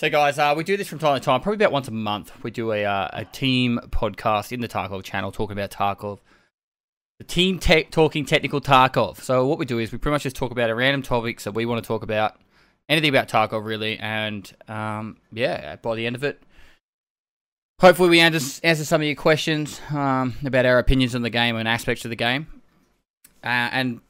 So, guys, uh, we do this from time to time, probably about once a month. We do a uh, a team podcast in the Tarkov channel talking about Tarkov. The team tech talking technical Tarkov. So, what we do is we pretty much just talk about a random topics that we want to talk about, anything about Tarkov really, and um, yeah, by the end of it, hopefully we answer, answer some of your questions um, about our opinions on the game and aspects of the game, uh, and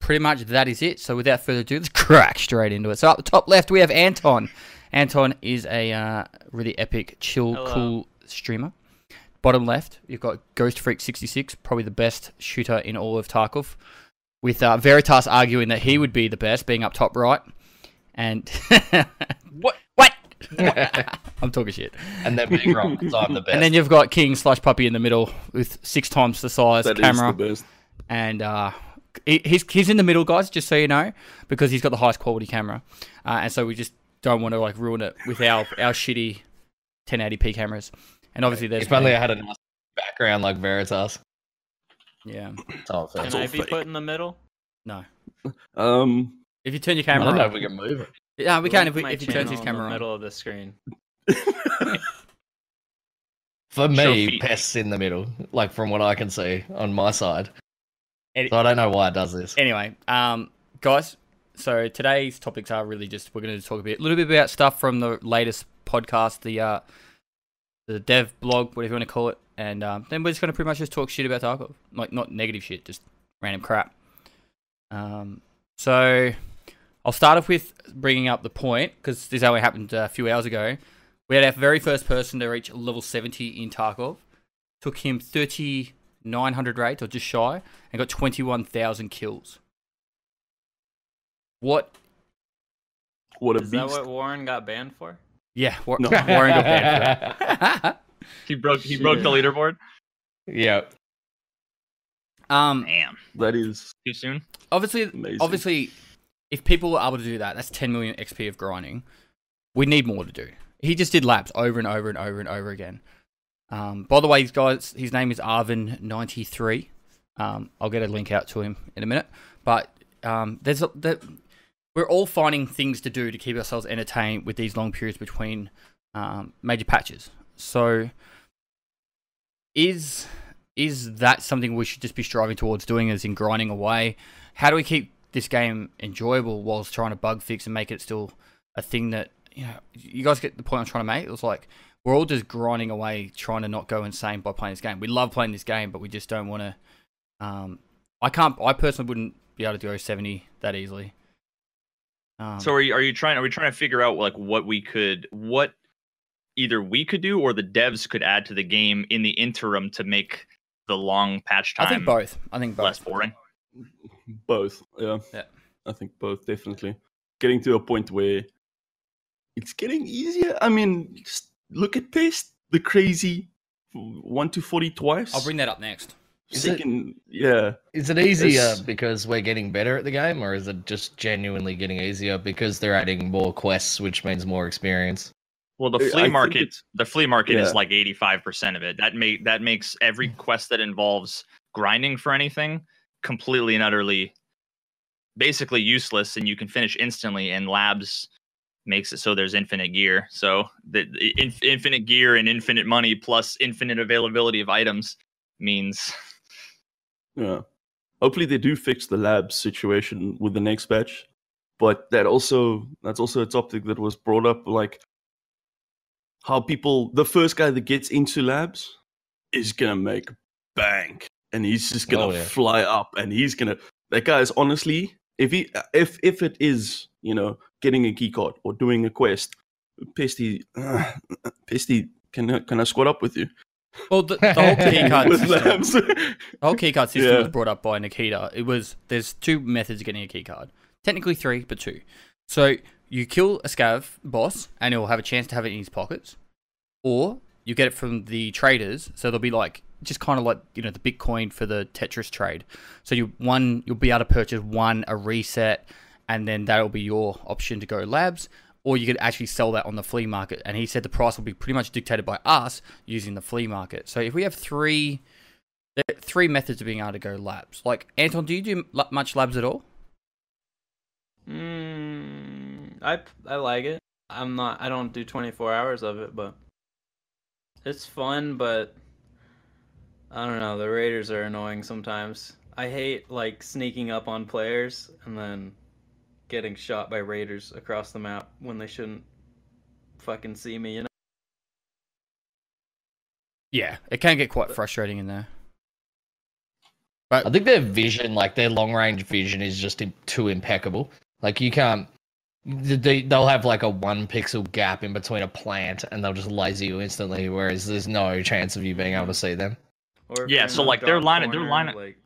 pretty much that is it. So, without further ado, let's crack straight into it. So, up the top left, we have Anton. Anton is a uh, really epic, chill, Hello. cool streamer. Bottom left, you've got Ghost Freak 66, probably the best shooter in all of Tarkov, with uh, Veritas arguing that he would be the best, being up top right. And What? what? I'm talking shit. and then being wrong because I'm the best. And then you've got King Slushpuppy in the middle with six times the size That is camera, the best. and uh, he- he's he's in the middle, guys. Just so you know, because he's got the highest quality camera, uh, and so we just don't want to like ruin it with our our shitty 1080p cameras. And obviously, there's if only I had a nice background like Veritas. yeah, That's all Can I be fake. put in the middle? no. Um, If you turn your I camera don't know if we can move it. yeah, we can if, we, My if you turn channel his in camera the on. middle of the screen. For me, pests in the middle, like from what I can see on my side. Any- So I don't know why it does this. Anyway, um, guys, so today's topics are really just we're going to talk a bit, little bit about stuff from the latest podcast, the uh, the dev blog, whatever you want to call it, and um, then we're just going to pretty much just talk shit about Tarkov, like not negative shit, just random crap. Um, so I'll start off with bringing up the point because this only happened a few hours ago. We had our very first person to reach level 70 in Tarkov. Took him 3,900 raids, or just shy, and got 21,000 kills. What? what a Is that what Warren got banned for? Yeah, War- No. Warren got banned for. He broke. He broke the leaderboard. yeah. um, Damn. That is Too soon. obviously, amazing. obviously, if people were able to do that, that's 10 million XP of grinding. We need more to do. He just did laps over and over and over and over again. Um, by the way, guys, his name is Arvin93. Um, I'll get a link out to him in a minute. But um, there's a, there, we're all finding things to do to keep ourselves entertained with these long periods between um, major patches. So, is is that something we should just be striving towards doing, as in grinding away? How do we keep this game enjoyable whilst trying to bug fix and make it still a thing that you know? You guys get the point I'm trying to make. It was like we're all just grinding away, trying to not go insane by playing this game. We love playing this game, but we just don't want to. Um, I can't. I personally wouldn't be able to go 70 that easily. Um, So are you, are you trying? Are we trying to figure out like what we could, what either we could do or the devs could add to the game in the interim to make the long patch time I think both. I think both. less boring? both. Yeah. Yeah. I think both definitely. Getting to a point where it's getting easier. I mean, just look at Pest, the crazy one to forty twice. I'll bring that up next. Is it- yeah. Is it easier It's- because we're getting better at the game, or is it just genuinely getting easier because they're adding more quests, which means more experience? Well, the I- I flea market, the flea market is like eighty five percent of it. That make that makes every mm. quest that involves grinding for anything completely and utterly, basically useless, and you can finish instantly. And labs makes it so there's infinite gear. So the, the in, infinite gear and infinite money plus infinite availability of items means Yeah. Hopefully they do fix the lab situation with the next patch. But that also that's also a topic that was brought up like how people the first guy that gets into labs is gonna make bank and he's just gonna Oh, yeah. fly up and he's gonna that guy is honestly if he if if it is, you know, getting a key card or doing a quest, Pesty uh, Pesty can I, can I squat up with you? Well, the, the whole keycard system, the whole keycard system Yeah. was brought up by Nikita. It was there's two methods of getting a keycard. Technically three, but two. So you kill a scav boss, and he'll have a chance to have it in his pockets, or you get it from the traders. So they'll be like just kind of like you know the Bitcoin for the Tetris trade. So you one you'll be able to purchase one a reset, and then that'll be your option to go labs. Or you could actually sell that on the flea market, and he said the price will be pretty much dictated by us using the flea market. So if we have three, three methods of being able to go labs. Like Anton, do you do much labs at all? Mm, I I like it. I'm not. I don't do 24 hours of it, but it's fun. But I don't know. The raiders are annoying sometimes. I hate like sneaking up on players and then getting shot by raiders across the map when they shouldn't fucking see me. You know. Yeah, it can get quite frustrating in there. But I think their vision, like their long range vision, is just too impeccable. Like you can't. They, they'll have like a one pixel gap in between a plant, and they'll just laser you instantly. Whereas there's no chance of you being able to see them. Or Yeah, so, like, their dark line- their corner, line- like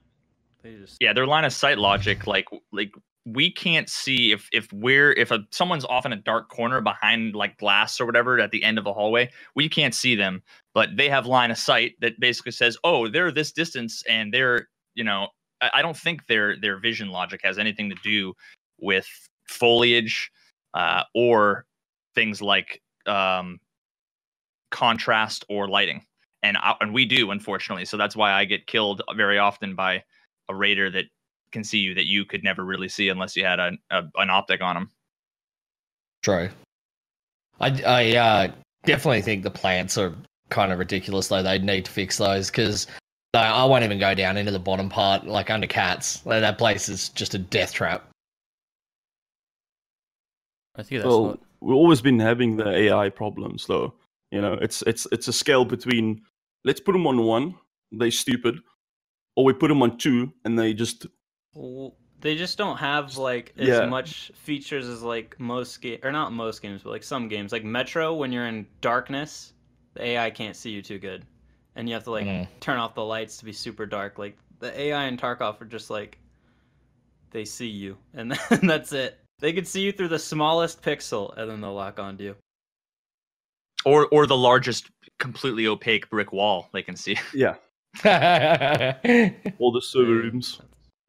they just yeah their line of sight logic like like we can't see if if we're if a someone's off in a dark corner behind like glass or whatever at the end of a hallway we can't see them but they have line of sight that basically says oh they're this distance and they're you know i, I don't think their their vision logic has anything to do with foliage uh, or things like um, contrast or lighting. And I, and we do unfortunately so that's why i get killed very often by a raider that can see you that you could never really see unless you had a, a an optic on them True. I, I uh, definitely think the plants are kind of ridiculous though. They need to fix those because I won't even go down into the bottom part like under cats. Like, that place is just a death trap. I think that's well, what, we've always been having the AI problems, though. You know, it's it's it's a scale between let's put them on one, they stupid, or we put them on two and they just Well, they just don't have like as Yeah. much features as like most game or not most games, but like some games. Like Metro, when you're in darkness, the AI can't see you too good, and you have to like Mm. turn off the lights to be super dark. Like the AI in Tarkov are just like they see you, and then that's it. They can see you through the smallest pixel, and then they'll lock onto you. or or the largest completely opaque brick wall they can see yeah, yeah, all the server Yeah. rooms.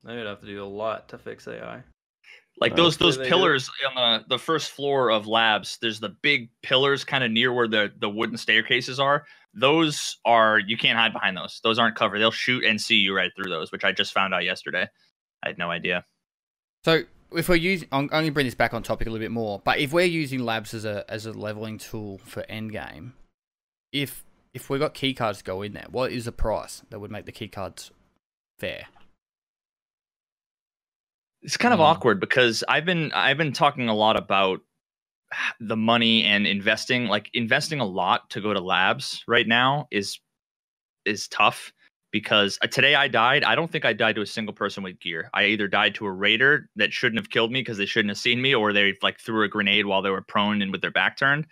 They would have to do a lot to fix AI. like those those they do. pillars on the the first floor of labs there's the big pillars kind of near where the the wooden staircases are those are you can't hide behind those those aren't covered they'll shoot and see you right through those which i just found out yesterday i had no idea So if we're using, I'm going to bring this back on topic a little bit more. But if we're using labs as a as a leveling tool for endgame, if if we got keycards to go in there, what is the price that would make the keycards fair? It's kind of Mm. awkward because I've been I've been talking a lot about the money and investing like investing a lot to go to labs right now is is tough because uh, today I died. I don't think I died to a single person with gear. I either died to a raider that shouldn't have killed me because they shouldn't have seen me or they like threw a grenade while they were prone and with their back turned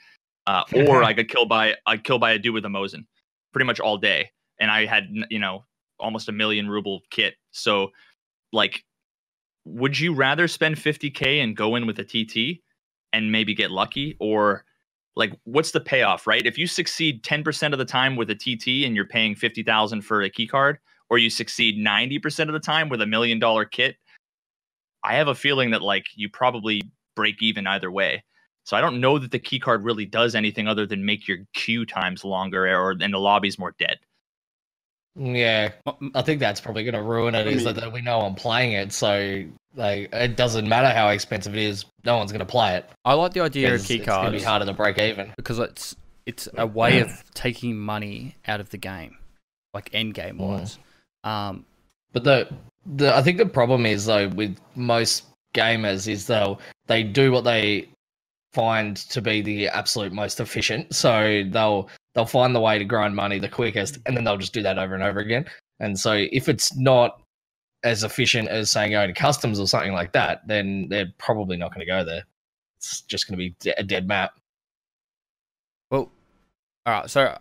uh, or I got killed by I killed by a dude with a Mosin pretty much all day and I had you know almost a million ruble kit. So like would you rather spend 50k and go in with a TT and maybe get lucky? Or like what's the payoff right? If you succeed 10% of the time with a TT and you're paying 50,000 for a key card or you succeed 90% of the time with a million dollar kit I have a feeling that like you probably break even either way. So I don't know that the key card really does anything other than make your queue times longer or and the lobby's more dead yeah. I think that's probably going to ruin it. Is that we know I'm playing it, so like it doesn't matter how expensive it is. No one's going to play it. I like the idea of 'cause It's going to be harder to break even. because it's it's a way of taking money out of the game, like end game wise. Um, But the the I think the problem is though with most gamers is they'll they do what they find to be the absolute most efficient. So they'll they'll find the way to grind money the quickest, and then they'll just do that over and over again. And so if it's not as efficient as saying going to customs or something like that, then they're probably not going to go there. It's just going to be de- a dead map. well, all right. So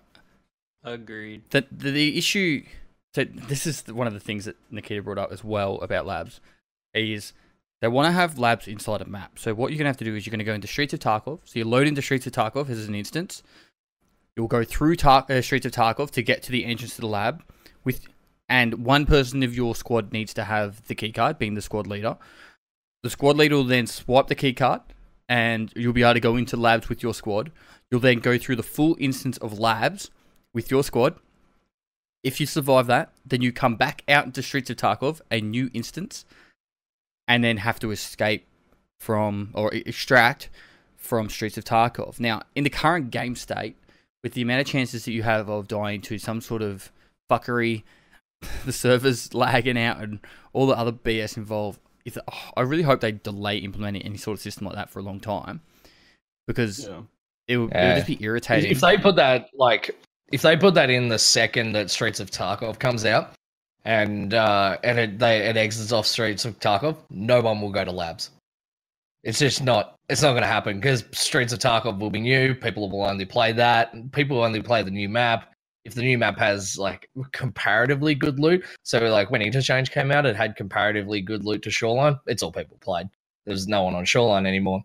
Agreed. the, the the issue so this is one of the things that Nikita brought up as well about labs is they want to have labs inside a map. So what you're gonna have to do is you're gonna go into Streets of Tarkov. So you load into Streets of Tarkov as an instance. You'll go through Tar- uh, Streets of Tarkov to get to the entrance to the lab with, and one person of your squad needs to have the keycard, being the squad leader. The squad leader will then swipe the keycard, and you'll be able to go into labs with your squad. You'll then go through the full instance of labs with your squad. If you survive that, then you come back out into Streets of Tarkov, a new instance, and then have to escape from or extract from Streets of Tarkov. Now, in the current game state, with the amount of chances that you have of dying to some sort of fuckery, the servers lagging out, and all the other BS involved, if, oh, I really hope they delay implementing any sort of system like that for a long time because Yeah. it, would, it would just be irritating. If they put that like if they put that in the second that Streets of Tarkov comes out and uh and it they it exits off Streets of Tarkov, no one will go to labs. It's just not it's not gonna happen because Streets of Tarkov will be new, people will only play that, people will only play the new map. If the new map has like comparatively good loot, so like when Interchange came out, it had comparatively good loot to Shoreline, it's all people played. There's no one on Shoreline anymore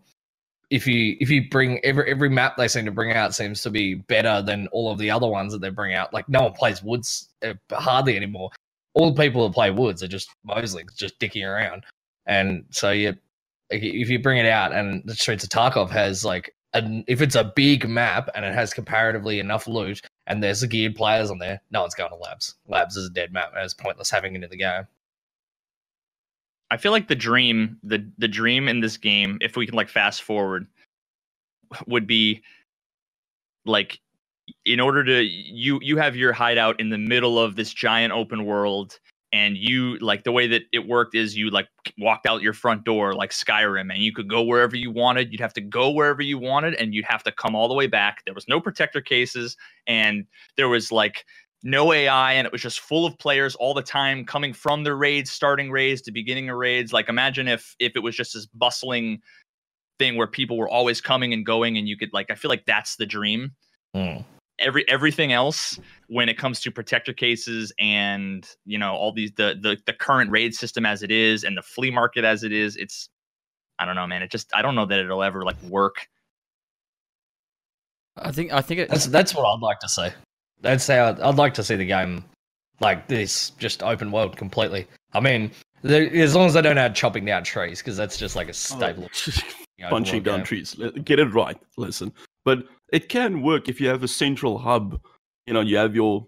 if you if you bring every every map they seem to bring out seems to be better than all of the other ones that they bring out. Like no one plays woods uh, hardly anymore. All the people that play woods are just moslings, just dicking around. And so you if you- if you bring it out and the Streets of Tarkov has like an, if it's a big map and it has comparatively enough loot and there's the geared players on there, no one's going to labs. Labs is a dead map and it's pointless having it in the game. I feel like the dream, the the dream in this game, if we can like fast forward, would be like in order to you you have your hideout in the middle of this giant open world and you like the way that it worked is you like walked out your front door like Skyrim and you could go wherever you wanted you'd have to go wherever you wanted and you'd have to come all the way back there was no protector cases and there was like no AI and it was just full of players all the time coming from the raids, starting raids to beginning of raids. Like imagine if if it was just this bustling thing where people were always coming and going and you could like I feel like that's the dream. Hmm. Every everything else when it comes to protector cases and you know all these the the the current raid system as it is and the flea market as it is, it's I don't know, man. It just I don't know that it'll ever like work. I think I think it, That's that's what I'd like to see. That's how I'd, I'd like to see the game like this, just open world completely. I mean, as long as they don't add chopping down trees, because that's just like a oh, staple. of the punching down game. trees. Get it right. Listen, but it can work if you have a central hub. You know, you have your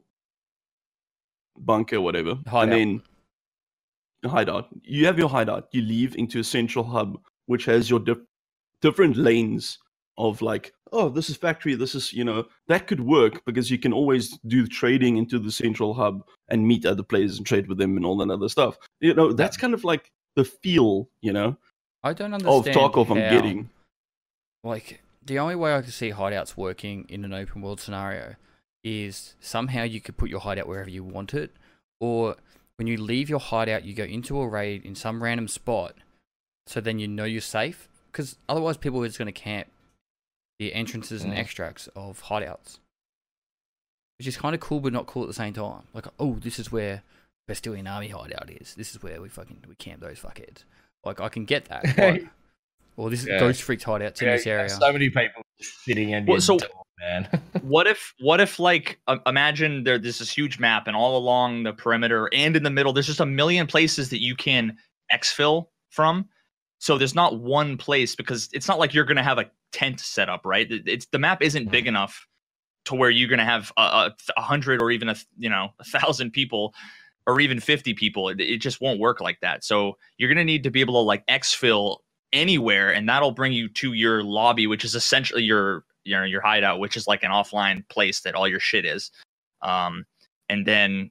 bunker, whatever, Hideout. and then hideout. You have your hideout. You leave into a central hub, which has your diff- different lanes of like, oh, this is factory. This is you know that could work because you can always do trading into the central hub and meet other players and trade with them and all that other stuff. You know, that's kind of like the feel. You know, I don't understand of. Tarkov I'm getting. like the only way I could see hideouts working in an open world scenario is somehow you could put your hideout wherever you want it, or when you leave your hideout, you go into a raid in some random spot, so then you know you're safe. Because otherwise, people are just going to camp the entrances and Mm. extracts of hideouts, which is kind of cool, but not cool at the same time. Like, oh, this is where Bastilian Army hideout is. This is where we fucking we camp those fuckheads. Like, I can get that. but- or this Yeah. Ghost Freaks hideouts in Yeah, this area. So many people sitting in Well, your so- door, man. what if what if like uh, imagine there there's this huge map and all along the perimeter and in the middle there's just a million places that you can exfil from so there's not one place because it's not like you're going to have a tent set up right it's the map isn't big enough to where you're going to have a, a, a hundred or even a you know a thousand people or even 50 people it, it just won't work like that so you're going to need to be able to like exfil anywhere and that'll bring you to your lobby which is essentially your your your hideout which is like an offline place that all your shit is. Um and then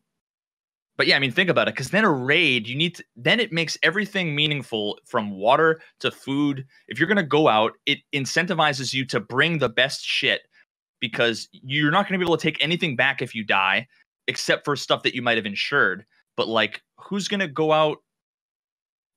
but yeah i mean think about it because then a raid you need to then it makes everything meaningful from water to food. If you're to go out it incentivizes you to bring the best shit because you're not to be able to take anything back if you die except for stuff that you might have insured. But like who's to go out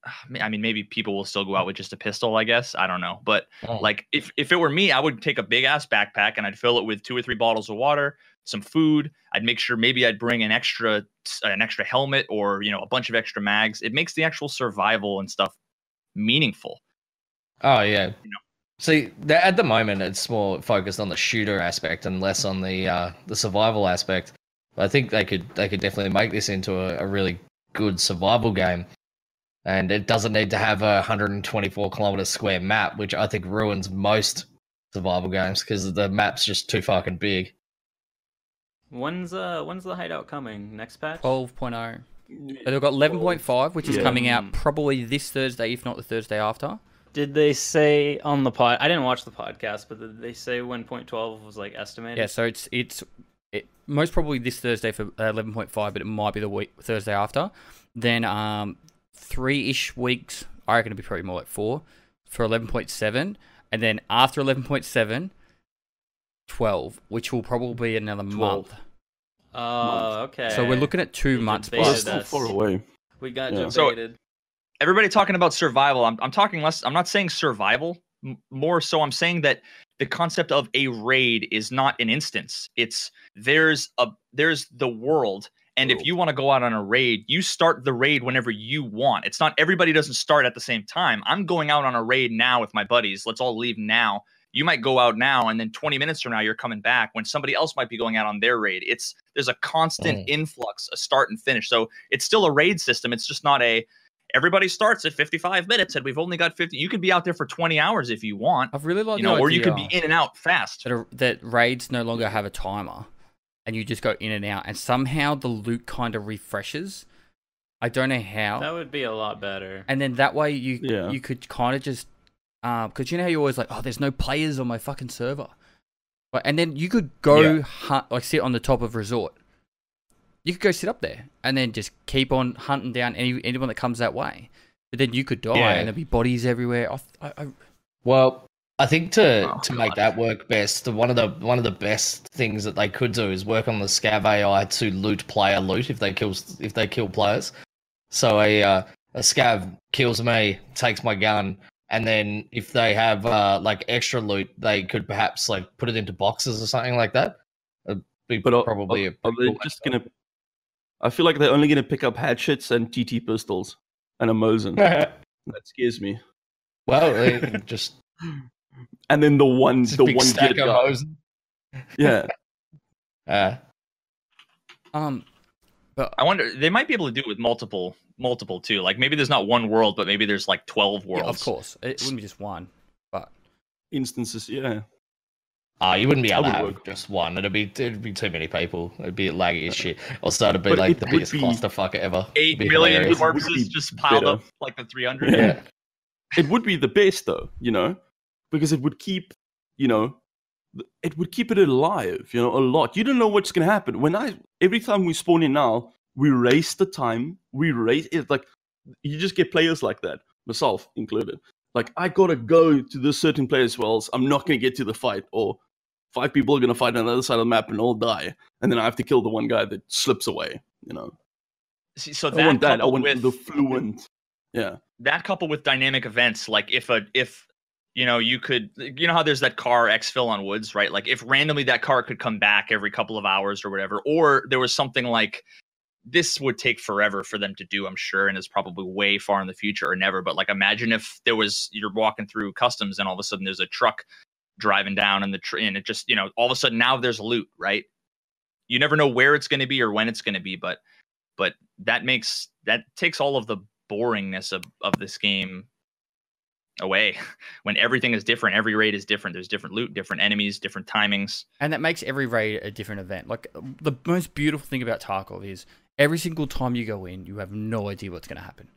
I mean, maybe people will still go out with just a pistol, I guess. I don't know. But Mm. like if if it were me, I would take a big ass backpack and I'd fill it with two or three bottles of water, some food. I'd make sure maybe I'd bring an extra an extra helmet or, you know, a bunch of extra mags. It makes the actual survival and stuff meaningful. Oh yeah. You know. See, that, at the moment, it's more focused on the shooter aspect and less on the uh, the survival aspect. I think they could they could definitely make this into a, a really good survival game, and it doesn't need to have a 124 kilometer square map, which I think ruins most survival games because the map's just too fucking big. When's uh when's the hideout coming? Next patch? 12.0. So they've got 11.5, which is Yeah. coming out probably this Thursday, if not the Thursday after. Did they say on the pod? I didn't watch the podcast, but did they say when point twelve was like estimated? Yeah, so it's it's it, most probably this Thursday for uh, eleven point five, but it might be the week Thursday after. Then um three ish weeks. I reckon it'll be probably more like four for eleven point seven, and then after 11.7, 12, which will probably be another 12. month. Oh, okay. So we're looking at two You months debated Well, still far away. We got Yeah. So- everybody talking about survival I'm, I'm talking less i'm not saying survival m- more so i'm saying that the concept of a raid is not an instance it's there's a there's the world and if you want to go out on a raid you start the raid whenever you want. It's not everybody doesn't start at the same time. I'm going out on a raid now with my buddies. Let's all leave now. You might go out now and then 20 minutes from now you're coming back when somebody else might be going out on their raid. It's there's a constant Mm. influx a start and finish. So it's still a raid system. It's just not a everybody starts at 55 minutes and we've only got 50 you could be out there for 20 hours if you want I've really liked you know or you could be in and out fast. that, that raids no longer have a timer, and you just go in and out, and somehow the loot kind of refreshes. I don't know how. That would be a lot better. and then that way you Yeah. you could kind of just uh, because you know how you're always like oh there's no players on my fucking server but, and then you could go Yeah. hunt like sit on the top of resort you could go sit up there and then just keep on hunting down any anyone that comes that way but then you could die Yeah. and there'd be bodies everywhere I, I, I, Well, I think to Oh, to make God. that work best, the- one of the one of the best things that they could do is work on the scav AI to loot player loot if they kill if they kill players. So a uh, a scav kills me, takes my gun, and then if they have uh, like extra loot, they could perhaps like put it into boxes or something like that. It'd be But probably are, a are pretty cool just gonna? I feel like they're only gonna pick up hatchets and TT pistols and a Mosin. do that scares me. well, just, And then the one, just the big one stack of guy. hose. Yeah, Uh, um but i wonder they might be able to do it with multiple multiple too like maybe there's not one world but maybe there's like 12 worlds yeah, of course it wouldn't be just one but instances. Yeah, Ah, you wouldn't be able to have work. just one. It'd be it'd be too many people. It'd be laggy as shit. Also, it'd be But like it the biggest be- clusterfuck ever. Eight It'd be million hilarious. It would corpses just piled better. up like the 300 Yeah. Yeah. it would be the best though, you know, because it would keep, you know, it would keep it alive, you know, a lot. You don't know what's gonna happen. When I every time we spawn in now, we race the time, we race it like you just get players like that, myself included. Like I gotta go to this certain place, or else I'm not gonna get to the fight, or five people are gonna fight on the other side of the map and all die, and then I have to kill the one guy that slips away. You know, See, so I that, want that. I want with the fluent. Yeah, that coupled with dynamic events like if a if you know you could you know how there's that car exfil on woods right? Like if randomly that car could come back every couple of hours or whatever or there was something like this would take forever for them to do i'm sure and is probably way far in the future or never but like imagine if there was you're walking through customs and all of a sudden there's a truck driving down and the tr- and it just you know all of a sudden now there's loot right? You never know where it's going to be or when it's going to be but but that makes that takes all of the boringness of, of this game away when everything is different every raid is different there's different loot different enemies different timings And that makes every raid a different event. Like the most beautiful thing about Tarkov is every single time you go in, you have no idea what's going to happen.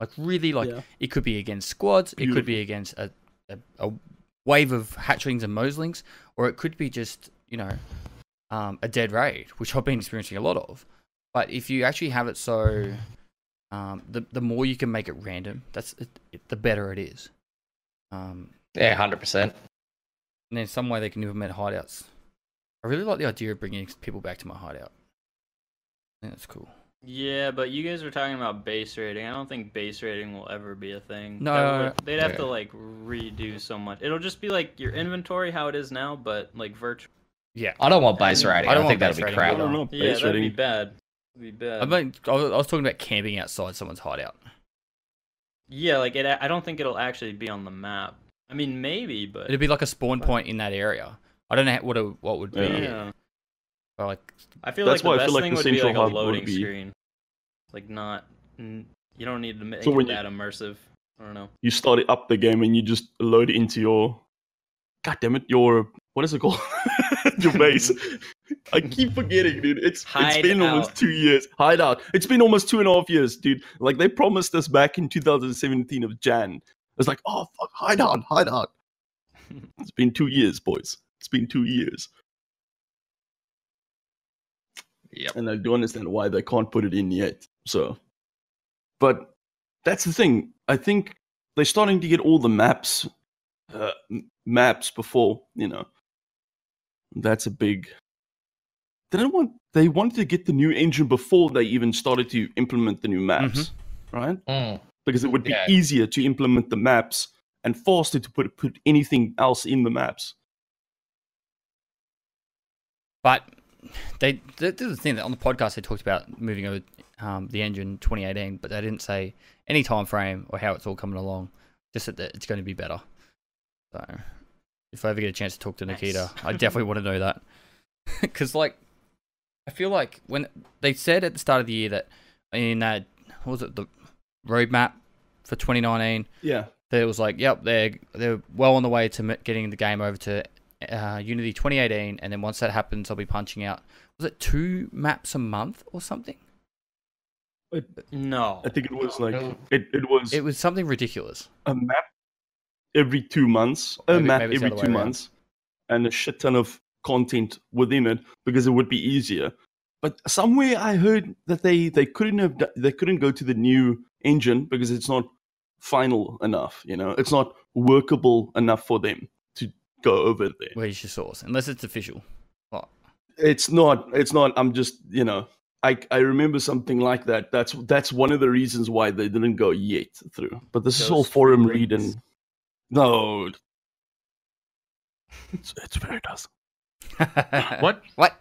Like really, like Yeah. it could be against squads, it could be against a, a, a wave of hatchlings and moslings, or it could be just you know um, a dead raid, which I've been experiencing a lot of. But if you actually have it so, um, the the more you can make it random, that's it, it, the better it is. Um, Yeah, hundred percent. and then some way they can implement hideouts. I really like the idea of bringing people back to my hideout. I think that's cool. Yeah, but you guys were talking about base rating. I don't think base rating will ever be a thing. No, That would- they'd have yeah. to like redo so much. It'll just be like your inventory how it is now, but like virtual. Yeah. I don't want base I rating. I I, don't think that'd base be rating I don't know. Yeah, that'd be bad. That'd be bad. I mean, I was talking about camping outside someone's hideout. Yeah, like it. I don't think it'll actually be on the map. I mean, maybe, but It'd be like a spawn point in that area. I don't know what a, what would be. Yeah. yeah. But like, I feel That's like why I the best feel like thing the would be like a loading be- screen. Like not, you don't need to make So it when you- that immersive. I don't know. you start it up the game and you just load it into your god damn it your what is it called your base i keep forgetting dude it's it's been almost two years hideout it's been almost two and a half years dude like they promised us back in 2017 of jan It's like, oh fuck, hide on, hide on. it's been two years, boys. It's been two years, Yeah. and I do understand why they can't put it in yet. So, but that's the thing. I think they're starting to get all the maps, uh, m- maps before you know. That's a big. They don't want. They wanted to get the new engine before they even started to implement the new maps, right? Mm. because it would be Yeah. easier to implement the maps and faster to put put anything else in the maps. But they, they did the thing that on the podcast they talked about moving over um, the engine 2018, but they didn't say any time frame or how it's all coming along. Just that it's going to be better. So if I ever get a chance to talk to Nikita, I definitely want to know that because like I feel like when they said at the start of the year that in uh, what was it the roadmap for 2019 Yeah, that it was like, yep, they're they're well on the way to getting the game over to uh, Unity 2018, and then once that happens, I'll be punching out. Was it two maps a month or something? No. I think it was like No. it, it was It was something ridiculous. a map every two months, a Maybe- map maybe every two way around. months, and a shit ton of content within it because it would be easier. But somewhere I heard that they they couldn't have they couldn't go to the new engine because it's not final enough. You know, it's not workable enough for them to go over there. Where's your source? Unless it's official. it's not it's not i'm just you know i i remember something like that that's that's one of the reasons why they didn't go yet through but this is all forum reading no it's, it's very does What? What?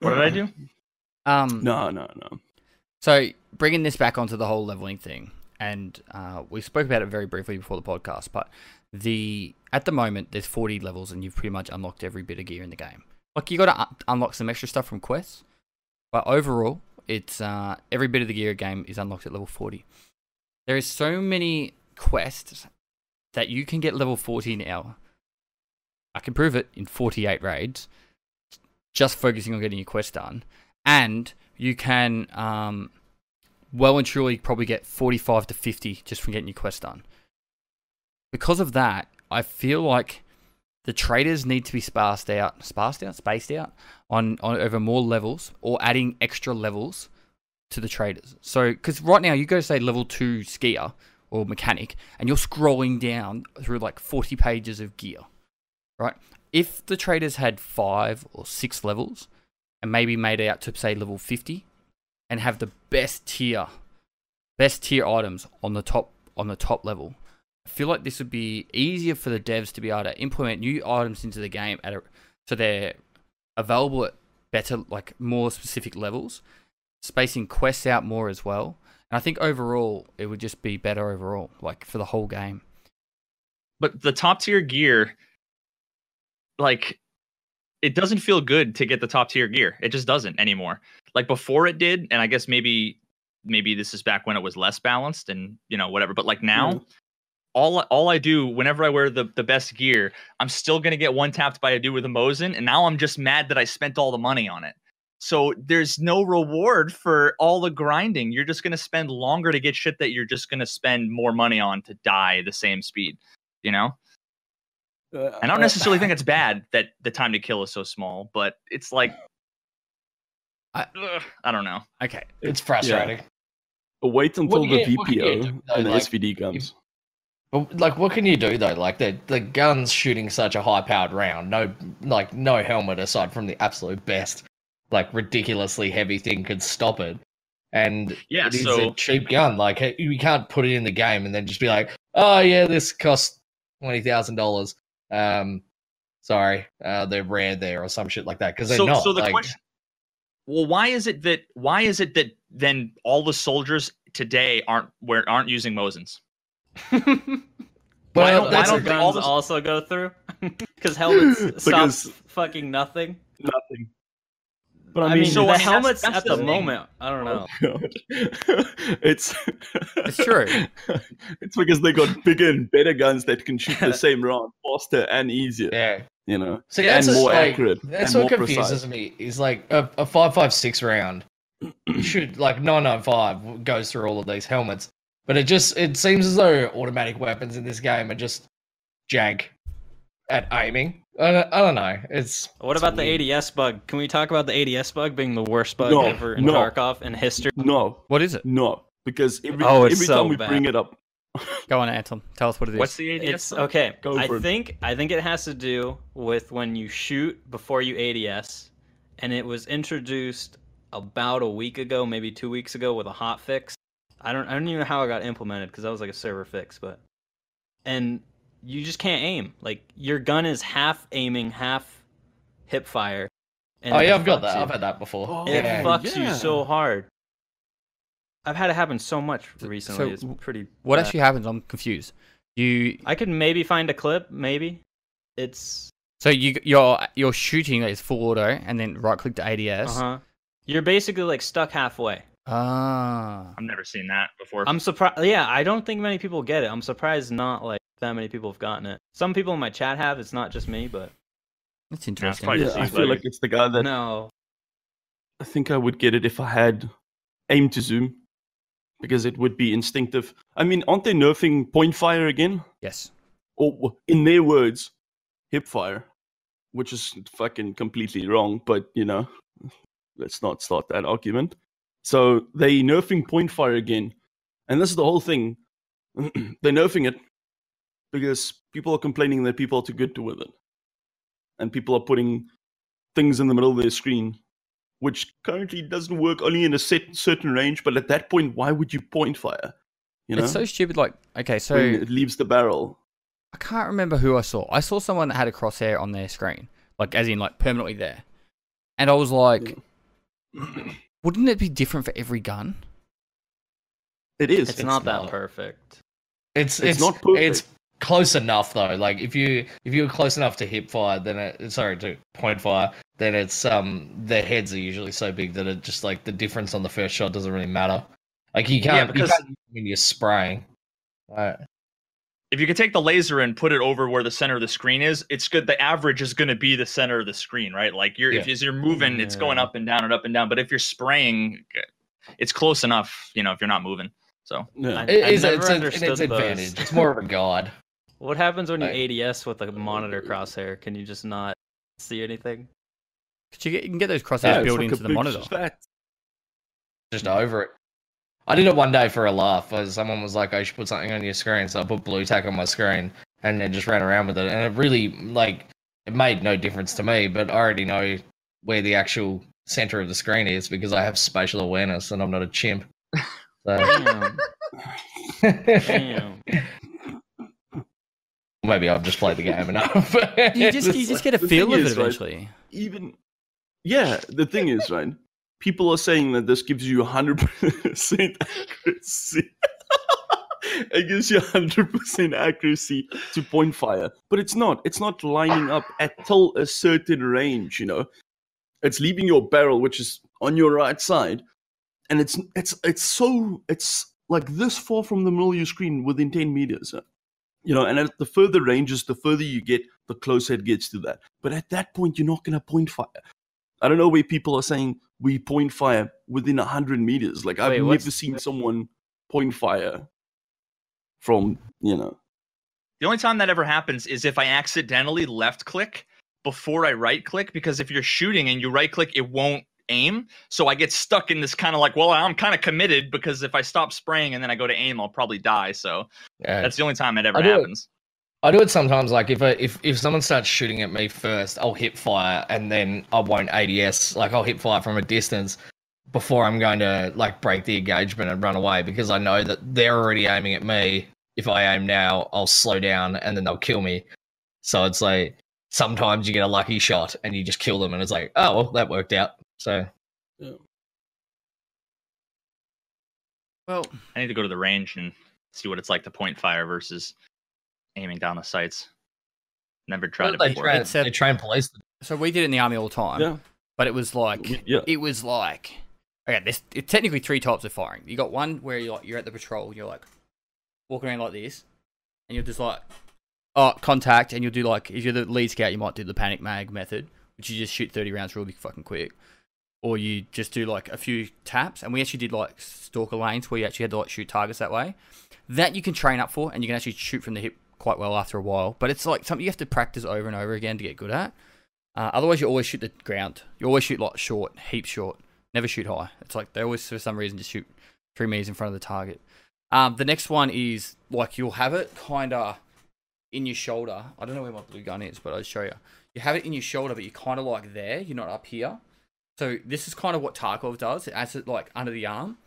What did I do? Um, no no no So bringing this back onto the whole leveling thing, and uh, we spoke about it very briefly before the podcast, but the at the moment there's 40 levels, and you've pretty much unlocked every bit of gear in the game. Like you got to un- unlock some extra stuff from quests, but overall, it's uh, every bit of the gear game is unlocked at level 40. There is so many quests that you can get level 40 now. I can prove it in 48 raids, just focusing on getting your quest done, and you can um, well and truly probably get 45 to 50 just from getting your quest done. Because of that, I feel like the traders need to be sparsed out, sparsed out, spaced out on, on over more levels or adding extra levels to the traders. So, because right now you go say level two skier or mechanic, and you're scrolling down through like 40 pages of gear, right? If the traders had five or six levels and maybe made it out to say level 50 and have the best tier, best tier items on the top on the top level, I feel like this would be easier for the devs to be able to implement new items into the game at a, so they're available at better, like more specific levels, spacing quests out more as well. And I think overall, it would just be better overall, like for the whole game. But the top tier gear, like, it doesn't feel good to get the top tier gear. It just doesn't anymore. Like before it did, and I guess maybe maybe this is back when it was less balanced and you know whatever. But like now, Yeah. all all I do whenever I wear the the best gear, I'm still gonna get one tapped by a dude with a Mosin, and now I'm just mad that I spent all the money on it. So there's no reward for all the grinding. You're just gonna spend longer to get shit that you're just gonna spend more money on to die the same speed. You know? Uh, I don't necessarily think it's bad that the time to kill is so small, but it's like I- ugh, I don't know. Okay. it's frustrating. wait until What the can you- what can you VPO do, though, and the like, SVD comes. But like, what can you do though? Like the the gun's shooting such a high powered round. No, like no helmet aside from the absolute best, like ridiculously heavy thing could stop it. And Yeah, it is so- a cheap gun. Like you can't put it in the game and then just be like, oh yeah, this costs twenty thousand dollars. Um, sorry, uh, they're rare there or some shit like that because they're So, not. so the like, question, well, why is it that why is it that then all the soldiers today aren't where aren't using Mosins? Well, Why don't- Why why don't don't a- they all guns just- also go through? Because helmets stop Because- fucking nothing. Nothing. But I, I mean, mean, so, the I mean, that's- helmets that's at the the, moment, I don't know. God. it's It's true. it's because they got bigger and better guns that can shoot the same round faster and easier. yeah. You know, So and that's just, more like, accurate. That's and what more confuses precise. me. Is like a, a five five six round should like 995 goes through all of these helmets, but it just it seems as though automatic weapons in this game are just jank at aiming. I don't, I don't know. It's What it's about the. ADS bug? Can we talk about the ADS bug being the worst bug No, ever in no. Tarkov in history? No, What is it? no, because every Oh, it's every so time we bad. bring it up, Go on, Anton. Tell us what it is. What's the ADS? It's okay. Go I for it. think I think it has to do with when you shoot before you ADS, and it was introduced about a week ago, maybe two weeks ago, with a hot fix. I don't I don't even know how it got implemented because that was like a server fix, but and you just can't aim. Like your gun is half aiming, half hip fire. And Oh yeah, I've got that. you. I've had that before. Oh, It yeah. fucks you so hard. I've had it happen so much recently. so it's pretty. What bad. actually happens? I'm confused. You I could maybe find a clip. Maybe it's so you you're you're shooting it's full auto and then right click to ADS. uh huh. You're basically like stuck halfway. Ah. I've never seen that before. I'm surprised. Yeah, I don't think many people get it. I'm surprised not like that many people have gotten it. Some people in my chat have. It's not just me, but That's interesting. probably yeah, I feel like it's the guy that no. I think I would get it if I had aim to zoom, because it would be instinctive. I mean, aren't they nerfing point fire again? yes. Or in their words, hip fire, which is fucking completely wrong. But you know, let's not start that argument. So they nerfing point fire again, and this is the whole thing. They're nerfing it because people are complaining that people are too good to with it, and people are putting things in the middle of their screen, which currently doesn't work only in a set certain range. But at that point, why would you point fire? You know, It's so stupid. Like, okay, so when it leaves the barrel. I can't remember who I saw. I saw someone that had a crosshair on their screen, like as in like permanently there, and I was like, wouldn't it be different for every gun? It is. It's, not that perfect. It's It's it's, not perfect. It's close enough though. Like if you if you're close enough to hip fire, then it sorry to point fire, then it's um their heads are usually so big that it just like the difference on the first shot doesn't really matter. Like you can't yeah, because- you can't when you're spraying. Right. If you could take the laser and put it over where the center of the screen is, it's good. The average is going to be the center of the screen, right? Like you're if as you're moving, it's going up and down and up and down. But if you're spraying, it's close enough, you know, if you're not moving. So Yeah. I- It I've is never it's, understood it's those. advantage. It's more of a god. What happens when you Like- ADS with a monitor crosshair? Can you just not see anything? Could you, get, you can get those crosshairs Yeah, it's built like into the monitor. Just over it. I did it one day for a laugh. As someone was like, oh, "I should put something on your screen," so I put Blu-Tack on my screen and then just ran around with it. And it really like it made no difference to me. But I already know where the actual center of the screen is because I have spatial awareness and I'm not a chimp. So Damn. Damn. maybe I've just played the game enough. You just you just get a feel thing of it is, right, eventually. even yeah the thing is right people are saying that this gives you 100% accuracy. It gives you 100% accuracy to point fire. But it's not. It's not lining up at a certain range you know. It's leaving your barrel which is on your right side and it's it's it's so it's like this far from the middle of your screen within 10 meters you know and at the further ranges the further you get the closer it gets to that. But at that point you're not going to point fire i don't know where people are saying we point fire within 100 meters like i've Wait, never what's- seen someone point fire from you know the only time that ever happens is if I accidentally left click before I right click, because if you're shooting and you right click, it won't aim. So I get stuck in this kind of like, well, I'm kind of committed because if I stop spraying and then I go to aim, I'll probably die. So yeah. that's the only time it ever I do it- happens. I do it sometimes. Like if I, if if someone starts shooting at me first, I'll hit fire and then I won't ADS. Like I'll hit fire from a distance before I'm going to like break the engagement and run away because I know that they're already aiming at me. If I aim now, I'll slow down and then they'll kill me. So it's like sometimes you get a lucky shot and you just kill them and it's like, oh well, that worked out. So Well, I need to go to the range and see what it's like to point fire versus aiming down the sights. Never tried it they before. train, It's a- they train police. so we did it in the army all the time, yeah but it was like yeah it was like okay. There's it's technically three types of firing. You got one where you're like you're at the patrol, you're like walking around like this, and you're just like oh contact, and you'll do like if you're the lead scout, you might do the panic mag method, which you just shoot thirty rounds really fucking quick. or you just do like a few taps. And we actually did like stalker lanes where you actually had to like shoot targets that way. That you can train up for, and you can actually shoot from the hip quite well after a while. But it's like something you have to practice over and over again to get good at. Uh, otherwise, you always shoot the ground. You always shoot like short, heap short. Never shoot high. It's like they always, for some reason, just shoot three meters in front of the target. Um, the next one is like you'll have it kind of in your shoulder. I don't know where my blue gun is, but I'll show you. You have it in your shoulder, but you're kind of like there. You're not up here. So this is kind of what Tarkov does. It adds it like under the arm.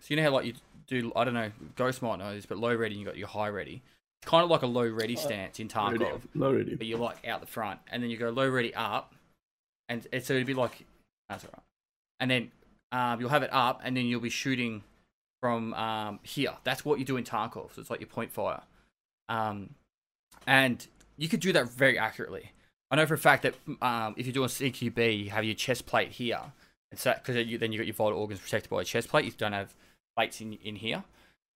So you know how like you do. I don't know. Ghost might know this, but low ready. You got your high ready. It's kind of like a low ready stance in Tarkov already. but you're like out the front, and then you go low ready up, and it's so it'd be like that's all right. And then um, you'll have it up, and then you'll be shooting from um, here. That's what you do in Tarkov. So it's like your point fire, um, and you could do that very accurately. I know for a fact that um, if you're doing CQB, you have your chest plate here, and so because you, then you got your vital organs protected by a chest plate. You don't have plates in in here,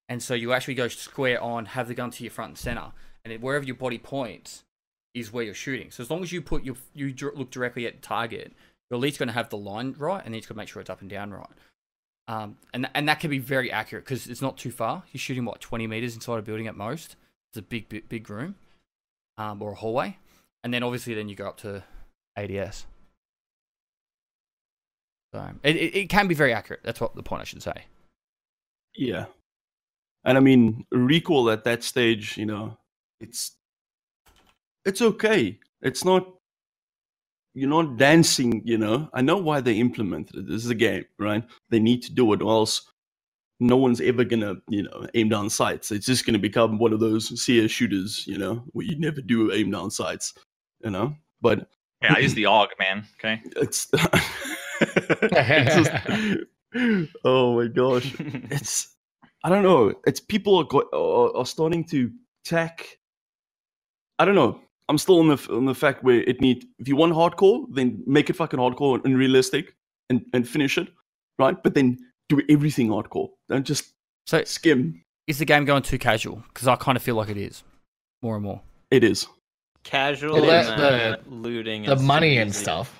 and so you actually go square on, have the gun to your front and center, and wherever your body points is where you're shooting. So as long as you put your you look directly at the target, you're at least going to have the line right, and then you just got to make sure it's up and down right. Um, and and that can be very accurate because it's not too far. You're shooting what 20 meters inside a building at most. It's a big big, big room, um, or a hallway, and then obviously then you go up to ADS. So it, it, it can be very accurate. That's what the point I should say. Yeah. And I mean, recall at that stage, you know, it's it's okay. It's not you're not dancing, you know. I know why they implemented it. This is a game, right? They need to do it, or else no one's ever gonna, you know, aim down sights. It's just gonna become one of those CS shooters, you know, where you never do aim down sights, you know. But Yeah, I use the AUG, man. Okay. it's, it's just, oh my gosh it's I don't know. It's people are, go- are, are starting to tack. I don't know. I'm still on the on the fact where it need if you want hardcore, then make it fucking hardcore and realistic and and finish it, right? But then do everything hardcore. Don't just So skim. is the game going too casual? Because I kind of feel like it is more and more. It is. Casual The- and the- looting. the is money and stuff.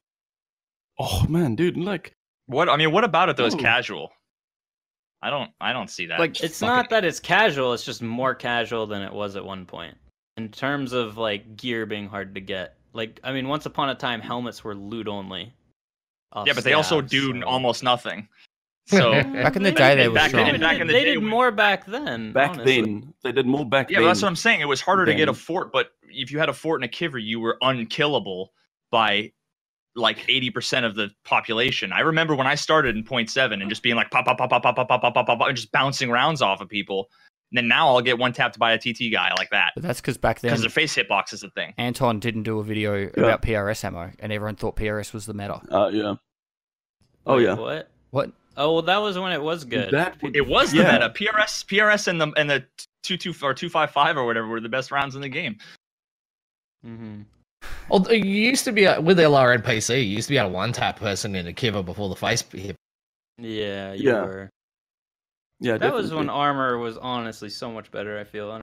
Oh man, dude, like What I mean, what about it though is casual? I don't I don't see that. Like, It's Fuck not it. that it's casual. It's just more casual than it was at one point. In terms of like gear being hard to get. Like I mean, once upon a time, helmets were loot only. off yeah, but they also do so- almost nothing. So Back in the day, they they- were back strong. then- back in the they day did when- more back then. back honestly. then they did more back yeah, then. Yeah, that's what I'm saying. It was harder to get a fort, but if you had a fort and a kiver, you were unkillable by like 80% of the population. I remember when I started in point seven and just being like pop, pop, pop, pop, pop, pop, pop, pop, pop, pop, and just bouncing rounds off of people. And then now I'll get one tapped by a TT guy like that But that's because back then because the face hitbox is a thing. Anton didn't do a video about PRS ammo, and everyone thought PRS was the meta. Uh, yeah. Oh Wait, yeah. What? What? Oh well, that was when it was good. That would, It was the Yeah. meta. PRS, PRS, and the and the two two or two five five or whatever were the best rounds in the game. hmm Well, you used to be a- with LRN PC. You used to be able to one tap person in a Kiver before the face hit. Yeah, you Yeah. were. yeah, That was when armor was honestly so much better. I feel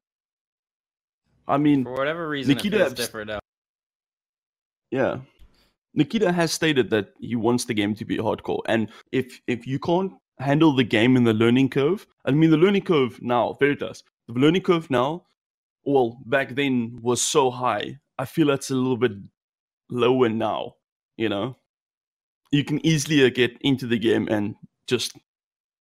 I mean, for whatever reason Nikita it feels abs- different now. Yeah. Nikita has stated that he wants the game to be hardcore. And if if you can't handle the game in the learning curve, I mean the learning curve now, Veritas, the learning curve now, well, back then was so high. I feel that's a little bit lower now, you know? You can easily get into the game and just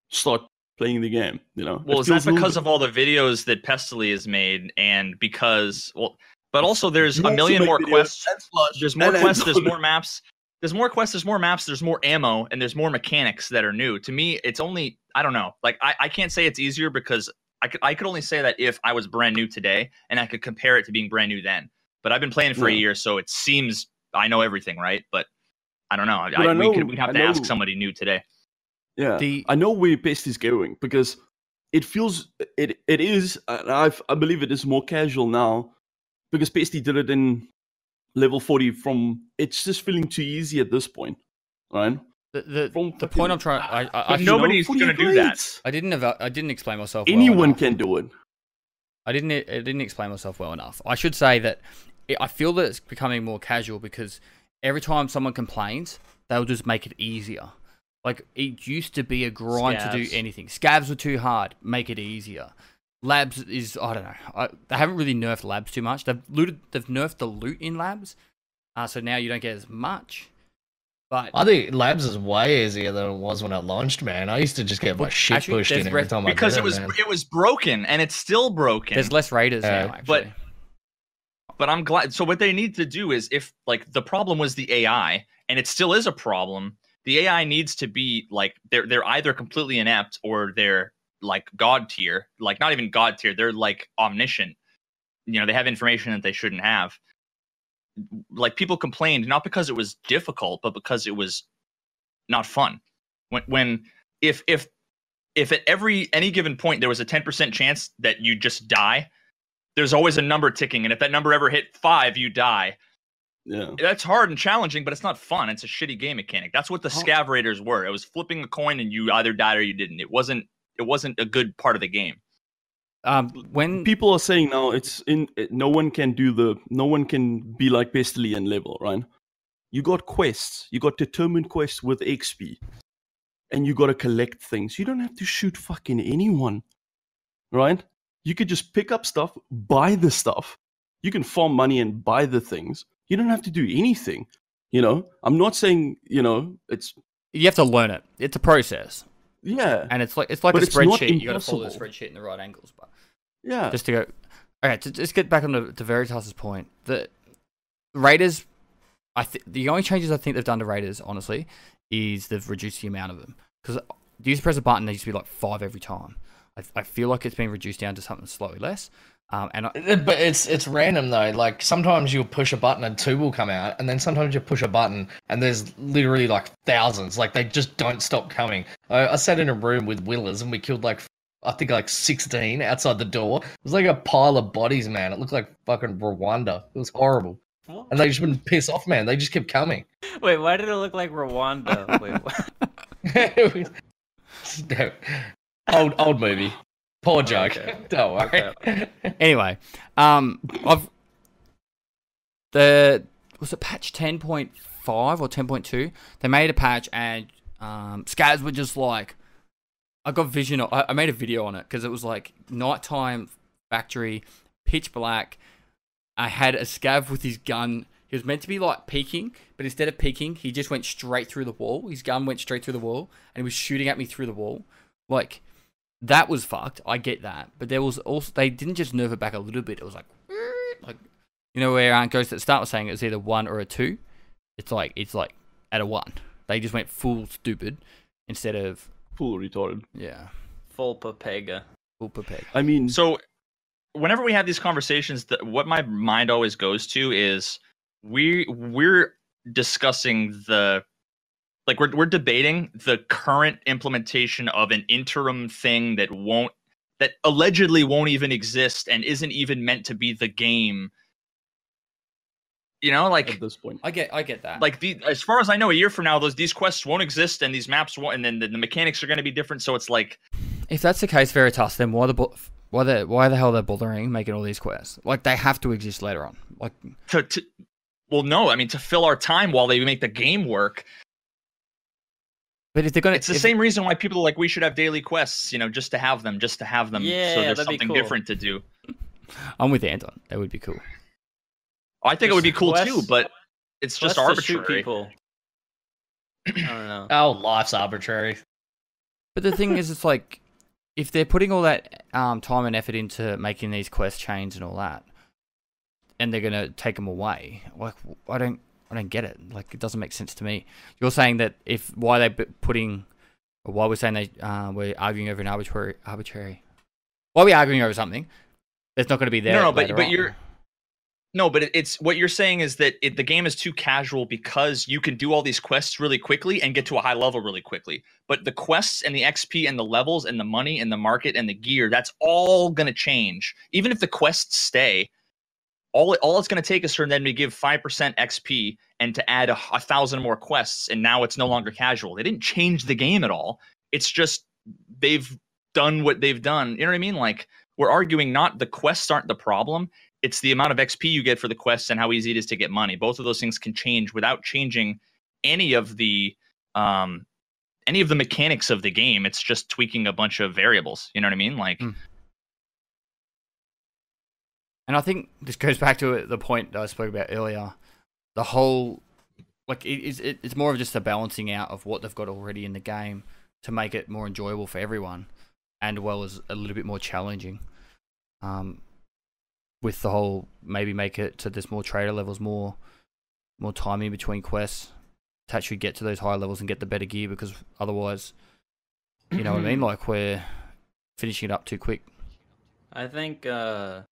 start playing the game, you know? Well, It is that feels a little because of all the videos that Pestily has made, and because well, but also there's a million more videos quests. There's more quests. There's more maps. There's more quests. There's more maps. There's more ammo, and there's more mechanics that are new. To me, it's only I don't know. Like I, I can't say it's easier because I could I could only say that if I was brand new today and I could compare it to being brand new then. But I've been playing for a year, so it seems I know everything, right? But I don't know. I, But I we could we'd have I to ask somebody new today. Yeah, The I know where Pest is going because it feels it it is, and I I believe it is more casual now because Pesty did it in level forty. From it's just feeling too easy at this point, right? the the, From the point I'm trying. I I, I, nobody's know, gonna do that. I didn't eva- I didn't explain myself. well Anyone enough. can do it. I didn't. I didn't explain myself well enough. I should say that it, I feel that it's becoming more casual because every time someone complains, they'll just make it easier. Like it used to be a grind to do anything. Scavs were too hard. Make it easier. Labs is I don't know. I, they haven't really nerfed labs too much. They've looted. They've nerfed the loot in labs, uh, so now you don't get as much. But I think Labs is way easier than it was when it launched, man. I used to just get my Well, shit actually, pushed in every res- time I because did it was man. it was broken and it's still broken. there's less raiders Uh, now. Actually. but- but I'm glad. So what they need to do is, if like the problem was the AI, and it still is a problem, the AI needs to be like they're they're either completely inept or they're like god tier, like not even god tier. They're like omniscient. You know, they have information that they shouldn't have. Like people complained not because it was difficult, but because it was not fun. When when if if if at every any given point there was a 10% chance that you just die there's always a number ticking and if that number ever hit five you die Yeah. that's hard and challenging but it's not fun it's a shitty game mechanic that's what the Oh. scav raiders were it was flipping a coin and you either died or you didn't it wasn't it wasn't a good part of the game um, when People are saying now it's in it- no one can do the no one can be like Bestilian level, right? You got quests, you got determined quests with XP, and you got to collect things. You don't have to shoot fucking anyone, right? You could just pick up stuff, buy the stuff. You can farm money and buy the things. You don't have to do anything. You know, I'm not saying you know it's you have to learn it. It's a process, yeah and it's like it's like But a it's spreadsheet. You got to follow the spreadsheet in the right angles. But yeah just to go, okay, to just get back on to, to Veritas's point, the Raiders, I think the only changes I think they've done to Raiders, honestly, is they've reduced the amount of them. Because you used to press a button, they used to be like five every time. I, I feel like it's been reduced down to something slightly less. Um, and I, But it's it's random though. Like sometimes you'll push a button and two will come out, and then sometimes you push a button and there's literally like thousands. Like they just don't stop coming. I, I sat in a room with Willerz and we killed like I think like sixteen outside the door. It was like a pile of bodies, man. It looked like fucking Rwanda. It was horrible, and they just wouldn't piss off, man. They just kept coming. Wait, why did it look like Rwanda? Wait, what? No. Old old movie. Poor joke. Okay. Don't worry. anyway, um, I've the was it patch ten point five or ten point two? They made a patch and um, scavs were just like, I got vision. I, I made a video on it because it was like nighttime factory, pitch black. I had a scav with his gun. He was meant to be like peeking, but instead of peeking, he just went straight through the wall. His gun went straight through the wall, and he was shooting at me through the wall. Like that was fucked. I get that, but there was also they didn't just nerf it back a little bit. It was like, like you know where Aunt Ghost at the start was saying it was either one or a two. It's like it's like at a one. They just went full stupid instead of full retarded. yeah Full Pepega. full peg. I mean, So, whenever we have these conversations, that what my mind always goes to is we we're discussing the like we're we're debating the current implementation of an interim thing that won't that allegedly won't even exist and isn't even meant to be the game. You know, like at this point, I get I get that. like the as far as I know, a year from now, those these quests won't exist and these maps won't, and then the, the mechanics are going to be different. So it's like if that's the case, Veritas, then why the bo- why the why the hell they're bothering making all these quests? Like they have to exist later on. Like to, to well, no, I mean to fill our time while they make the game work. But if they're gonna It's the if- same reason why people are like we should have daily quests, you know, just to have them, just to have them, Yeah, so there's that'd be something cool. different to do. I'm with Anton. That would be cool. I think it would be Just cool too, but it's just Let's shoot arbitrary. people. I don't know. Oh, life's arbitrary. But the thing is, it's like if they're putting all that um, time and effort into making these quest chains and all that, and they're gonna take them away, like I don't, I don't get it. Like it doesn't make sense to me. You're saying that if why they putting, or why we're saying they uh, we're arguing over an arbitrary, arbitrary. Why are we arguing over something that's not going to be there? No, no, but but on? you're no, but it's what you're saying is that it, the game is too casual because you can do all these quests really quickly and get to a high level really quickly. But the quests and the XP and the levels and the money and the market and the gear, that's all going to change. Even if the quests stay, all all it's going to take is for them to give five percent XP and to add a, a thousand more quests, and now it's no longer casual. They didn't change the game at all. It's just they've done what they've done. You know what I mean? Like we're arguing not the quests aren't the problem it's the amount of XP you get for the quests and how easy it is to get money. Both of those things can change without changing any of the um any of the mechanics of the game. It's just tweaking a bunch of variables. You know what I mean? Like, Mm. And I think this goes back to the point that I spoke about earlier. The whole, like, it, it's it, it's more of just a balancing out of what they've got already in the game to make it more enjoyable for everyone, and well as a little bit more challenging. Um, with the whole maybe make it so there's more trader levels, more more timing between quests to actually get to those higher levels and get the better gear because otherwise, you know what I mean? Like we're finishing it up too quick. I think uh,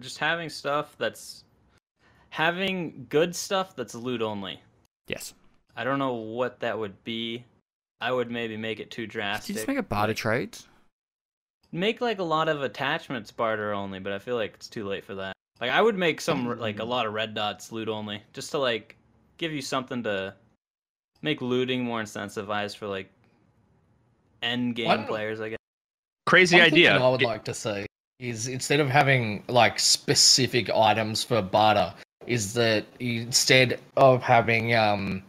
just having stuff that's having good stuff that's loot only. Yes. I don't know what that would be. I would maybe make it too Did drastic. you just make a barter like, trades? make like a lot of attachments barter only, but I feel like it's too late for that. Like I would make some like a lot of red dots loot only, just to like give you something to make looting more incentivized for like end game players. I guess. crazy One idea. that I would It- like to see is instead of having like specific items for barter, is that instead of having um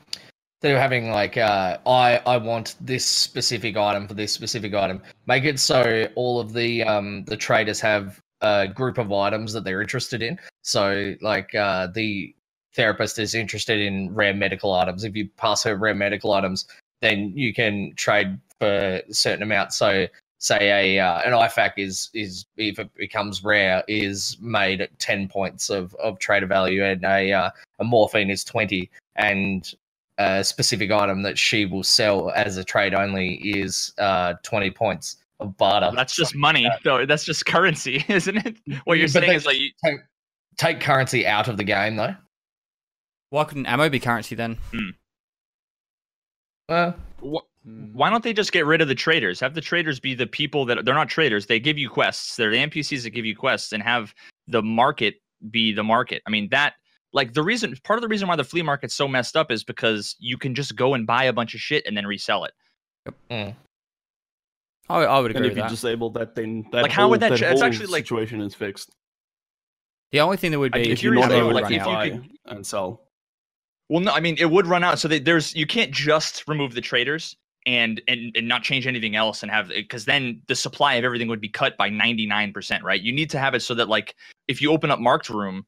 of having like uh I I want this specific item for this specific item, make it so all of the um the traders have a group of items that they're interested in. So like uh the therapist is interested in rare medical items. If you pass her rare medical items, then you can trade for a certain amount. So say a uh, an IFAK is is if it becomes rare is made at ten points of of trader value, and a uh, a morphine is twenty, and a specific item that she will sell as a trade only is uh twenty points of barter. That's just money, though. That's just currency, isn't it? What you're But saying is like, you- take, take currency out of the game though. Why couldn't ammo be currency then? Well, Mm. Why don't they just get rid of the traders? Have the traders be the people that they're not traders. They give you quests. They're the NPCs that give you quests, and have the market be the market. I mean that. Like the reason, part of the reason why the flea market's so messed up is because you can just go and buy a bunch of shit and then resell it. mm. I, I would And agree if with you that. disable that, then that Like, how would that that ch- it's actually, like- situation is fixed. The only thing that would be be If if you're curious not would able like, to run if you out. and sell. Well, no, I mean it would run out. So that there's you can't just remove the traders and and and not change anything else and have because then the supply of everything would be cut by 99%, right? You need to have it so that like if you open up marked room,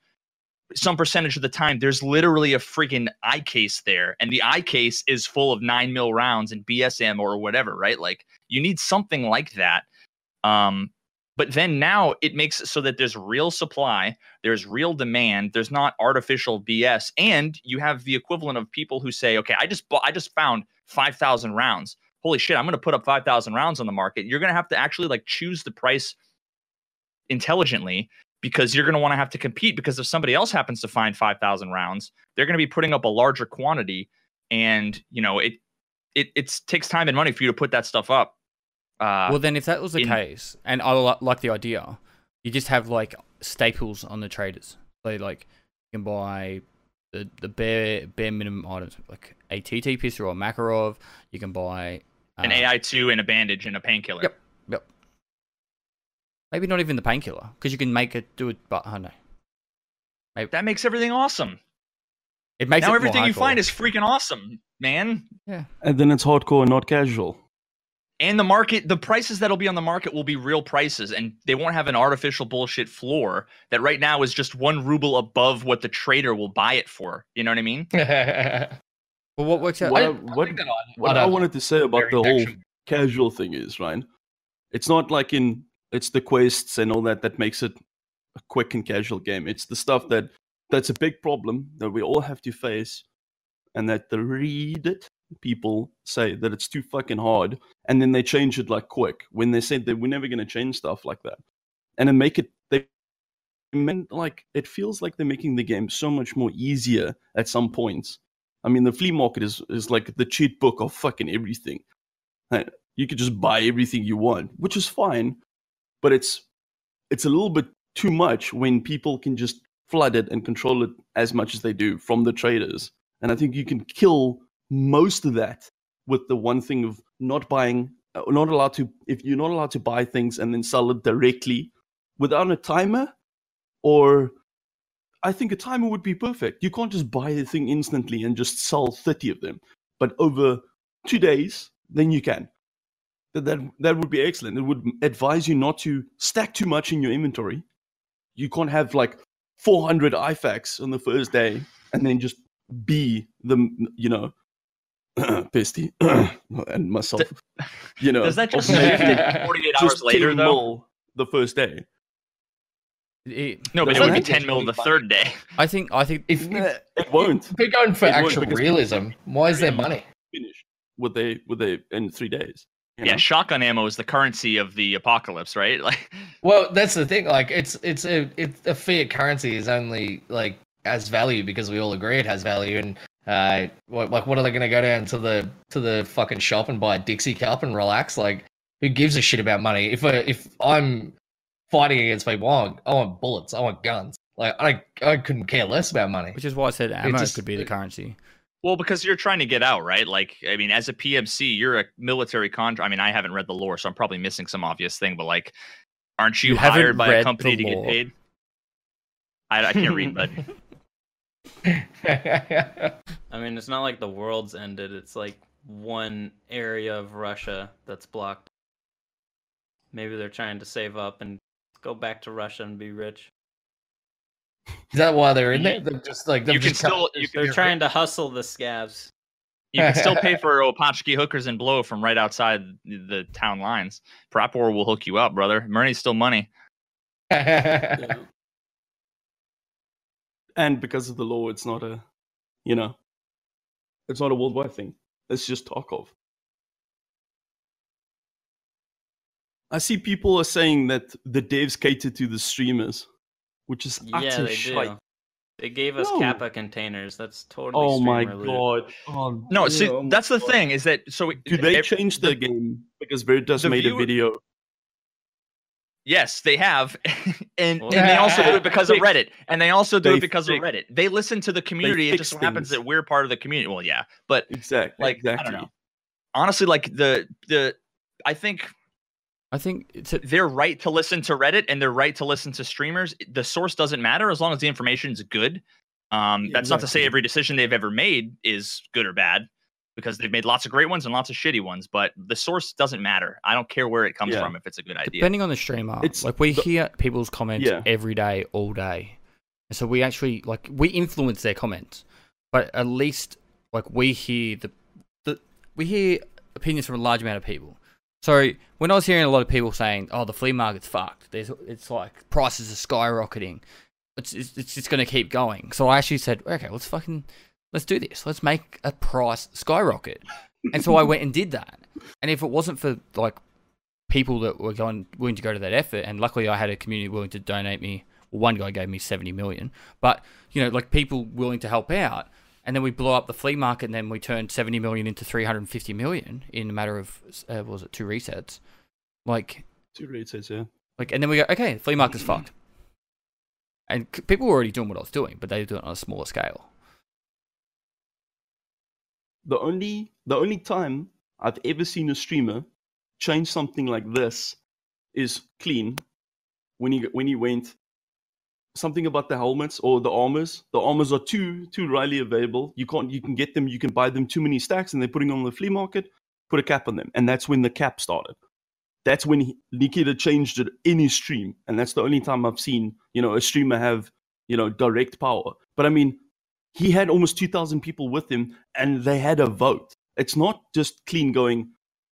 some percentage of the time there's literally a freaking eye case there, and the eye case is full of nine mil rounds and BSM or whatever, right? Like you need something like that. Um, but then now it makes it so that there's real supply, there's real demand, there's not artificial BS, and you have the equivalent of people who say, "Okay, I just bought, I just found five thousand rounds. Holy shit, I'm going to put up five thousand rounds on the market." You're going to have to actually like choose the price intelligently because you're going to want to have to compete. Because if somebody else happens to find five thousand rounds, they're going to be putting up a larger quantity, and you know it it it takes time and money for you to put that stuff up. Uh, Well, then if that was the in- case, and I like the idea, you just have like staples on the traders. So like you can buy the the bare bare minimum items like a TT pistol or a Makarov. You can buy an uh, AI two and a bandage and a painkiller. Yep. Yep. Maybe not even the painkiller because you can make it do it. But I don't know. That makes everything awesome. It makes now it more everything you find is freaking awesome, man. Yeah. And then it's hardcore, and not casual. And the market, the prices that'll be on the market will be real prices, and they won't have an artificial bullshit floor that right now is just one ruble above what the trader will buy it for. You know what I mean? Well, what works out? What I- I- I what- I- What I I wanted to say about the whole actual- casual thing is, right? It's not like in it's the quests and all that that makes it a quick and casual game. It's the stuff that that's a big problem that we all have to face, and that the Reddit people say that it's too fucking hard, and then they change it like quick when they said that we're never going to change stuff like that, and then make it they meant like it feels like they're making the game so much more easier at some points. I mean, the flea market is is like the cheat book of fucking everything. You could just buy everything you want, which is fine, but it's it's a little bit too much when people can just flood it and control it as much as they do from the traders. And I think you can kill most of that with the one thing of not buying, uh, not allowed to, if you're not allowed to buy things and then sell it directly without a timer, or I think a timer would be perfect. You can't just buy the thing instantly and just sell 30 of them. But over two days, then you can. That, that that would be excellent. It would advise you not to stack too much in your inventory. You can't have like 400 IFAKs on the first day and then just be the you know Pisty and myself. You know, Does that just of shift 48 just hours later though? the first day. It- No, but it would be 10 mil the third day. I think I think If, if It won't If we're going for It actual realism, why is there money? finish with they with they in three days. Yeah, know? shotgun ammo is the currency of the apocalypse, right? Like, Well, that's the thing. Like, it's it's a it's a fiat currency is only like has value because we all agree it has value. And uh, what, like, what are they going to go down to the to the fucking shop and buy a Dixie cup and relax? Like, who gives a shit about money? If I, if I'm fighting against people, I want, I want bullets, I want guns. Like, I I couldn't care less about money. which is why I said ammo just- could be the currency. well, because you're trying to get out, right? Like, I mean, as a PMC, you're a military contract. I mean, I haven't read the lore, so I'm probably missing some obvious thing, but like, aren't you, You hired by a company to get paid? I, I can't read, but I mean, it's not like the world's ended. It's like one area of Russia that's blocked. Maybe they're trying to save up and go back to Russia and be rich. Is that why they're in there? They're just like they've you can just come- still you can, They're trying to hustle the scavs. you can still pay for Opachki hookers and blow from right outside the, the town lines. Prapor will hook you up, brother. Money's still money. Yeah. And because of the law, it's not a, you know, it's not a worldwide thing. It's just Tarkov. I see people are saying that the devs cater to the streamers, which is Yeah, utter they shite. do. They gave us No. Kappa containers. That's totally. Oh my loot. god! Oh, No, yeah, see, oh that's the God. thing is that so Do they ev- change the game because Veritas the made a video? Yes, they have, and, and they also do it because of Reddit, and they also do they it because of Reddit. They listen to the community. It just happens that we're part of the community. Well, yeah, but Exactly. like exactly. I don't know. Honestly, like the the I think I think it's a, they're right to listen to Reddit and they're right to listen to streamers. The source doesn't matter as long as the information is good. Um, that's not to say every decision they've ever made is good or bad, because they've made lots of great ones and lots of shitty ones. But the source doesn't matter. I don't care where it comes Yeah. from if it's a good idea. depending on the streamer. It's like we the- hear people's comments Yeah. every day, all day, and so we actually like we influence their comments, but at least like we hear the the we hear opinions from a large amount of people. So when I was hearing a lot of people saying, "Oh, the flea market's fucked," there's it's like prices are skyrocketing. It's it's, it's just going to keep going. So I actually said, "Okay, let's fucking let's do this. Let's make a price skyrocket." and so I went and did that. And if it wasn't for like people that were going willing to go to that effort, and luckily I had a community willing to donate me. Well, one guy gave me seventy million, but you know, like people willing to help out. And then we blew up the flea market, and then we turned seventy million into three hundred and fifty million in a matter of uh, was it two resets? Like, Two resets, yeah. like, and then we go, okay, flea market's fucked. And c- people were already doing what I was doing, but they were doing it on a smaller scale. The only the only time I've ever seen a streamer change something like this is Klean when he when he went something about the helmets or the armors. The armors are too too readily available. You can't you can get them. You can buy them too many stacks, and they're putting on the flea market. Put a cap on them, and that's when the cap started. That's when he, Nikita changed it in his stream, and that's the only time I've seen you know a streamer have you know direct power. But I mean, he had almost 2000 people with him and they had a vote. It's not just Klean going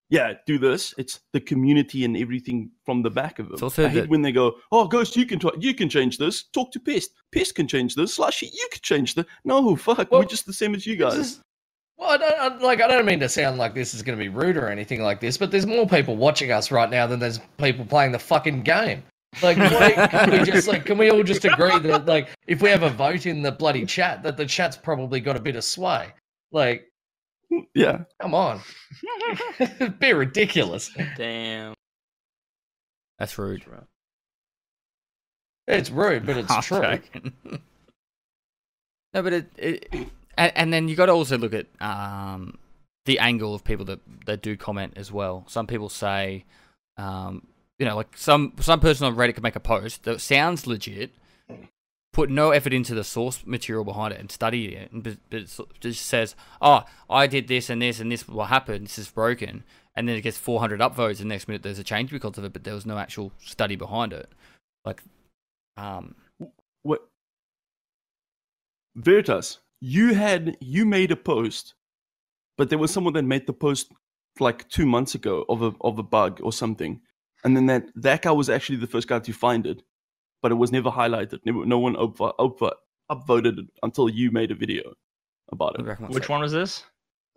yeah do this. It's the community and everything from the back of it It's also i hate that- when they go oh ghost you can try, you can change this. Talk to pest. Pest can change this. Slushy you can change this no fuck. Well, we're just the same as you guys. is- well, I don't, I, like I don't mean to sound like this is going to be rude or anything like this, but there's more people watching us right now than there's people playing the fucking game. Like, why- can we just like, can we all just agree that like, if we have a vote in the bloody chat, that the chat's probably got a bit of sway? Like, yeah come on, be ridiculous. Damn. That's rude. It's rude, but it's I'm true. no, but it, it and, and then you got to also look at um, the angle of people that, that do comment as well. Some people say, um, you know, like some some person on Reddit could make a post that sounds legit, put no effort into the source material behind it and study it, and it just says, "Oh, I did this and this and this will happen. This is broken," and then it gets 400 upvotes, and next minute there's a change because of it, but there was no actual study behind it. Like, um, What? Veritas, you had you made a post, but there was someone that made the post like two months ago of a of a bug or something, and then that that guy was actually the first guy to find it, but it was never highlighted. Never, no one up, up, upvoted it until you made a video about it. Which one was this?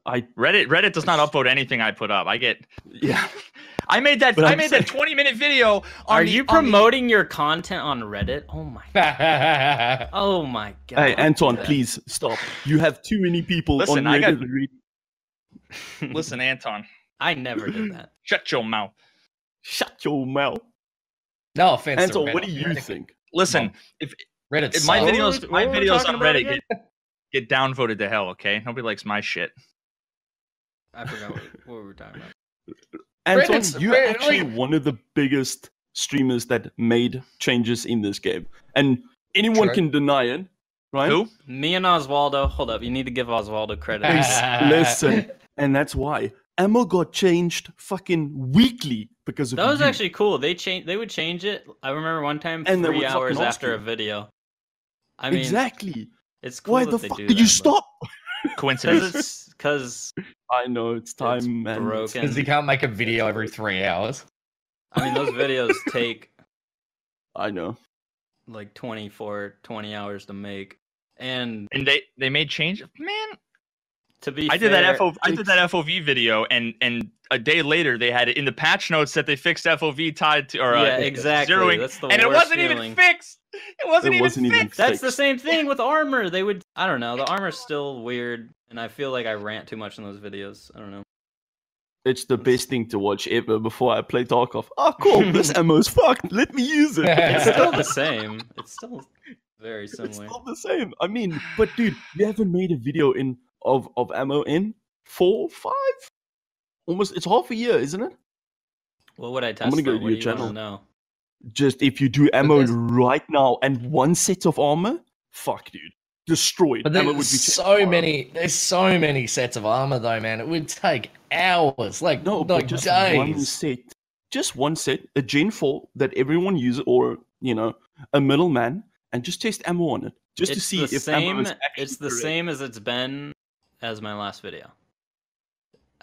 I Reddit. Reddit does not upvote anything I put up. I get. yeah. I made that. But I I'm made that 20 minute video. On Are the- you on the- promoting your content on Reddit? Oh my. God. oh my god. Hey Anton, Yeah. please stop. You have too many people Listen, on I got- Listen, Anton, I never did that. shut your mouth. Shut your mouth. no offense. to Anton, what do you Reddit- think? Listen, Reddit. if my videos, my what were we videos talking on Reddit get get downvoted to hell. Okay, nobody likes my shit. I forgot what, what we were talking about. Anton, Reddit's- you're Reddit- actually like- one of the biggest streamers that made changes in this game, and anyone True. can deny it, right? Who? Me and Oswaldo. Hold up. You need to give Oswaldo credit. Listen, and that's why ammo got changed fucking weekly because of That was you. actually cool. They change. They would change it. I remember one time And three hours after you. a video. I mean, exactly. it's cool Why that the they fuck do did you that, stop? Coincidence. Because I know it's time, man. broken. Because he can't make a video every three hours. I mean those videos take I know. like 24, 20 hours to make, and and they they made change. Man, to be I did that fair, FO, I did that FOV video, and and a day later they had it in the patch notes that they fixed FOV tied to or uh, Yeah, exactly. zeroing, That's the and it wasn't feeling. even fixed. It wasn't, It even, wasn't even fixed. That's the same thing with armor. They would. I don't know. The armor's still weird, and I feel like I rant too much in those videos. I don't know. It's the best thing to watch ever before I play Tarkov. Oh, cool. this ammo's fucked. Let me use it. It's still the same. It's still very similar. It's still the same. I mean, but dude, you haven't made a video in of of ammo in four, five, almost. It's half a year, isn't it? What would I test? I'm gonna go to your do you wanna channel. know? Just if you do ammo right now and one set of armor, fuck, dude, destroyed. But there's so many. There's so many sets of armor though, man. It would take hours, like No, like just one set, just one set, a Gen Four that everyone uses, or you know, a middleman, and just test ammo on it, just to see if ammo is It's the correct. same as it's been as my last video.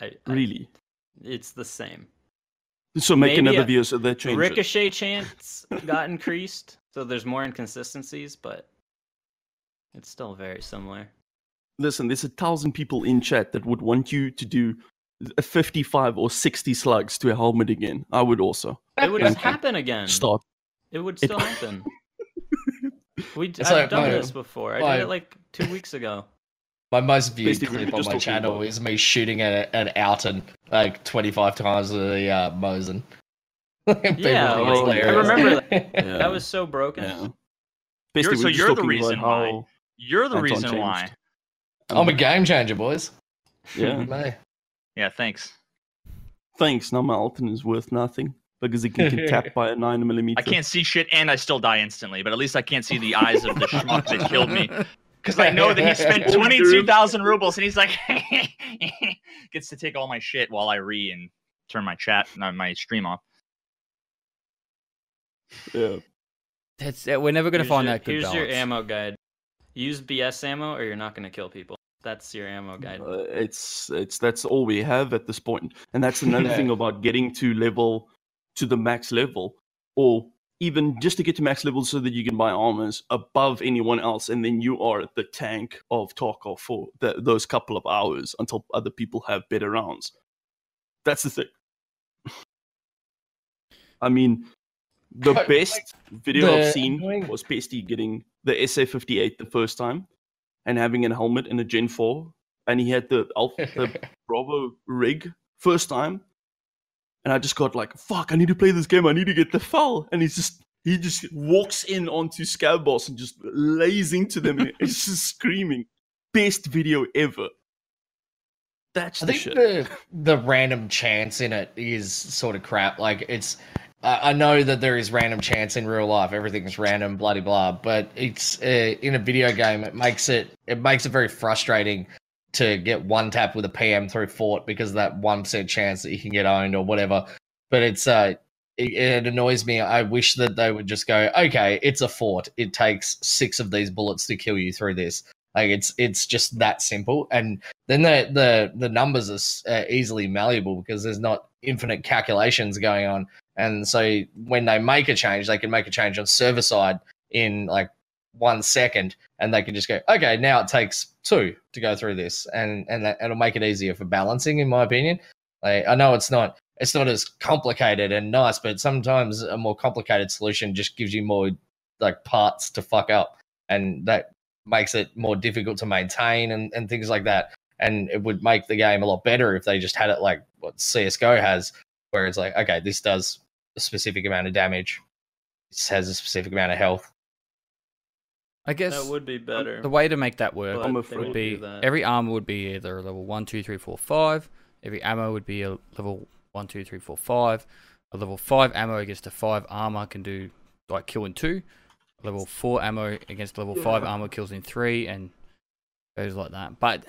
I, I- Really. it's the same. So make Maybe another a video so that changes. Ricochet chance got increased, so there's more inconsistencies, but it's still very similar. Listen, there's a thousand people in chat that would want you to do a 55 or 60 slugs to a helmet again. I would also It would Thank you. happen again. Stop. It would It- still happen. We It's I've like done my- this before. I my- did it like two weeks ago. My most viewed Basically, clip on my channel is me shooting at an Altyn like 25 times with the uh, Mosin. People think it's Yeah, like, I hilarious. remember Yeah. That was so broken. Yeah. You're- Basically, so you're the reason why. how You're the Anton reason changed. why. I'm a game changer, boys. Yeah. Yeah, thanks. Thanks. Now my Altyn is worth nothing because it can get tapped by a 9 millimeter. I can't see shit, and I still die instantly. But at least I can't see the eyes of the schmuck that killed me. Because I know that he spent Oh, dude. 22,000 rubles, and he's like, gets to take all my shit while I re and turn my chat, no, my stream off. Yeah. That's uh, we're never gonna Here's find your- that good Here's your ammo guide. Use BS ammo, or you're not gonna kill people. That's your ammo guide. Uh, it's it's that's all we have at this point, and that's another Yeah. thing about getting to level to the max level, or even just to get to max level so that you can buy armors above anyone else, and then you are the tank of Tarkov for th those couple of hours until other people have better rounds. That's the thing. I mean, the best video the I've seen was Pesty getting the SA58 the first time and having a helmet in a Gen 4, and he had the Alpha, the Bravo rig first time, and I just got like, "Fuck! I need to play this game. I need to get the FAL." And he's just he just walks in onto Scav Boss and just lays into them, and it's just screaming. Best video ever. That's I the think shit. the the random chance in it is sort of crap. Like it's I I know that there is random chance in real life. Everything's random, bloody blah. But it's uh, in a video game. It makes it it makes it very frustrating to get one tap with a PM through fort because of that one percent chance that you can get owned or whatever. But it's uh, it, annoys me. I wish that they would just go, okay, it's a fort. It takes six of these bullets to kill you through this. Like it's it's just that simple, and then the the the numbers are easily malleable because there's not infinite calculations going on. And so when they make a change, they can make a change on server side in like one second, and they can just go, okay, now it takes two to go through this, and and that, it'll make it easier for balancing, in my opinion. Like, I know it's not it's not as complicated and nice, but sometimes a more complicated solution just gives you more like parts to fuck up, and that makes it more difficult to maintain and, and things like that. And it would make the game a lot better if they just had it like what CS:GO has, where it's like, okay, this does a specific amount of damage, this has a specific amount of health. I guess That would be better. the way to make that work but I'm they afraid- would won't be do that. every armor would be either level one, two, three, four, five. Every ammo would be a level one, two, three, four, five. A level five ammo against a five armor can do like kill in two. Level four ammo against level five armor kills in three, and goes like that. But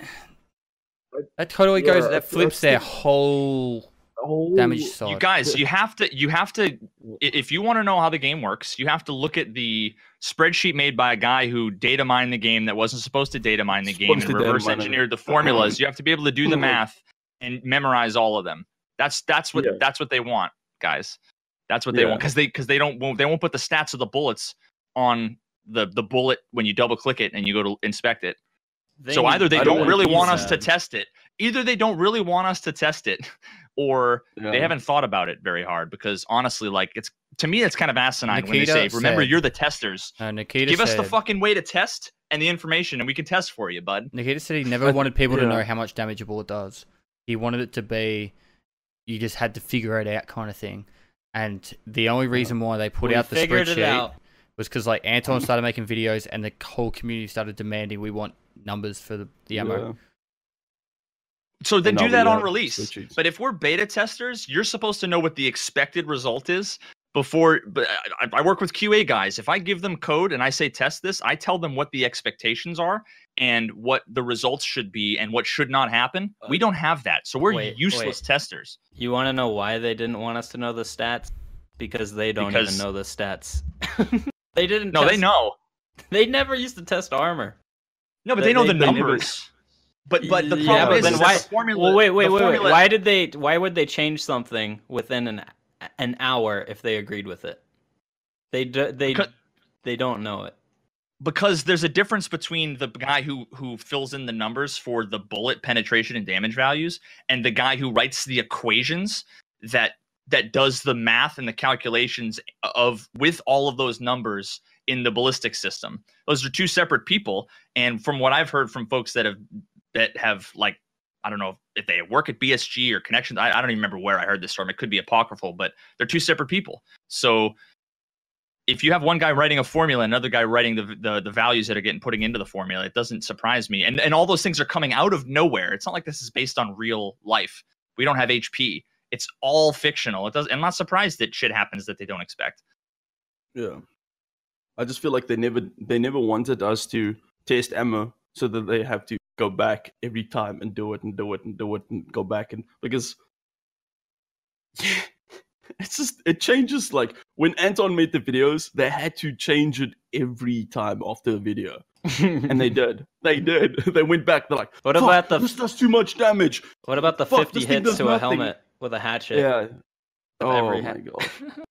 that totally yeah, goes. That flips their whole Oh, damage you guys you have to you have to if you want to know how the game works you have to look at the spreadsheet made by a guy who data mined the game that wasn't supposed to data mine the game Supposed and reverse engineered the formulas. You have to be able to do the math and memorize all of them. That's that's what Yeah. that's what they want guys. That's what they Yeah. want because they because they don't won't, they won't put the stats of the bullets on the the bullet when you double click it and you go to inspect it. They so either they to don't do really want us to test it either they don't really want us to test it or they haven't thought about it very hard because honestly, like it's to me, it's kind of asinine when they say, "Remember, said- you're the testers. Uh, Nikita Give us the fucking way to test and the information, and we can test for you, bud." Nikita said he never I- wanted people to know how much damage a bullet does. He wanted it to be you just had to figure it out kind of thing. And the only reason why they put We out the spreadsheet out. was because like Anton started making videos and the whole community started demanding we want numbers for the, the ammo. Yeah. So then do that on release. spreadsheets. But if we're beta testers, you're supposed to know what the expected result is before. But I, I work with QA guys. If I give them code and I say test this, I tell them what the expectations are and what the results should be and what should not happen. Uh, we don't have that, so we're Wait, useless wait. testers. You want to know why they didn't want us to know the stats? Because they don't Because- even know the stats. they didn't. No, they know. They never used to test armor. No, but They- they know they- the they never- numbers. But but the Yeah, problem but is, then is why- the formula. Well, wait, wait, wait, wait. Why did they? Why would they change something within an an hour if they agreed with it? They do, they Because- they don't know it. because there's a difference between the guy who who fills in the numbers for the bullet penetration and damage values and the guy who writes the equations that that does the math and the calculations of with all of those numbers in the ballistic system those are two separate people and from what i've heard from folks that have that have like i don't know if they work at bsg or connections i, I don't even remember where i heard this from it could be apocryphal but they're two separate people so if you have one guy writing a formula, another guy writing the, the the values that are getting putting into the formula, it doesn't surprise me. And and all those things are coming out of nowhere. It's not like this is based on real life. We don't have HP. It's all fictional. It does. I'm not surprised that shit happens that they don't expect. Yeah. I just feel like they never they never wanted us to test Emma, so that they have to go back every time and do it and do it and do it and go back and because yeah, it's just it changes like when Anton made the videos, they had to change it every time after a video. And they did. They did. They went back, they're like, What "Fuck, about the- this does too much damage. What about the Fuck, fifty hits to a helmet with a hatchet? Yeah. Oh every my god.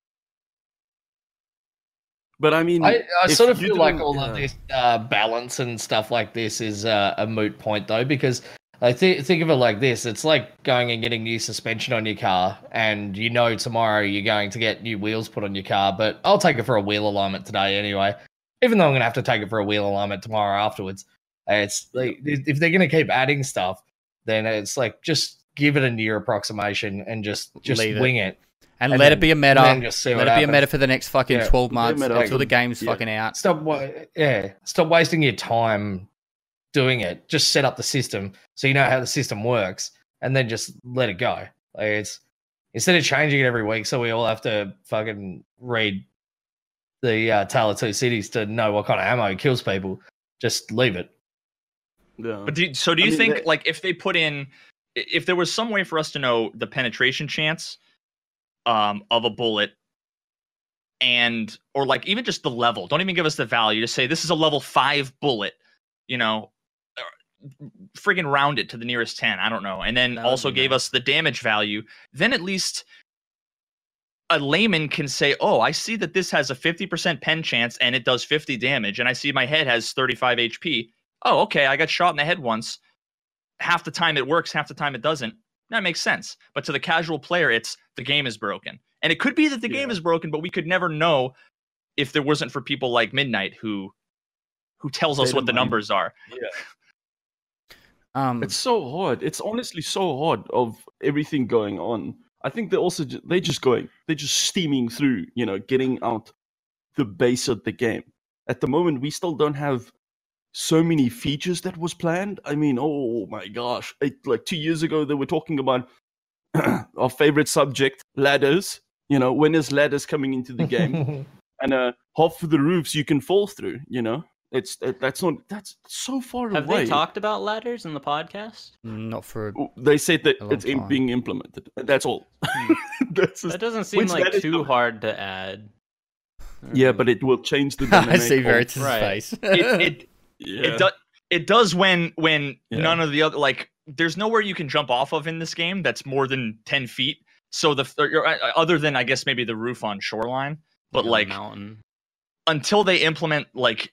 But I mean I, I sort of feel like all of this uh, balance and stuff like this is uh, a moot point, though, because I th- think of it like this: it's like going and getting new suspension on your car, and you know tomorrow you're going to get new wheels put on your car. But I'll take it for a wheel alignment today anyway, even though I'm gonna have to take it for a wheel alignment tomorrow afterwards. It's like if they're gonna keep adding stuff, then it's like just give it a near approximation and just just Leave it. wing it. And, And let then- it be a meta. just see Let what it be a meta for the next fucking Yeah, twelve months meta until the game's yeah. fucking out. Stop, wa- yeah. Stop wasting your time doing it. Just set up the system so you know how the system works, and then just let it go. Like it's instead of changing it every week, so we all have to fucking read the uh, Tale of Two Cities to know what kind of ammo kills people. Just leave it. Yeah. But do, so do I you mean, think that- like if they put in if there was some way for us to know the penetration chance um of a bullet and or like even just the level, don't even give us the value, just say this is a level 5 bullet, you know, friggin' round it to the nearest 10, I don't know. And then That also gave nice. us the damage value, then at least a layman can say, "Oh, I see that this has a 50% pen chance and it does 50 damage and I see my head has 35 HP. Oh, okay, I got shot in the head once. Half the time it works, half the time it doesn't. That makes sense. But to the casual player, it's the game is broken. And it could be that the game is broken, but we could never know if there wasn't for people like Midnight who who tells us what the mind. numbers are. Um, It's so hard. It's honestly so hard of everything going on. I think they're also they're just going. They're just steaming through. You know, getting out the base of the game. At the moment, we still don't have so many features that was planned. I mean, oh my gosh! It, like two years ago, they were talking about our favorite subject, ladders. You know, when is ladders coming into the game? and uh, half of the roofs you can fall through. You know, it's that, that's not that's so far Have away. Have they talked about ladders in the podcast? not for They said that A it's im- time. being implemented. That's all. that's just, That doesn't seem like too don't- hard to add. yeah, Mm. but it will change the I dynamic. see of- Veritas' Right. face. It it, yeah. it does it does when when Yeah. none of the other like there's nowhere you can jump off of in this game that's more than 10 feet. So the or, uh, other than I guess maybe the roof on shoreline, but like until they implement like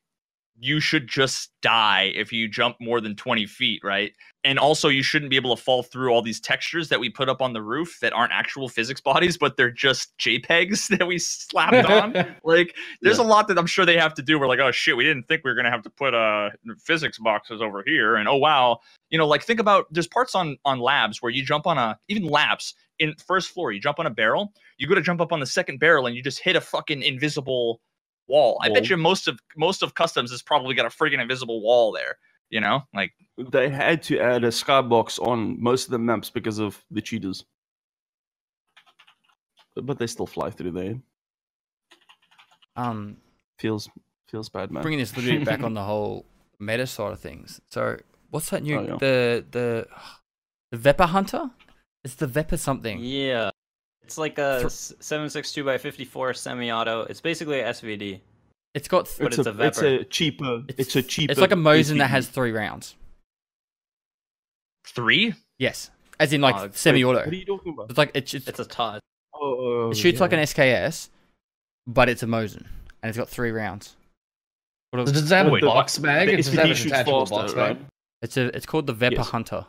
you should just die if you jump more than 20 feet right? And also you shouldn't be able to fall through all these textures that we put up on the roof that aren't actual physics bodies but they're just jpegs that we slapped on. Like there's a lot that i'm sure they have to do. We're like oh shit we didn't think we were going to have to put uh physics boxes over here. And oh wow. You know like think about there's parts on on labs where you jump on a even labs in first floor you jump on a barrel you go to jump up on the second barrel and you just hit a fucking invisible wall. I bet you most of most of customs has probably got a friggin' invisible wall there. You know, like They had to add a skybox on most of the maps because of the cheaters. But but they still fly through there. um, Feels feels bad, man. bringing this a little bit back on the whole meta side of things. So, what's that new? Oh, yeah. The the the Vepr Hunter. It's the Vepr something. Yeah. It's like a 762 by 54 semi-auto. It's basically a SVD. It's got. Th- but it's, it's a, a it's a cheaper. It's, a cheaper. It's like a Mosin that has three rounds. three. Yes, as in like Oh, semi-auto. What are you talking about? It's like it, it's, It's a TOS. Oh, oh, oh, it shoots like an SKS, but it's a Mosin, and it's got three rounds. What a- Does it have a Wait, box bag? the Does it have a shoots detachable faster, box right? it's a it's called the Vepper Yes. Hunter.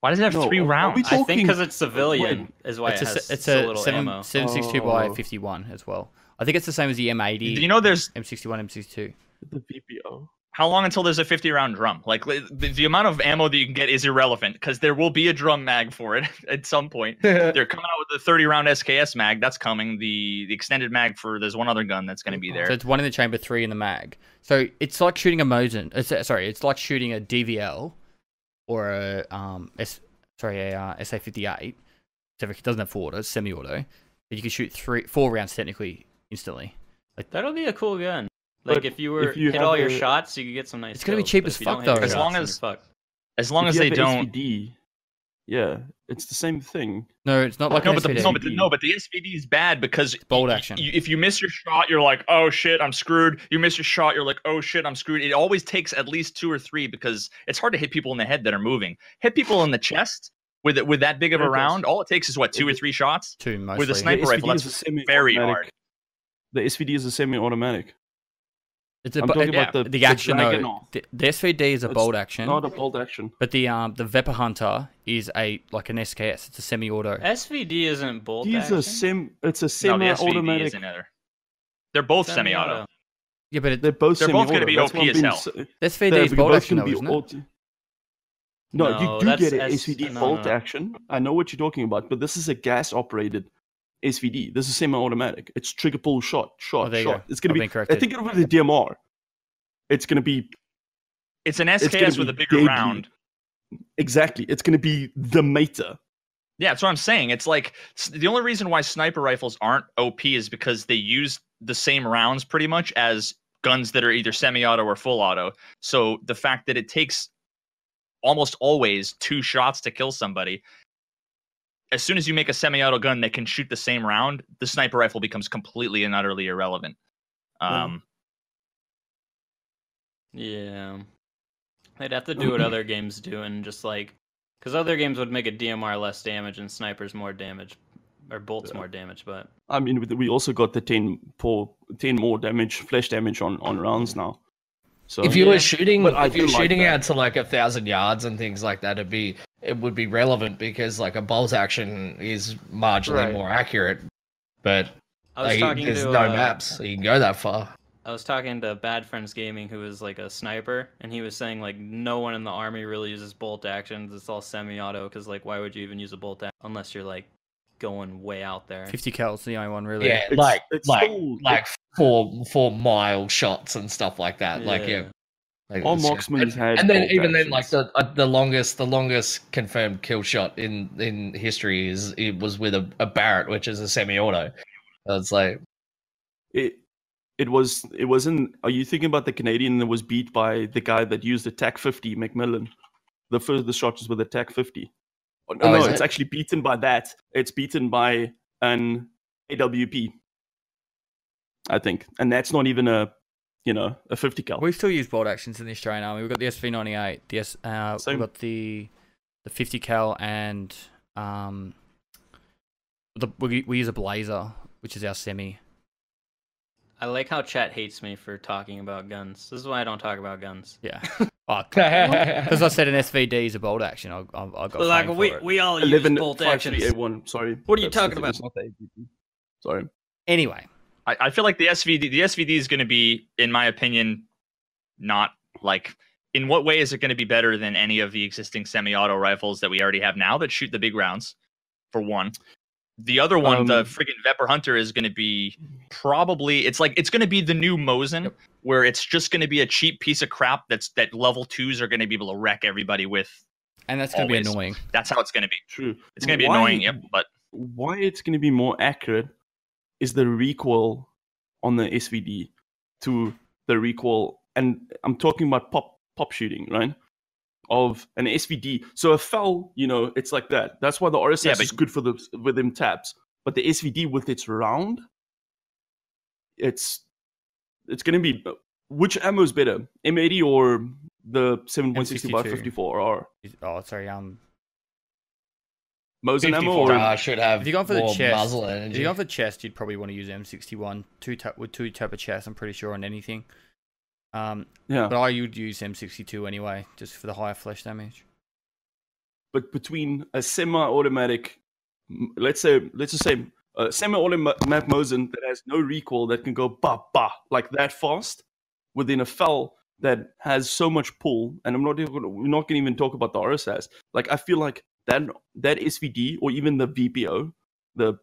Why does it have No, three are we rounds? I think because it's civilian is why it's it a, has se- it's so a little seven, ammo. 762 by Oh. 51 as well. I think it's the same as the M80, Do you know, there's M61, M62. the VPO. how long until there's a 50 round drum? Like the, the amount of ammo that you can get is irrelevant because there will be a drum mag for it at some point. They're coming out with the 30 round SKS mag. That's coming. The the extended mag for there's one other gun that's going to be there. So there. it's one in the chamber, three in the mag. So it's like shooting a Mosin. It's, uh, sorry, it's like shooting a DVL or a um S, sorry a uh, SA58. So it doesn't have full auto, it's semi-auto. But you can shoot three, four rounds technically instantly. Like that'll be a cool gun. Like if you were if you hit all have your a- shots, you could get some nice. It's gonna be cheap as fuck, don't hit your though. As long as- you're. As long If as you they have don't. SVD, yeah, it's the same thing. No, it's not like no, an but the, no, but the, no, but the SVD is bad because bolt y- y- action. y- if you miss your shot, you're like, oh shit, I'm screwed. You miss your shot, you're like, oh shit, I'm screwed. It always takes at least two or three because it's hard to hit people in the head that are moving. Hit people in the chest with with that big of a Yeah, it does. round. All it takes is what two or three shots. Two mostly. with a sniper the rifle, SVD that's is very hard. The SVD is a semi-automatic. It's a, I'm bu- talking uh, about the- the the action dragon though. off. The, the SVD is a It's bolt action, Not a bolt action. but the um the Vepper Hunter is a like an SKS. It's a semi-auto. SVD isn't bolt These action. are sim. It's a No, SVD semi-automatic. isn't either. They're both semi-auto. Yeah, but it, They're both They're both gonna semi-auto. be That's OP what as hell. s- the SVD they're is bolt both action gonna though, isn't it? No, No, you do get an S- SVD no, bolt no. action. I know what you're talking about, but this is a gas-operated SVD. This is semi-automatic. It's trigger pull shot, shot, Oh, shot. go. It's gonna I've be. been I think it'll be the DMR. It's gonna be It's an gonna SKS with a bigger deadly. round. exactly. It's gonna be the meter. Yeah, that's what I'm saying. It's like the only reason why sniper rifles aren't OP is because they use the same rounds pretty much as guns that are either semi-auto or full auto. So the fact that it takes almost always two shots to kill somebody, as soon as you make a semi-auto gun that can shoot the same round, the sniper rifle becomes completely and utterly irrelevant. Yeah. Um, Yeah. They'd have to do what other games do and just like because other games would make a DMR less damage and snipers more damage or bolts Yeah. more damage, but I mean, we also got the 10, por- 10 more damage, flash damage on, on rounds now. So if you Yeah. were shooting, But if you're like shooting that. out to like a thousand yards and things like that, it'd be it would be relevant because like a bolt action is marginally Right. more accurate, but I was like, talking there's to no uh, maps, so you can go that far. I was talking to Bad Friends Gaming, who is like a sniper, and he was saying like no one in the army really uses bolt actions. It's all semi-auto because like why would you even use a bolt action unless you're like going way out there? 50 cal's the only one really. Yeah, It's- like it's like still- like four four mile shots and stuff like that. Like yeah, Yeah. Like, All it's just- marksmen and, had and then even then, like the uh, the longest the longest confirmed kill shot in in history is it was with a, a Barrett, which is a semi-auto. So It's like it it was it wasn't are you thinking about the canadian that was beat by the guy that used the tac 50 mcmillan? The first the shot was with the tac 50 oh, no, Oh, no it's it? actually beaten by that. It's beaten by an awp i think. And that's not even a you know a 50 cal We still use bolt actions in the Australian Army. We've got the SV98, the S, uh, we've got the the 50 cal, and um, the we, we use a Blaser, which is our semi. I like how chat hates me for talking about guns. This is why I don't talk about guns. Yeah. Oh, because I said an SVD is a bolt action. I, I, I got like we, it. we all 11 use bolt actions. 5381 sorry What are you That's- talking about? not the AWP. sorry Anyway, I, I feel like the SVD the SVD is going to be, in my opinion, not like. In what way is it going to be better than any of the existing semi-auto rifles that we already have now that shoot the big rounds? For one, the other one, the Um, friggin' Vepr Hunter, is going to be probably it's like it's going to be the new Mosin, where it's just going to be a cheap piece of crap that's that level twos are going to be able to wreck everybody with. and that's going to be annoying. That's how it's going to be. true It's going to be Why- annoying, yep. But why it's going to be more accurate is the recoil on the SVD to the recoil, and I'm talking about pop pop shooting, right? Of an SVD. So a FAL, you know, it's like that. That's why the RSAS Yeah, is good for the with them tabs. But the SVD with its round, it's it's going to be which ammo is better, M80 or the 7.60 by M62. 54 or Oh, sorry. Um, Mosin ammo 54. or I should have if you're going for the more chest, muzzle if you're going for chest, you'd probably want to use M61 two tap with two tap of chest. I'm pretty sure on anything. Um, yeah. but I would use M62 anyway, just for the higher flesh damage. but between a semi-automatic, let's say, let's just say, a semi-automatic Mosin that has no recoil that can go ba ba like that fast, within a FAL that has so much pull, and I'm not even gonna, we're not going to even talk about the RSAS. Like I feel like that that SVD or even the VPO, the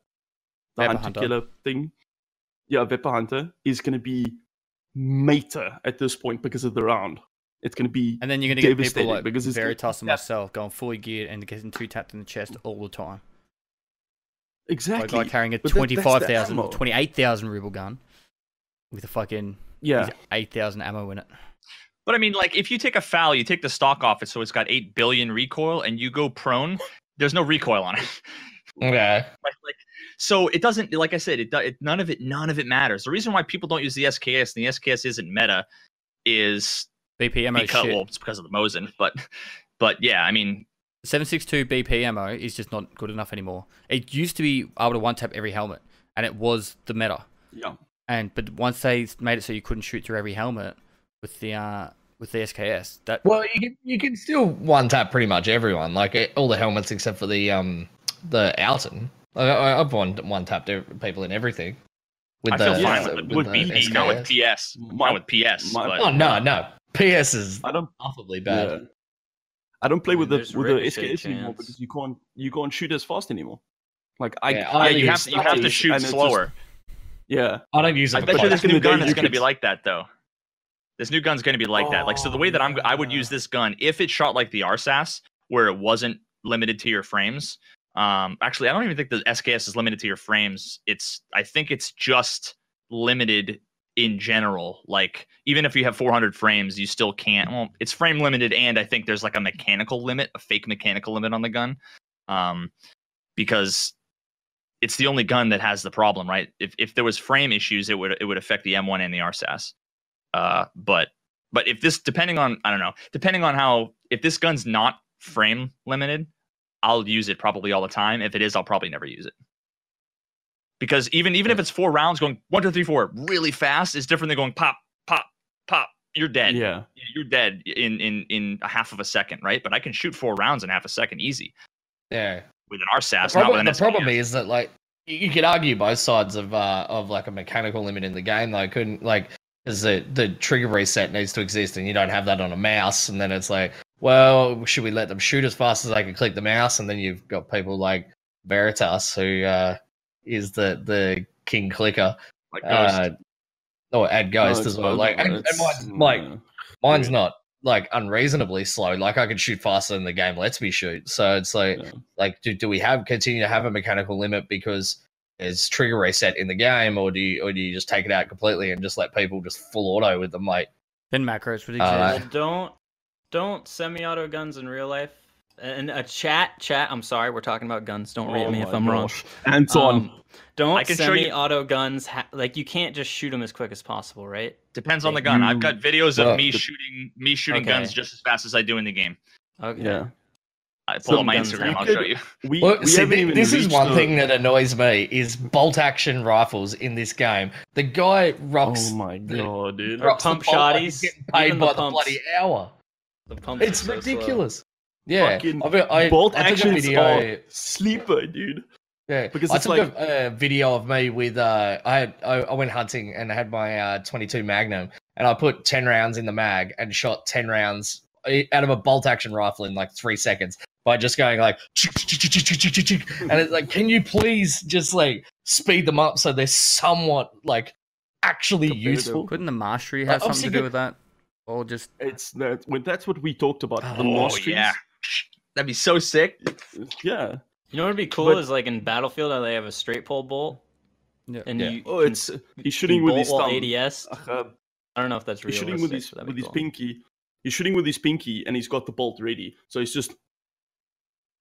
the hunter Hunter. killer thing, yeah, Vapor Hunter is going to be meta at this point because of the round. It's going to be And then you're going to get people like because it's Veritas and yeah. myself going fully geared and getting two tapped in the chest all the time. exactly Like a guy carrying a But that- 25,000, ammo. 28,000 ruble gun with a fucking yeah. 8,000 ammo in it. But I mean, like, if you take a FAL, you take the stock off it, so it's got eight billion recoil, and you go prone, there's no recoil on it. Okay. like, like, so it doesn't. Like I said, it, it none of it, none of it matters. The reason why people don't use the SKS and the SKS isn't meta is BP ammo because shit. well, it's because of the Mosin. But, but yeah, I mean, 762 BP ammo is just not good enough anymore. It used to be able to one tap every helmet, and it was the meta. Yeah. And but once they made it so you couldn't shoot through every helmet with the uh with the SKS, that Well, you can you can still one tap pretty much everyone, like eh, all the helmets except for the um the Altyn. I, I- I've one one tapped people in everything. With I feel fine yeah, with, with with, the BP, not with PS, My- not with PS. my- but- Oh no, no. PS is I don't. laughably bad. Yeah. I don't play I with the with the ricochet SKS anymore because you can't you can't shoot as fast anymore. Like I, Yeah, I I yeah, you have to, you have to shoot and it's just- slower. yeah, I don't use it. I for bet you this new gun is going to be like that though. This new gun's going to be like that. Like so, the way that I'm, I would Oh, use this gun if it shot like the RSAS, where it wasn't limited to your frames. Um, actually, I don't even think the SKS is limited to your frames. It's I think it's just limited in general. Like even if you have 400 frames, you still can't. Well, it's frame limited, and I think there's like a mechanical limit, a fake mechanical limit on the gun, um, because it's the only gun that has the problem, right? If if there was frame issues, it would it would affect the M1 and the RSAS. Uh, but but if this depending on I don't know, depending on how if this gun's not frame limited, I'll use it probably all the time. If it is, I'll probably never use it. Because even even if it's four rounds going one, two, three, four really fast, is different than going pop, pop, pop. You're dead. Yeah. You're dead in in in a half of a second, right? But I can shoot four rounds in half a second easy Yeah. with an The RSAS, not with problem, an the problem is that like you you could argue both sides of uh of like a mechanical limit in the game. Though, couldn't like because the the trigger reset needs to exist, and you don't have that on a mouse. And then it's like, well, should we let them shoot as fast as they can click the mouse? And then you've got people like Veritas, who uh is the the king clicker. like Ghost. Uh, or add Ghost No, as well. Like, and, and it's- mine's, like yeah. mine's yeah. not like unreasonably slow. Like I can shoot faster than the game lets me shoot. So it's like Yeah. like do, do we have continue to have a mechanical limit because there's trigger reset in the game or do you or do you just take it out completely and just let people just full auto with them like Then macros would Uh, exist. Well, don't don't semi-auto guns in real life. And a chat, chat. I'm sorry, we're talking about guns. Don't rate Oh me if I'm wrong. gosh. Anton. Um, don't I can show you- semi-auto guns. Ha- like you can't just shoot them as quick as possible, right? Depends on the you- gun. I've got videos Well, of me the- shooting me shooting Okay. guns just as fast as I do in the game. Okay. yeah. I pull Some up my Instagram. I'll could- show you. We, well, we see, haven't thi- even this is one the- thing that annoys me is bolt action rifles in this game the guy rocks Oh my the- god, dude. Rocks the pump bolt shotties, getting paid even the by the, bloody hour The pumps it's so slow. ridiculous yeah Fucking I, mean, I, Bolt I took a video sleeper, dude. Yeah, Because I took like- a, a video of me with uh, I had I, I went hunting and I had my uh 22 Magnum and I put 10 rounds in the mag and shot 10 rounds eh, out of a bolt action rifle in like three seconds by just going like and it's like, can you please just like speed them up so they're somewhat like actually Competitive. useful? Couldn't the mastery Uh, have I'm something to do with that? Or just It's that when that's what we talked about. the Oh, masteries. yeah. That'd be so sick. Yeah. You know what would be cool But- is like in Battlefield how they have a straight pull bolt. Yeah. And Yeah. you Oh, it's he's shooting with his while thumb. ADS. Uh, I don't know if that's real. he's shooting with his with be his pinky. He's shooting with his pinky, and he's got the bolt ready. So he's just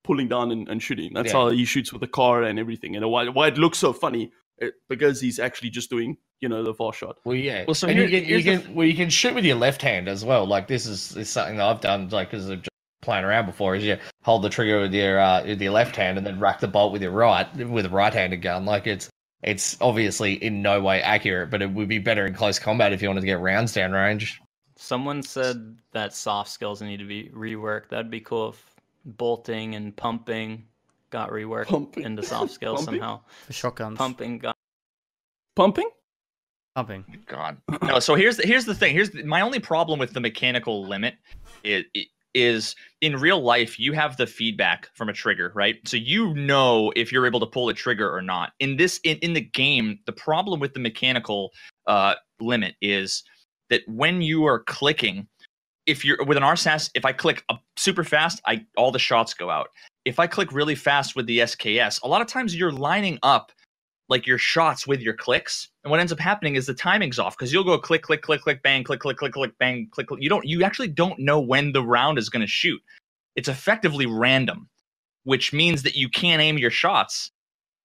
pulling down and, and shooting. That's Yeah. how he shoots with the car and everything. And why why it looks so funny it, because he's actually just doing you know the far shot. Well, yeah. Well, so and here- you can, you here's the can well, you can shoot with your left hand as well. Like this is, is something that I've done, like because of just playing around before. Is you hold the trigger with your uh, with your left hand and then rack the bolt with your right with a right-handed gun. Like it's it's obviously in no way accurate, but it would be better in close combat if you wanted to get rounds down range. Someone said that soft skills need to be reworked. That'd be cool if bolting and pumping got reworked Pumping. into soft skills Pumping? somehow. The shotguns? Pumping got Pumping? Pumping. God. No. So here's the, here's the thing. Here's the, my only problem with the mechanical limit is, is in real life you have the feedback from a trigger, right? So you know if you're able to pull a trigger or not. In this in, in the game, the problem with the mechanical uh, limit is that when you are clicking, if you're with an RSAS, if I click up super fast, I all the shots go out. If I click really fast with the SKS, a lot of times you're lining up like your shots with your clicks. And what ends up happening is the timing's off because you'll go click, click, click, click, bang, click, click, click, click, bang, click, click. You don't you actually don't know when the round is going to shoot. It's effectively random, which means that you can't aim your shots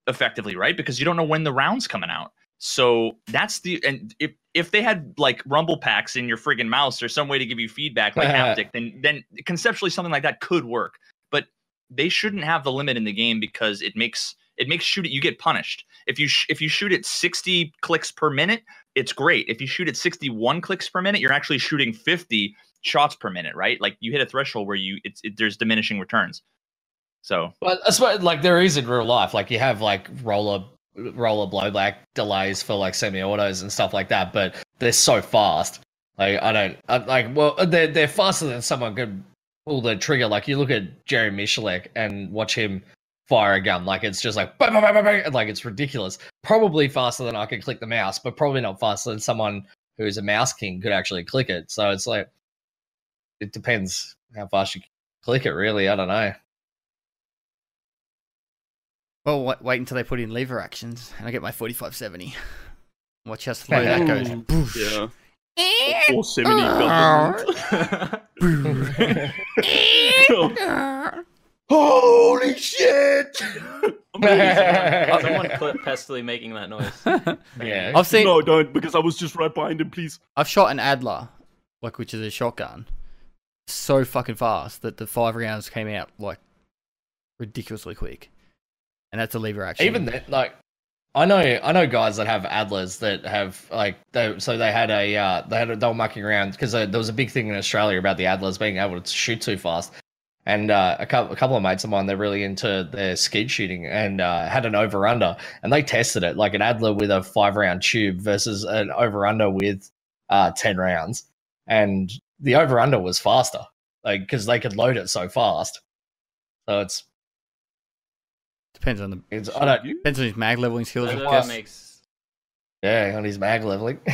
effectively, right? Because you don't know when the round's coming out. So that's the and if if they had like rumble packs in your friggin' mouse or some way to give you feedback like haptic, then then conceptually something like that could work. But they shouldn't have the limit in the game because it makes it makes shooting you get punished. If you sh- if you shoot at 60 clicks per minute, it's great. If you shoot at 61 clicks per minute, you're actually shooting 50 shots per minute, right? Like you hit a threshold where you it's it, there's diminishing returns. So But I suppose like there is in real life, like you have like roller roller blowback delays for like semi-autos and stuff like that, but they're so fast. Like I don't I, like well they're they're faster than someone could pull the trigger. Like you look at Jerry Miculek and watch him fire a gun, like it's just like bang, bang, bang, like it's ridiculous. Probably faster than I can click the mouse, but probably not faster than someone who's a mouse king could actually click it. So it's like it depends how fast you click it. Really, I don't know. Well, wait, wait until they put in lever actions, and I get my forty-five seventy. Watch how slow that goes. Boosh. Yeah. Eh? Or 70 ah. government. Holy shit! Someone clip Pestily making that noise. Yeah. I've seen. no, don't, because I was just right behind him, please. I've shot an Adler, like which is a shotgun, so fucking fast that the five rounds came out like ridiculously quick, and that's a lever action. Even then, like, I know, I know guys that have Adlers that have like, they, so they had a, uh, they had a, they were mucking around because uh, there was a big thing in Australia about the Adlers being able to shoot too fast. And uh, a couple, a couple of mates of mine, they're really into their skeet shooting and uh, had an over under, and they tested it like an Adler with a five round tube versus an over under with uh, ten rounds, and the over under was faster, like because they could load it so fast. So it's, depends on the it's I don't, depends on his mag leveling skills. I guess. makes yeah, on his mag leveling.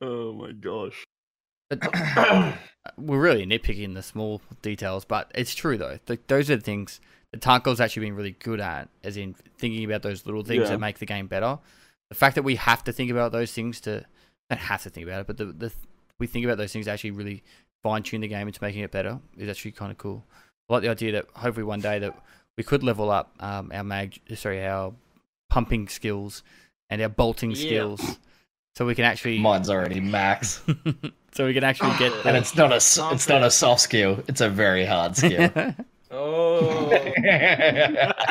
oh my gosh. But we're really nitpicking the small details, but it's true though. Th those are the things that Tarkov's actually been really good at, as in thinking about those little things Yeah. that make the game better. The fact that we have to think about those things to don't have to think about it, but the, the we think about those things to actually really fine tune the game into making it better is actually kind of cool. I like the idea that hopefully one day that we could level up um, our mag, sorry, our pumping skills and our bolting Yeah. skills, so we can actually Mine's already max, so we can actually get and it's not a s- it's not a soft skill. It's a very hard skill. Oh,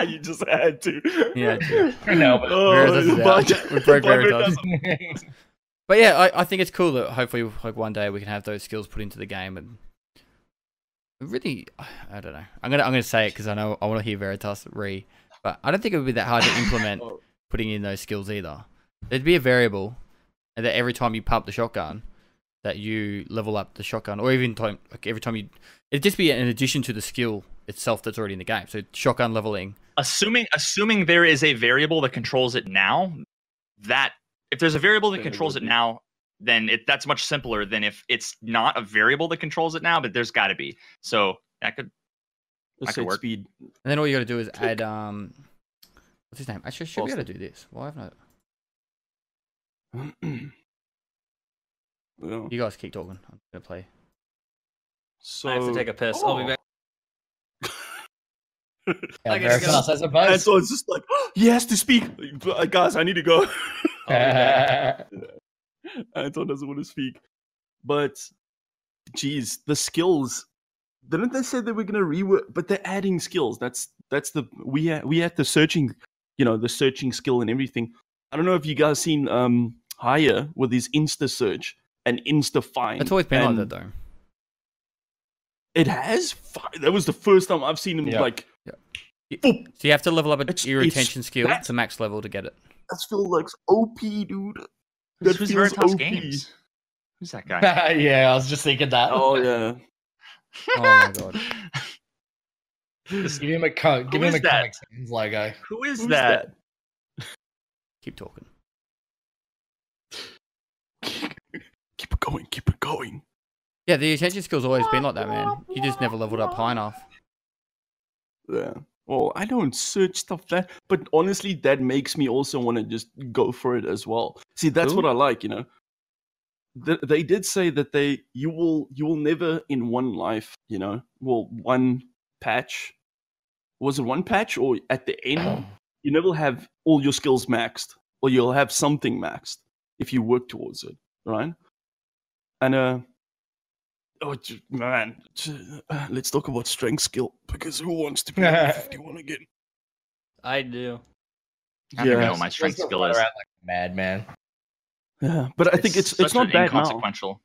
you just had to. Yeah, true. no, but Oh, Veritas is out. but- We broke but Veritas. Veritas- But yeah, I, I think it's cool that hopefully, like one day, we can have those skills put into the game, and really, I don't know. I'm gonna I'm gonna say it because I know I want to hear Veritas re, but I don't think it would be that hard to implement putting in those skills either. There'd be a variable, that every time you pump the shotgun, that you level up the shotgun, or even time like every time you, it'd just be an addition to the skill itself that's already in the game. So shotgun leveling. assuming assuming there is a variable that controls it now that if there's a variable that controls it now then it that's much simpler than if it's not a variable that controls it now but there's got to be so that could Let's could say work. speed. And then all you got to do is add um, what's his name? Actually, I should be able to do this. Why haven't I? yeah. You guys keep talking. I'm gonna play. So I have to take a piss. I'll be Oh. back. Yeah, I gotta Veritas, go. I suppose. And so it's just like, he has to speak. Uh, Guys, I need to go. Anton doesn't want to speak. But, geez, the skills. Didn't they say they were going to rework? But they're adding skills. That's that's the we had we had the searching, you know, the searching skill and everything. I don't know if you guys seen um Higher with his Insta search and Insta find. It's always been like and that though. It has. That was the first time I've seen him Yeah. like. Yeah. So you have to level up It's- your it's- attention skill that's- to max level to get it. That still like OP, dude. That who's feels veritas OP. games who's that guy yeah, I was just thinking that. Oh yeah. Oh my god. Just give him a co- give Who him a is that? Comic Sans logo. who is Who's that? Keep talking. Keep it going. Keep it going. Yeah, the attention skill's always been like that, man. You just never leveled up high enough. Yeah. Well, I don't search stuff that, but honestly, that makes me also want to just go for it as well. See, that's Who? what I like, you know. Th- they did say that they you will you will never in one life, you know, well one patch. Was it one patch or at the end you never have all your skills maxed or you'll have something maxed if you work towards it, right? And uh oh j- man, uh, let's talk about strength skill because who wants to be level 51 again? I do. I don't know Yeah. what my strength skill is. like madman. Yeah, but I think it's it's, not an bad now. inconsequential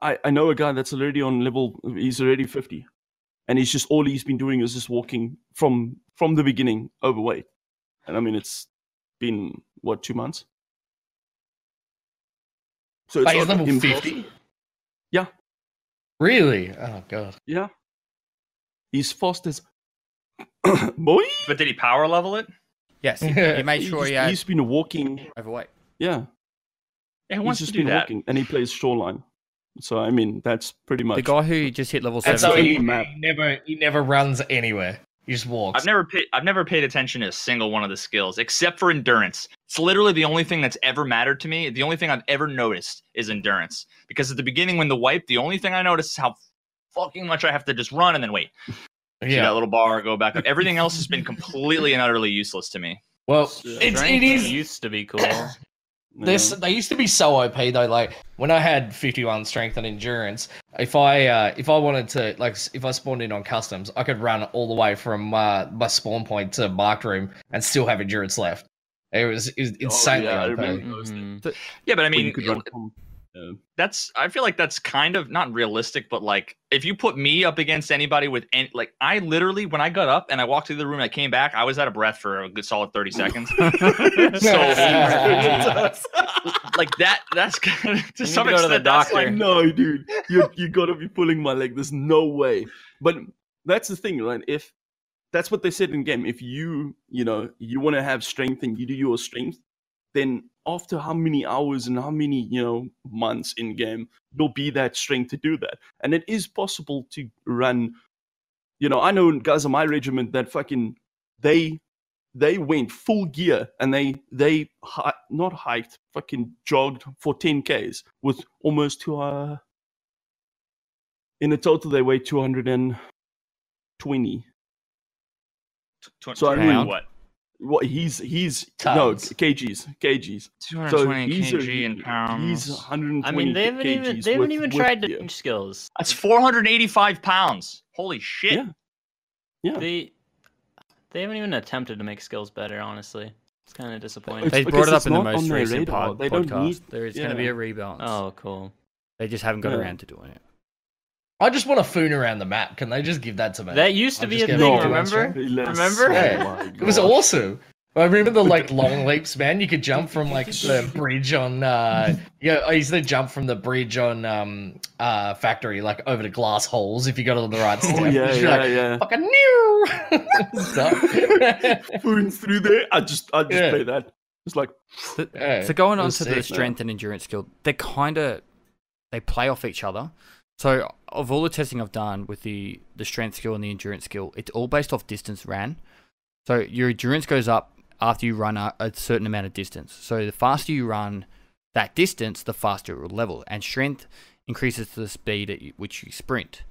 I, I know a guy that's already on level he's already 50 and he's just all he's been doing is just walking from from the beginning overweight and i mean it's been what two months so Wait, he's level impossible. 50? Yeah. Really? Oh god. yeah he's fast as boy but did he power level it Yes, he, he made sure just- he had he's been walking overweight. yeah yeah who he's wants just to do been that walking and he plays shoreline So I mean, that's pretty much The guy who just hit level And so seventeen. he, he never he never runs anywhere. He just walks. I've never paid I've never paid attention to a single one of the skills except for endurance. It's literally the only thing that's ever mattered to me. The only thing I've ever noticed is endurance. Because at the beginning when the wipe, the only thing I noticed is how fucking much I have to just run and then wait. See that little bar go back up. Everything else has been completely and utterly useless to me. Well, Yeah. it's, it Strength is. used to be cool. you This they used to be so OP though. Like when I had 51 strength and endurance, if I uh, if I wanted to like if I spawned in on customs, I could run all the way from uh, my spawn point to marked room and still have endurance left. It was, it was insanely Oh, yeah, OP. remember those Mhm. Yeah, but I When you mean could run from- yeah. that's I feel like that's kind of not realistic, but like if you put me up against anybody with any like I literally when I got up and I walked through the room and I came back, I was out of breath for a good solid 30 seconds. so like that that's kind of, to need some to go to extent the that's like no, dude, you you gotta be pulling my leg. There's no way. But that's the thing, right? If that's what they said in game, if you you know you want to have strength and you do your strength, then after how many hours and how many you know months in game, you'll be that strength to do that. And it is possible to run. You know, I know guys in my regiment that fucking they they went full gear and they they hi- not hiked fucking jogged for 10 ks with almost two uh in a total they weigh 220 tw- So I mean- what what he's he's no kgs kgs 220 he's a- kg in pounds. he's 120 I mean, they haven't even they haven't with- even with tried to gear. change skills. That's 485 pounds. Holy shit. Yeah. yeah They they haven't even attempted to make skills better. Honestly, it's kind of disappointing. They brought it up in the most recent pod- They don't podcast. need- there is going to be a rebalance. Oh, cool. They just haven't got Yeah. around to doing it. I just want to foon around the map. Can they just give that to me? That used to I'll be a get thing. No. Remember? Remember? oh Yeah. my It was awesome. I remember the like long leaps, man. You could jump from like the bridge on uh yeah, I used to jump from the bridge on um uh factory like over to glass holes if you got it on the right step. oh yeah You're yeah like, yeah Fucking new. Spoons through there i just i just Yeah. play that it's like Yeah, so going on was to the sick, man. strength and endurance skill, they kind of they play off each other. So of all the testing I've done with the the strength skill and the endurance skill, it's all based off distance ran. So your endurance goes up after you run a, a certain amount of distance. So the faster you run that distance, the faster it will level, and strength increases to the speed at which you sprint.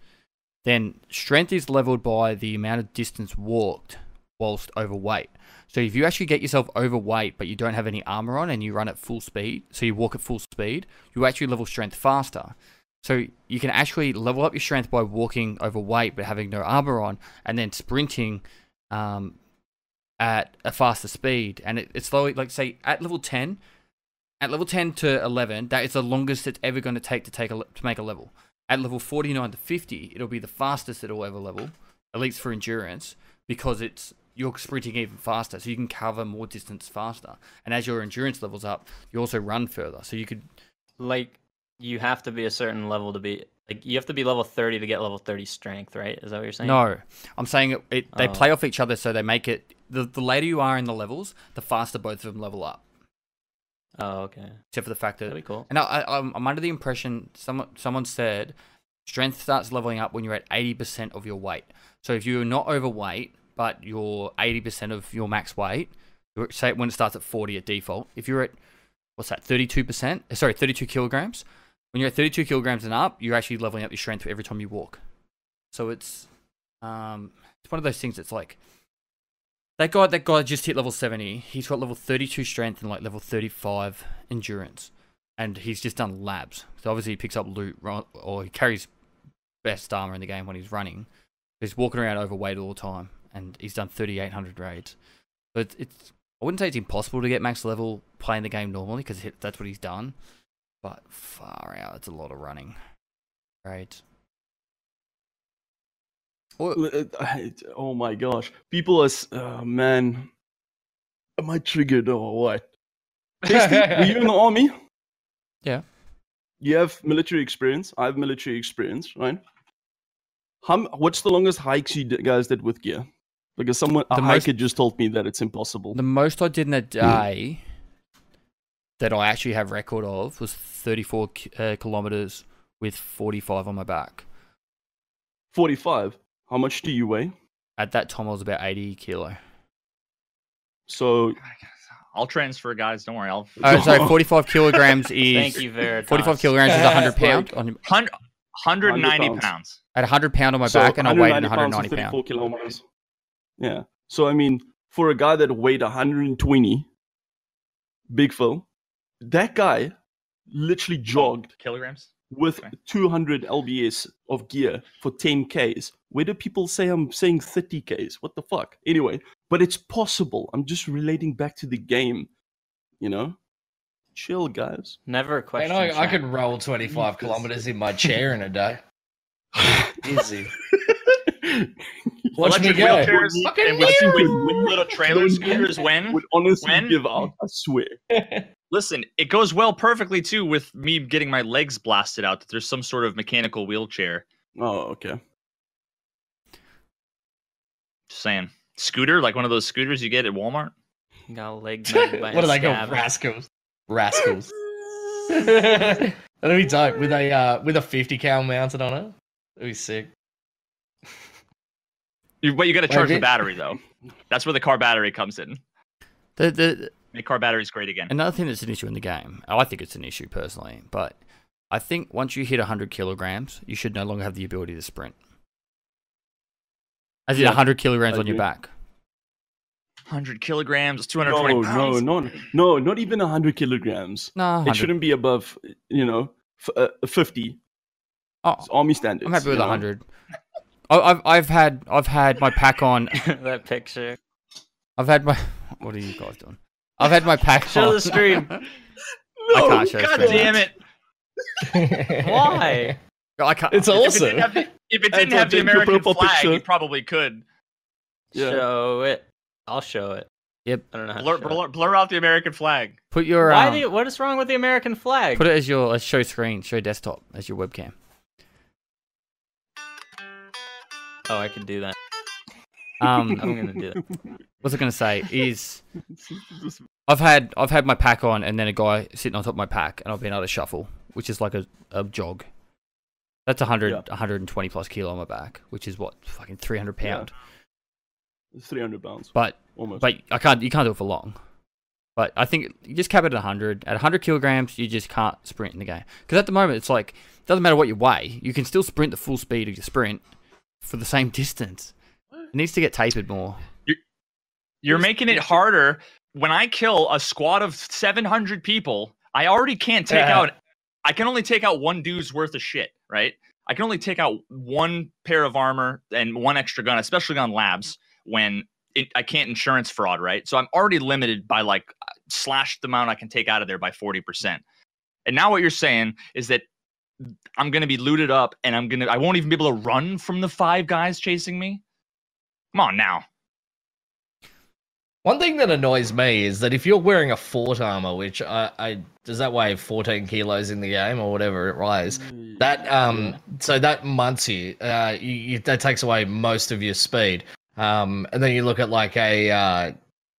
Then strength is leveled by the amount of distance walked whilst overweight. So if you actually get yourself overweight but you don't have any armor on and you run at full speed, so you walk at full speed, you actually level strength faster. So you can actually level up your strength by walking overweight but having no armor on, and then sprinting um, at a faster speed. And it, it's slowly, like say at level ten, at level ten to eleven, that is the longest it's ever going to take to take a to make a level. At level forty nine to fifty, it'll be the fastest it'll ever level, at least for endurance, because it's you're sprinting even faster, so you can cover more distance faster. And as your endurance levels up, you also run further. So you could Like you have to be a certain level to be like you have to be level thirty to get level thirty strength, right? Is that what you're saying? No, I'm saying it, it they Oh. play off each other, so they make it. The, the later you are in the levels, the faster both of them level up. Oh, okay. Except for the fact That'd be cool. and I, I, I'm I'm under the impression someone someone said strength starts leveling up when you're at 80% of your weight. So if you're not overweight, but you're 80% of your max weight, say when it starts at 40 at default, if you're at what's that, 32%? uh, Sorry, 32 kilograms. When you're at 32 kilograms and up, you're actually leveling up your strength every time you walk. So it's um, it's one of those things that's like that guy. That guy just hit level 70. He's got level 32 strength and like level 35 endurance, and he's just done labs. So obviously he picks up loot, or he carries best armor in the game when he's running. He's walking around overweight all the time, and he's done 3,800 raids. But it's, I wouldn't say it's impossible to get max level playing the game normally because that's what he's done. But far out, it's a lot of running. Right. Or, Uh, Oh my gosh. People are. s- Oh man. Am I triggered or what? Tasty, were you in the army? Yeah. You have military experience. I have military experience, right? How, what's the longest hikes you guys did with gear? Because someone, a The most- hiker just told me that it's impossible. The most I did in a day that I actually have record of was 34 uh, kilometers with 45 on my back. 45. How much do you weigh? At that time, I was about 80 kilo. So I'll transfer, guys. Don't worry. I'll Oh, sorry, 45 kilograms is Thank you, Veritas. 45 kilograms is 100 Like- pound on 100, 190 pounds. pounds. at 100 pound on my so back, and I weighed 190 pounds 190 34 kilometers. Yeah. So I mean, for a guy that weighed 120, Big Phil, that guy literally oh, jogged kilograms. with Okay. 200 lbs of gear for 10 ks. Where do people say I'm saying 30 ks? What the fuck? Anyway, but it's possible. I'm just relating back to the game. You know, chill, guys. Never a question. I, I could roll 25 kilometers in my chair in a day. Easy. Watch Electric me go. wheelchairs Fucking and with, you. with, with little trailer scooters. When would honestly when- give out. I swear. listen, it goes well perfectly too with me getting my legs blasted out. That there's some sort of mechanical wheelchair. Oh, okay. Just saying, scooter like one of those scooters you get at Walmart. Got a leg made by what a do they call scab. rascals? Rascals. That'd be dope with a uh, with a 50 cal mounted on it. That'd be sick. You, but you got to Wait, charge the battery though. That's where the car battery comes in. The, the, Make car batteries great again. another thing that's an issue in the game, I think it's an issue personally, but I think once you hit 100 kilograms, you should no longer have the ability to sprint. As in Yeah, 100 kilograms I on your back. 100 kilograms, No, 220 no, pounds. no, no, not even 100 kilograms. No, It shouldn't be above, you know, f- uh, 50. Oh, It's army standards. I'm happy with you 100. I- I've I've had I've had my pack on. that picture. I've had my. What are you guys doing? I've had my pack Show on. the stream. I can't show the God screen. damn it! Why? I can't. It's If it awesome. didn't have the, if it didn't have the American flag, picture. you probably could. Yeah. Show it. I'll show it. Yep. I don't know how Blur, to blur, blur out the American flag. Put your. Why um, do you, what is wrong with the American flag? Put it as your as show screen, show desktop as your webcam. oh, I can do that. Um, I'm gonna do that. what's I gonna say is I've had I've had my pack on and then a guy sitting on top of my pack and I've been able to shuffle, which is like a, a jog. That's 100, Yeah. 120 plus kilo on my back, which is what fucking 300 Yeah. It's 300 pounds. But Almost. but I can't you can't do it for long. But I think you just cap it at 100. At 100 kilograms, you just can't sprint in the game. Because at the moment, it's like it doesn't matter what you weigh, you can still sprint the full speed of your sprint for the same distance. It needs to get tapered more. You're Yes, making it harder. When I kill a squad of 700 people, I already can't take Yeah. out. I can only take out one dude's worth of shit, right? I can only take out one pair of armor and one extra gun, especially on labs when it, I can't insurance fraud, right? So I'm already limited by like slash the amount I can take out of there by 40%. And now what you're saying is that I'm going to be looted up and I'm going to, I won't even be able to run from the five guys chasing me. Come on now. One thing that annoys me is that if you're wearing a fort armor, which I, I does that weigh 14 kilos in the game or whatever it weighs, that um, so that months you, uh, you, you that takes away most of your speed. Um, and then you look at like a uh,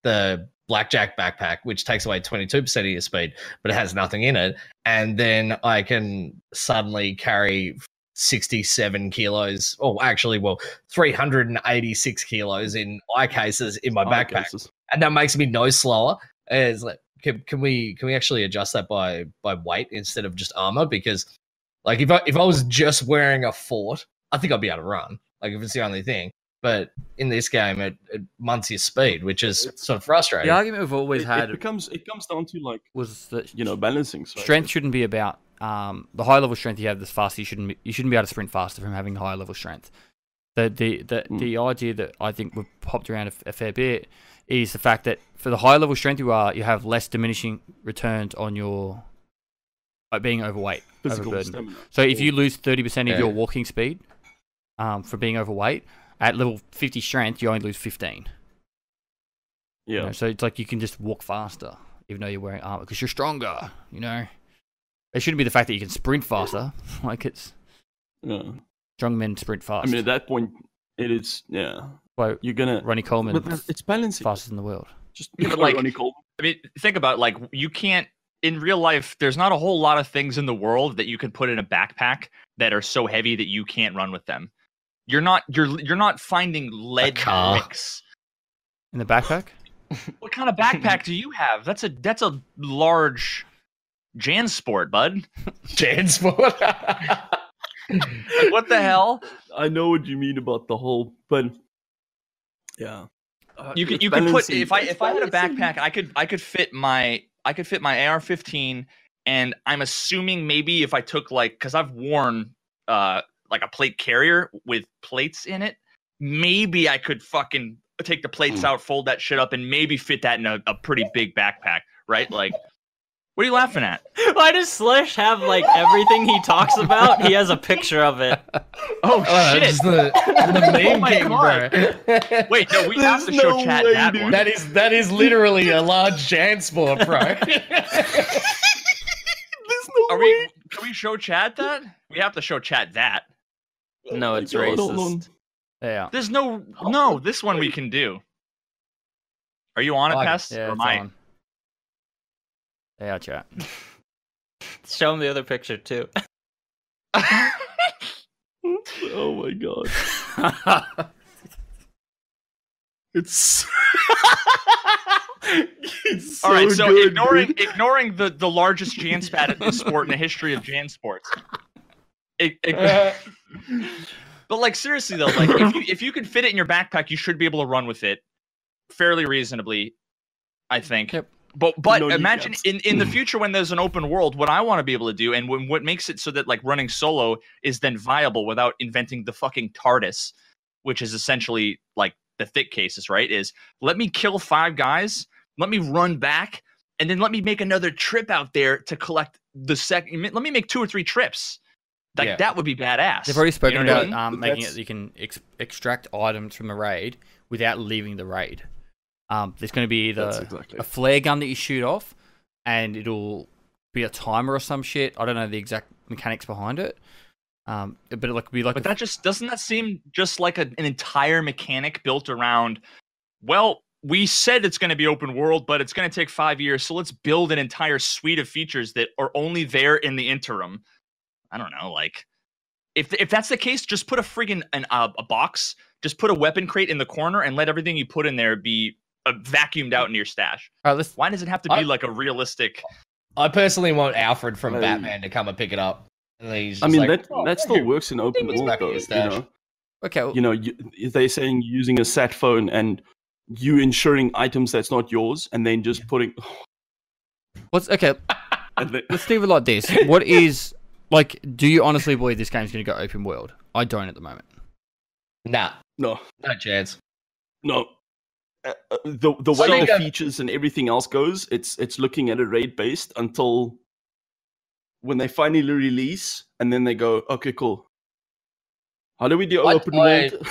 the blackjack backpack, which takes away 22% of your speed, but it has nothing in it. And then I can suddenly carry 67 kilos, or actually, well, 386 kilos in eye cases in my Oh, backpack cases. and that makes me no slower. And It's like, can, can we can we actually adjust that by by weight instead of just armor? Because like if I if I was just wearing a fort, I think I'd be able to run. Like if it's the only thing. But in this game, it, it months your speed, which is It's- sort of frustrating. The argument we've always It, had it becomes it comes down to like was that you know balancing. So strength shouldn't be about um, the high level strength you have. This faster, you shouldn't be, you shouldn't be able to sprint faster from having high level strength. The the the, Mm. the idea that I think we've popped around a fair bit is the fact that for the high level strength you are, you have less diminishing returns on your like being overweight, physical overburdened. stamina. So if you lose thirty percent of Yeah. your walking speed um, for being overweight at level fifty strength, you only lose fifteen. you yeah, know, so it's like you can just walk faster, even though you're wearing armor, because you're stronger. You know, it shouldn't be the fact that you can sprint faster. like it's yeah. strong men sprint fast. I mean, at that point, it is yeah. Why You're gonna. Ronnie Coleman But that- it's balancing. fastest in the world. Just Yeah, but like like- Ronnie Coleman. I mean, think about like you can't in real life, there's not a whole lot of things in the world that you can put in a backpack that are so heavy that you can't run with them. You're not you're you're not finding lead car. bricks. In the backpack? What kind of backpack do you have? That's a that's a large Jansport, bud. Jansport. Like, what the hell? I know what you mean about the whole, but yeah, Uh, You could you could put if I if I had a backpack, I could I could fit my I could fit my AR-15, and I'm assuming maybe if I took like because I've worn uh like a plate carrier with plates in it, maybe I could fucking take the plates out, fold that shit up, and maybe fit that in a, a pretty big backpack, right? Like, what are you laughing at? Why does Slush have like everything he talks about? He has a picture of it. Oh Oh, shit! it's the, the meme my king, God. bro. Wait, no, we have to There's show no chat way, that dude. one. That is that is literally a large Jansport, bro. There's no Are way. we? Can we show chat that? We have to show chat that. No, Oh my it's God, hold on. racist. Yeah. There's no no. This one we can do. Are you on it, Fuck. Pest? Yeah, or it's am I? on. Yeah, chat. Show him the other picture too. Oh my god, it's. it's All right, so good, ignoring dude. ignoring the the largest Jansport in this sport in the history of Jansports. Ig- ig- uh. but like seriously though, like if you if you can fit it in your backpack, you should be able to run with it fairly reasonably. I think. Yep. But but No imagine in in the future when there's an open world, what I want to be able to do, and when, what makes it so that like running solo is then viable without inventing the fucking TARDIS, which is essentially like the thick cases, right? Is let me kill five guys, let me run back, and then let me make another trip out there to collect the second. Let me make two or three trips. Like Yeah. that would be badass. They've already spoken You know what I about mean? um, making it that's- you can ex- extract items from a raid without leaving the raid. Um, there's going to be either exactly. a flare gun that you shoot off, and it'll be a timer or some shit. I don't know the exact mechanics behind it. Um, but it like be like But a- that just doesn't that seem just like a, an entire mechanic built around well, we said it's going to be open world, but it's going to take 5 years, so let's build an entire suite of features that are only there in the interim. I don't know, like if if that's the case, just put a friggin' an, uh, a box, just put a weapon crate in the corner and let everything you put in there be uh, vacuumed out in your stash. All right, let's Why does it have to be I- like a realistic I personally want Alfred from I- Batman to come and pick it up. And then he's I mean like, that "Oh, that still works in open world though. your You know, okay. well, you know, you, they're saying using a sat phone and you insuring items that's not yours, and then just putting. What's okay? then- Let's leave it like this. What is like? Do you honestly believe this game's going to go open world? I don't at the moment. Nah, no, no chance. no. Uh, uh, the the way you the go- features and everything else goes, it's it's looking at a raid based until when they finally release, and then they go, okay, cool. How do we do I- open I- world?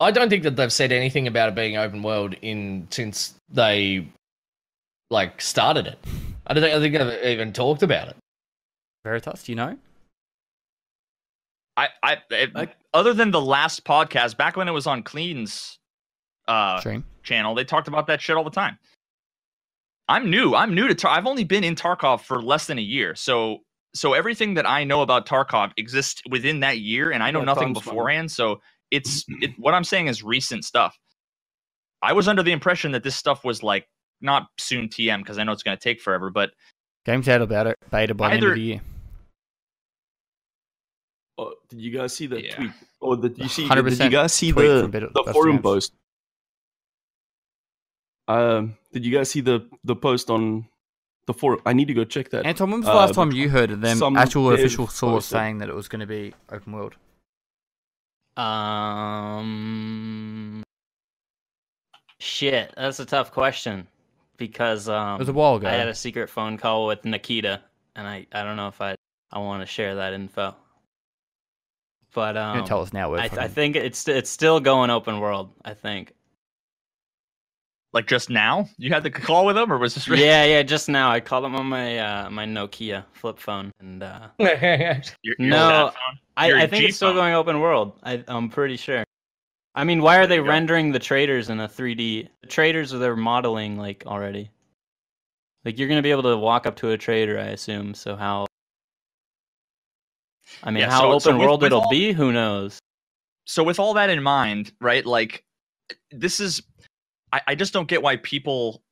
I don't think that they've said anything about it being open world in since they like started it. I don't think I think they've even talked about it. Veritas, do you know? I, I, it- I- other than the last podcast, back when it was on Klean's uh, Stream. channel, they talked about that shit all the time. I'm new. I'm new to. Tar- I've only been in Tarkov for less than a year, so so everything that I know about Tarkov exists within that year, and I know Yeah, nothing time's fine. beforehand. So it's it, what I'm saying is recent stuff. I was under the impression that this stuff was like not soon TM because I know it's going to take forever, but Game's out about it. Beta by the end of the year. Oh, did you guys see the Yeah. tweet? Or did you see? Did you guys see the the forum Friends. post? Um, did you guys see the the post on the forum? I need to go check that. Anton, when was the Uh, last but time you heard of them actual official source posted. saying that it was going to be open world? Um, shit, that's a tough question because um, It was a while ago. I had a secret phone call with Nikita, and I I don't know if I I want to share that info. But um, tell us now. We're I, I think it's it's still going open world. I think. Like just now, you had the call with them, or was this? yeah, yeah. Just now, I called him on my uh, my Nokia flip phone, and uh, Your, your No, phone? I, Your I think it's still going open world. I, I'm pretty sure. I mean, why are There they you go. rendering the traders in a 3D? The traders they're modeling like already. Like you're gonna be able to walk up to a trader, I assume. So how? I mean, Yeah, how so- open so with- world with it'll all- be, who knows? so with all that in mind, right? Like this is I, I just don't get why people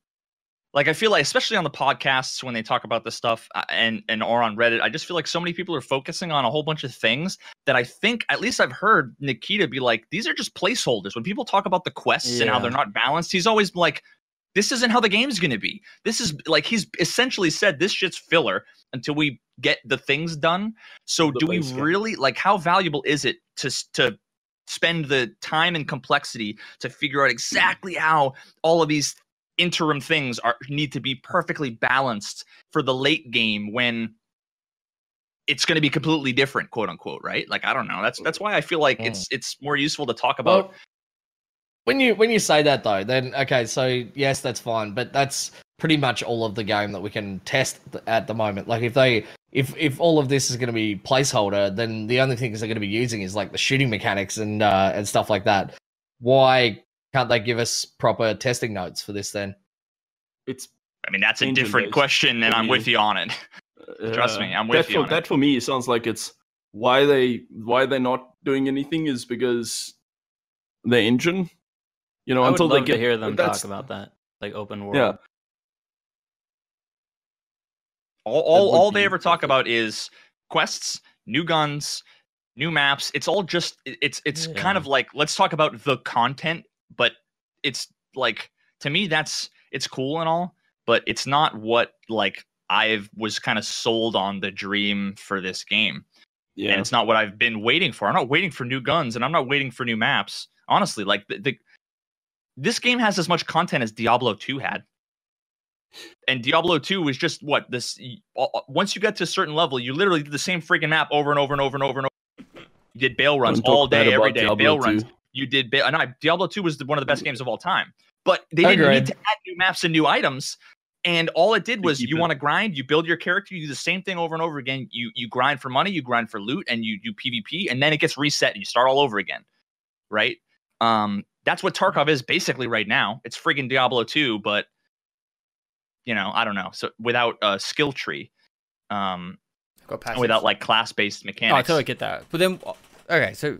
like I feel like especially on the podcasts when they talk about this stuff uh, and and or on Reddit, I just feel like so many people are focusing on a whole bunch of things that I think at least I've heard Nikita be like, these are just placeholders. When people talk about the quests and how they're not balanced, he's always like, this isn't how the game's gonna be. This is like he's essentially said this shit's filler until we get the things done. So The do we game. really like how valuable is it to to spend the time and complexity to figure out exactly how all of these interim things are need to be perfectly balanced for the late game when it's going to be completely different quote unquote right like i don't know that's that's why i feel like Mm. it's it's more useful to talk about Well, when you when you say that though, then okay, so yes, that's fine, but that's pretty much all of the game that we can test at the moment. Like if they if if all of this is going to be placeholder, then the only things they're going to be using is like the shooting mechanics and uh, and stuff like that. Why can't they give us proper testing notes for this then? It's i mean that's a different based question and i'm with you on it Trust me, I'm with that you For, on it. that for me sounds like it's why they why they're not doing anything is because the engine. You know, I would until love they get to hear them talk about that, like open world. Yeah, all all, all they ever talk about is quests new guns new maps. It's all just it- it's it's kind of like let's talk about the content but it's like to me that's it's cool and all but it's not what like i was kind of sold on the dream for this game. Yeah. and it's not what i've been waiting for. I'm not waiting for new guns and i'm not waiting for new maps. Honestly like the, the this game has as much content as diablo 2 had and diablo 2 was just what this once you get to a certain level you literally did the same freaking map over and over and over and over and over. You did Baal runs Don't all day every day Diablo Baal runs you did Baal and I, diablo 2 was the, one of the best games of all time but they didn't need to add new maps and new items and all it did was you want to grind you build your character you do the same thing over and over again. You you grind for money you grind for loot and you do pvp and then it gets reset and you start all over again right? Um that's what tarkov is basically right now. It's friggin diablo 2 but you know i don't know so without a skill tree um Got without like class based Oh, I totally get that. But then, okay, so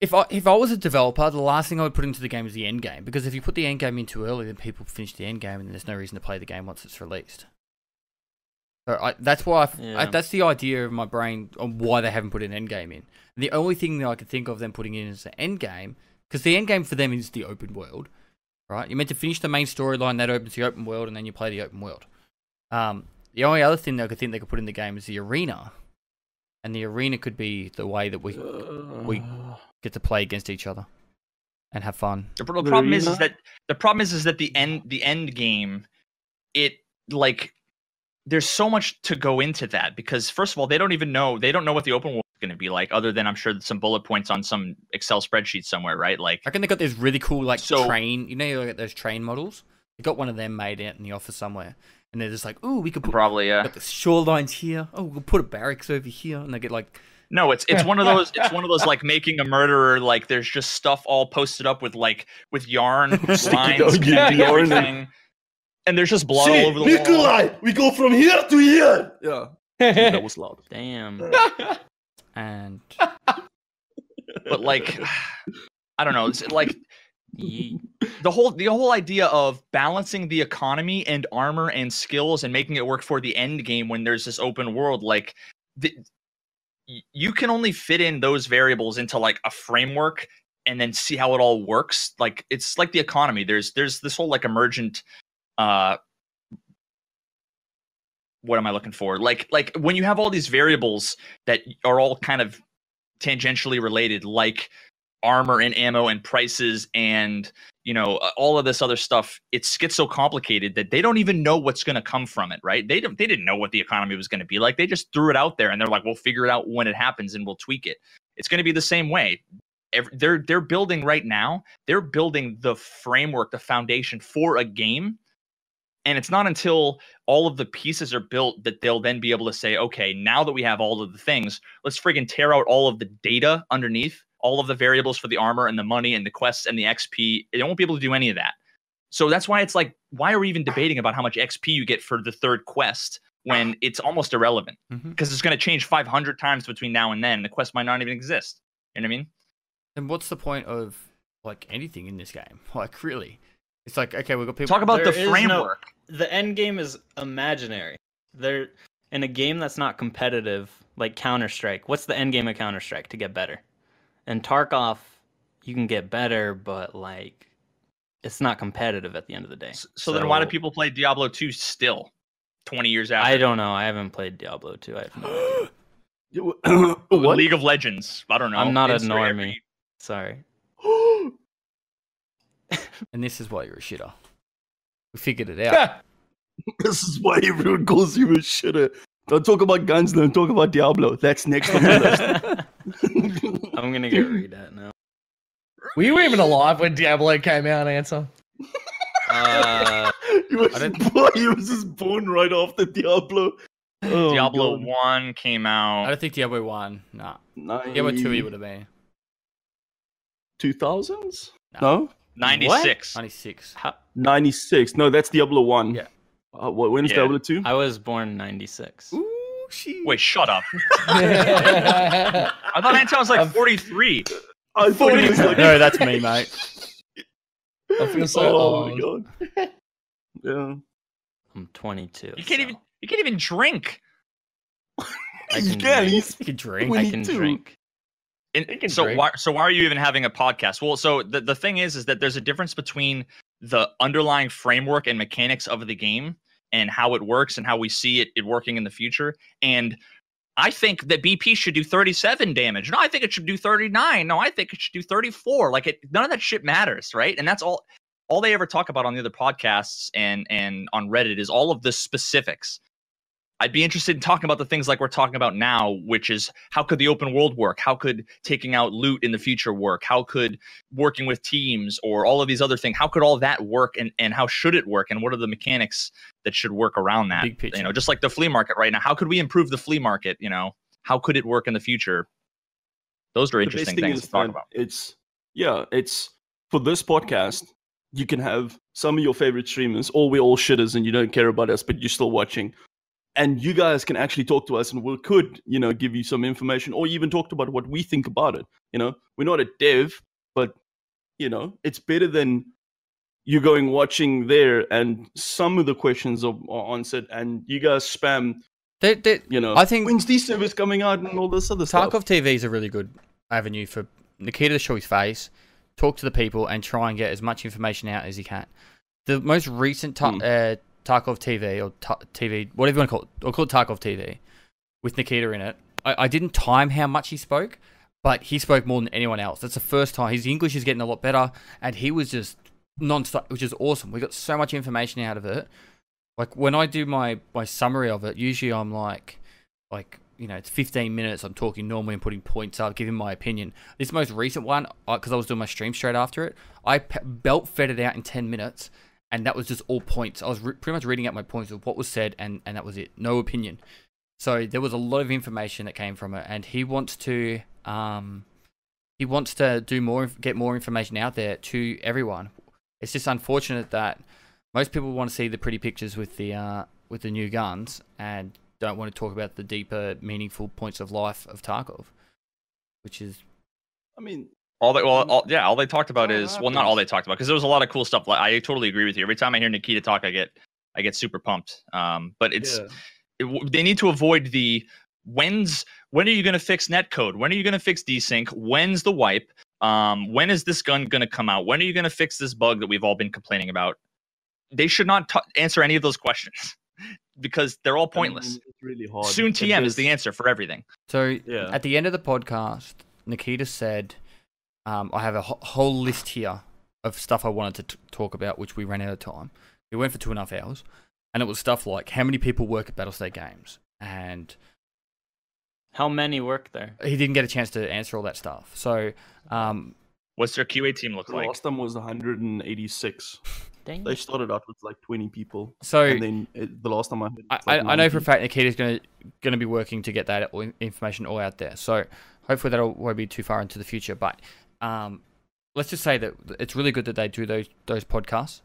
if I if I was a developer, the last thing I would put into the game is the end game because if you put the end game in too early, then people finish the end game and there's no reason to play the game once it's released. So I, that's why I f I Yeah. that's the idea of my brain on why they haven't put an end game in. And the only thing that I could think of them putting in is the end game because the end game for them is the open world, right? You're meant to finish the main storyline that opens the open world and then you play the open world. Um, the only other thing that I could think they could put in the game is the arena, and the arena could be the way that we we- get to play against each other and have fun. The, pro- The problem is, is that the problem is is that the end the end game, it like there's so much to go into that because first of all they don't even know they don't know what the open world is going to be like other than I'm sure some bullet points on some Excel spreadsheet somewhere right like I reckon they got this really cool like So- train. You know, you look at those train models. They got one of them made out in the office somewhere, and they're just like, oh we could put probably yeah got the shorelines here. Oh, we'll put a barracks over here," and they get like, no it's it's one of those it's one of those like making a murderer like there's just stuff all posted up with like with yarn lines note, connecting yarn and- everything and there's just blood all over the wall Nikolai, we go from here to here. Yeah, that was loud. Damn. and but like I don't know it's like the whole the whole idea of balancing the economy and armor and skills and making it work for the end game when there's this open world like the, you can only fit in those variables into like a framework and then see how it all works. Like it's like the economy. There's there's this whole like emergent uh what am i looking for? Like like when you have all these variables that are all kind of tangentially related like armor and ammo and prices and you know all of this other stuff it's gets so complicated that they don't even know what's going to come from it right? They don't they didn't know what the economy was going to be like. They just threw it out there and they're like we'll figure it out when it happens and we'll tweak it. It's going to be the same way. Every, they're they're building right now they're building the framework the foundation for a game and it's not until all of the pieces are built that they'll then be able to say okay now that we have all of the things let's friggin tear out all of the data underneath all of the variables for the armor and the money and the quests and the xp they won't be able to do any of that So that's why it's like, why are we even debating about how much XP you get for the third quest when it's almost irrelevant? Mm-hmm. Because it's going to change 500 times between now and then. The quest might not even exist. You know what I mean? And what's the point of like anything in this game? Like really, it's like okay, we've got people. Talk about There the is no- framework. the end game is imaginary. There in a game that's not competitive, like Counter Strike. What's the end game of Counter Strike to get better? And Tarkov, you can get better, but like it's not competitive at the end of the day. So, so then why do people play Diablo 2 still 20 years after? I don't know. I haven't played Diablo 2. I have no idea. what? League of Legends. I don't know. I'm not a Insert normie. every- Sorry. And this is why you're a shitter. We figured it out. this is why everyone calls you a shitter. Don't talk about guns, don't talk about Diablo. That's next on the list. I'm gonna get read that now. Were you even alive when Diablo came out, Answer? Uh, he, was, I he was just born right after Diablo. Oh, Diablo God. 1 came out. I don't think Diablo one. Nah, Nine- Diablo two he would have been 2000s? No. No? 96. ninety six. how, 96. No, that's Diablo 1. Yeah. Uh, what, when is Yeah. Diablo 2? I was born 96. Ooh, she. Wait, shut up. I thought Anton was like I'm- 43. I thought he was like. no, that's me, mate. I feel so oh old. my god. Yeah. I'm 22. You can't so even you can't even drink. I you can can. drink. He's You can drink. We I can drink. And so drink. why so why are you even having a podcast? Well, so the, the thing is is that there's a difference between the underlying framework and mechanics of the game and how it works and how we see it, it working in the future. And I think that BP should do 37 damage. No, I think it should do 39. No, I think it should do 34. Like it none of that shit matters, right? And that's all all they ever talk about on the other podcasts and and on Reddit is all of the specifics. I'd be interested in talking about the things like we're talking about now, which is how could the open world work? How could taking out loot in the future work? How could working with teams or all of these other things? How could all that work and, and how should it work? And what are the mechanics that should work around that? Big picture. You know, just like the flea market right now. How could we improve the flea market? You know, how could it work in the future? Those are the interesting thing things to talk about. It's yeah, it's for this podcast. You can have some of your favorite streamers, or we're all shitters and you don't care about us, but you're still watching. And you guys can actually talk to us, and we could, you know, give you some information, or even talk about what we think about it. You know, we're not a dev, but you know, it's better than you going watching there, and some of the questions are, are answered, and you guys spam. They- they- You know, I think when's this service coming out, and all this other stuff. Tarkov TV is a really good avenue for Nikita to show his face, talk to the people, and try and get as much information out as he can. The most recent ta- Hmm. uh, Tarkov TV or ta- TV, whatever you want to call it, I'll call it Tarkov TV, with Nikita in it. I-, I didn't time how much he spoke, but he spoke more than anyone else. That's the first time his English is getting a lot better, and he was just non-stop, which is awesome. We got so much information out of it. Like when I do my my summary of it, usually I'm like, like you know, it's 15 minutes. I'm talking normally and putting points up, giving my opinion. This most recent one, uh, because I was doing my stream straight after it, I belt fed it out in 10 minutes, and that was just all points. I was re- pretty much reading out my points of what was said, and and that was it. No opinion. So there was a lot of information that came from it, and he wants to um he wants to do more, get more information out there to everyone. It's just unfortunate that most people want to see the pretty pictures with the uh with the new guns and don't want to talk about the deeper, meaningful points of life of Tarkov, which is I mean, All they, well, all, yeah, all they talked about is well, not all they talked about because there was a lot of cool stuff. Like, I totally agree with you. Every time I hear Nikita talk, I get I get super pumped. Um, but it's yeah. it, they need to avoid the when's when are you going to fix netcode? When are you going to fix desync? When's the wipe? Um, when is this gun going to come out? When are you going to fix this bug that we've all been complaining about? They should not t- answer any of those questions because they're all I mean, pointless. it's really hard. Soon TM is the answer for everything. so. Yeah. At the end of the podcast, Nikita said, um, "I have a wh- whole list here of stuff I wanted to t- talk about, which we ran out of time. We went for two and a half hours, and it was stuff like how many people work at Battlestate Games, and How many work there? he didn't get a chance to answer all that stuff. So, um, What's their QA team look The like? last time was 186. Dang. They started out with like 20 people, so and then it, the last time I heard, I, like I, I know for a 90. fact Nikita's going to going to be working to get that information all out there. So hopefully that won't be too far into the future. But um, let's just say that it's really good that they do those those podcasts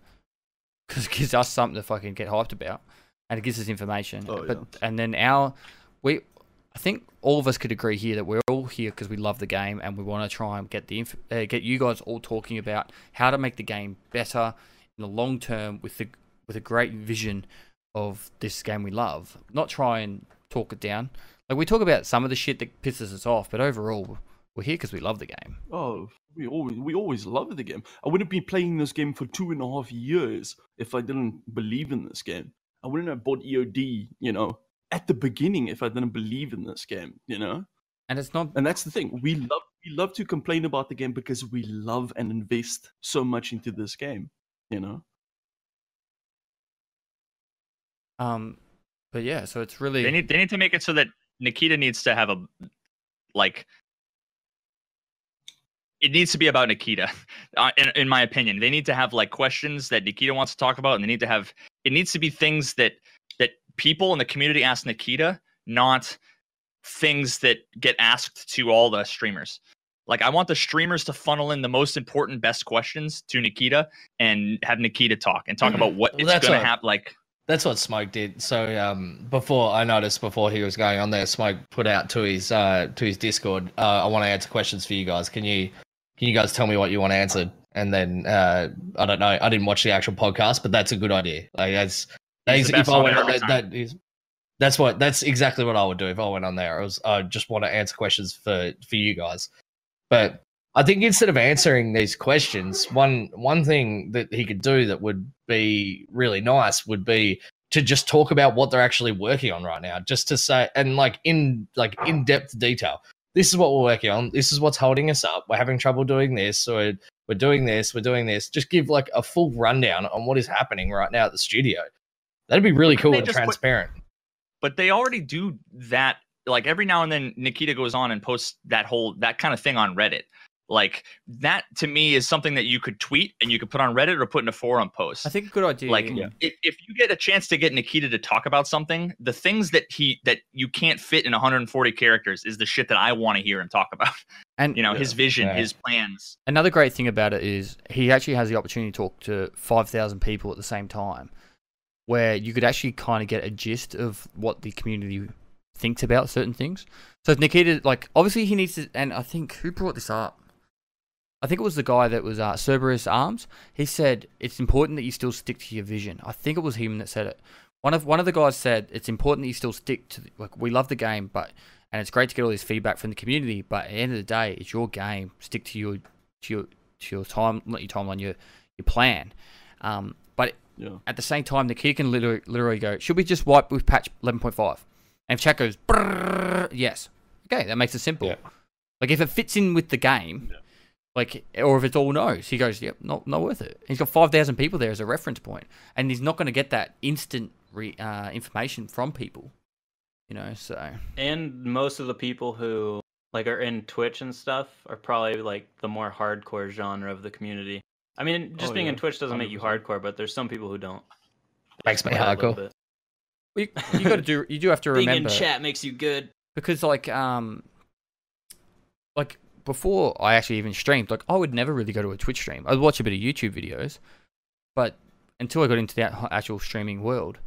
because it gives us something to fucking get hyped about, and it gives us information. Oh, but yeah. and then our we, I think all of us could agree here that we're all here because we love the game and we want to try and get the inf- uh, get you guys all talking about how to make the game better in the long term with the with a great vision of this game we love. Not try and talk it down. Like we talk about some of the shit that pisses us off, but overall we're here because we love the game. Oh, we always we always loved the game. I wouldn't be playing this game for two and a half years if I didn't believe in this game. I wouldn't have bought EOD, you know, at the beginning if I didn't believe in this game, you know. And it's not And that's the thing. We love we love to complain about the game because we love and invest so much into this game, you know. um but yeah, so it's really They need they need to make it so that Nikita needs to have a like it needs to be about Nikita. Uh, in, in my opinion, they need to have like questions that Nikita wants to talk about, and they need to have it needs to be things that that people in the community ask Nikita, not things that get asked to all the streamers. Like I want the streamers to funnel in the most important, best questions to Nikita and have Nikita talk and talk about what Well, it's gonna what- happen. Like That's what Smoke did. So um, before I noticed before he was going on there, Smoke put out to his uh, to his Discord. Uh, I want to answer questions for you guys. Can you can you guys tell me what you want answered? And then uh, I don't know. I didn't watch the actual podcast, but that's a good idea. Like that's, that's if I went on that, that is that's what that's exactly what I would do if I went on there. I was I just want to answer questions for for you guys. But I think instead of answering these questions, one one thing that he could do that would be really nice would be to just talk about what they're actually working on right now, just to say and like in like in depth detail. This is what we're working on. This is what's holding us up. We're having trouble doing this, or we're doing this. We're doing this. Just give like a full rundown on what is happening right now at the studio. That'd be really cool and just put- transparent. but they already do that like every now and then nikita goes on and posts that whole that kind of thing on reddit like that to me is something that you could tweet and you could put on reddit or put in a forum post I think a good idea. like Yeah. if, if you get a chance to get nikita to talk about something the things that he that you can't fit in 140 characters is the shit that i want to hear him talk about and you know his vision Yeah. his plans Another great thing about it is he actually has the opportunity to talk to 5,000 people at the same time, where you could actually kind of get a gist of what the community thinks about certain things. So if Nikita, like, obviously he needs to, and I think, who brought this up? I think it was the guy that was uh, Cerberus Arms. He said it's important that you still stick to your vision. I think it was him that said it. One of one of the guys said it's important that you still stick to. The, like we love the game, but and it's great to get all this feedback from the community. But at the end of the day, it's your game. Stick to your to your to your time, not your timeline, your your plan. Um, but Yeah. at the same time, the key can literally, literally go, should we just wipe with patch 11.5? And if chat goes, yes. Okay, that makes it simple. Yeah. Like if it fits in with the game, like, or if it's all no's, he goes, yep, not, not worth it. He's got 5,000 people there as a reference point, and he's not going to get that instant re, uh, information from people, you know, so. And most of the people who like are in Twitch and stuff are probably like the more hardcore genre of the community. I mean, just Oh, being in. Twitch doesn't make you hardcore, but there's some people who don't. Makes me Play a little hardcore. bit. You, you got to do, you do have to remember. Being in chat makes you good. because like um like before I actually even streamed, like I would never really go to a Twitch stream. I'd watch a bit of YouTube videos, but until I got into the actual streaming world,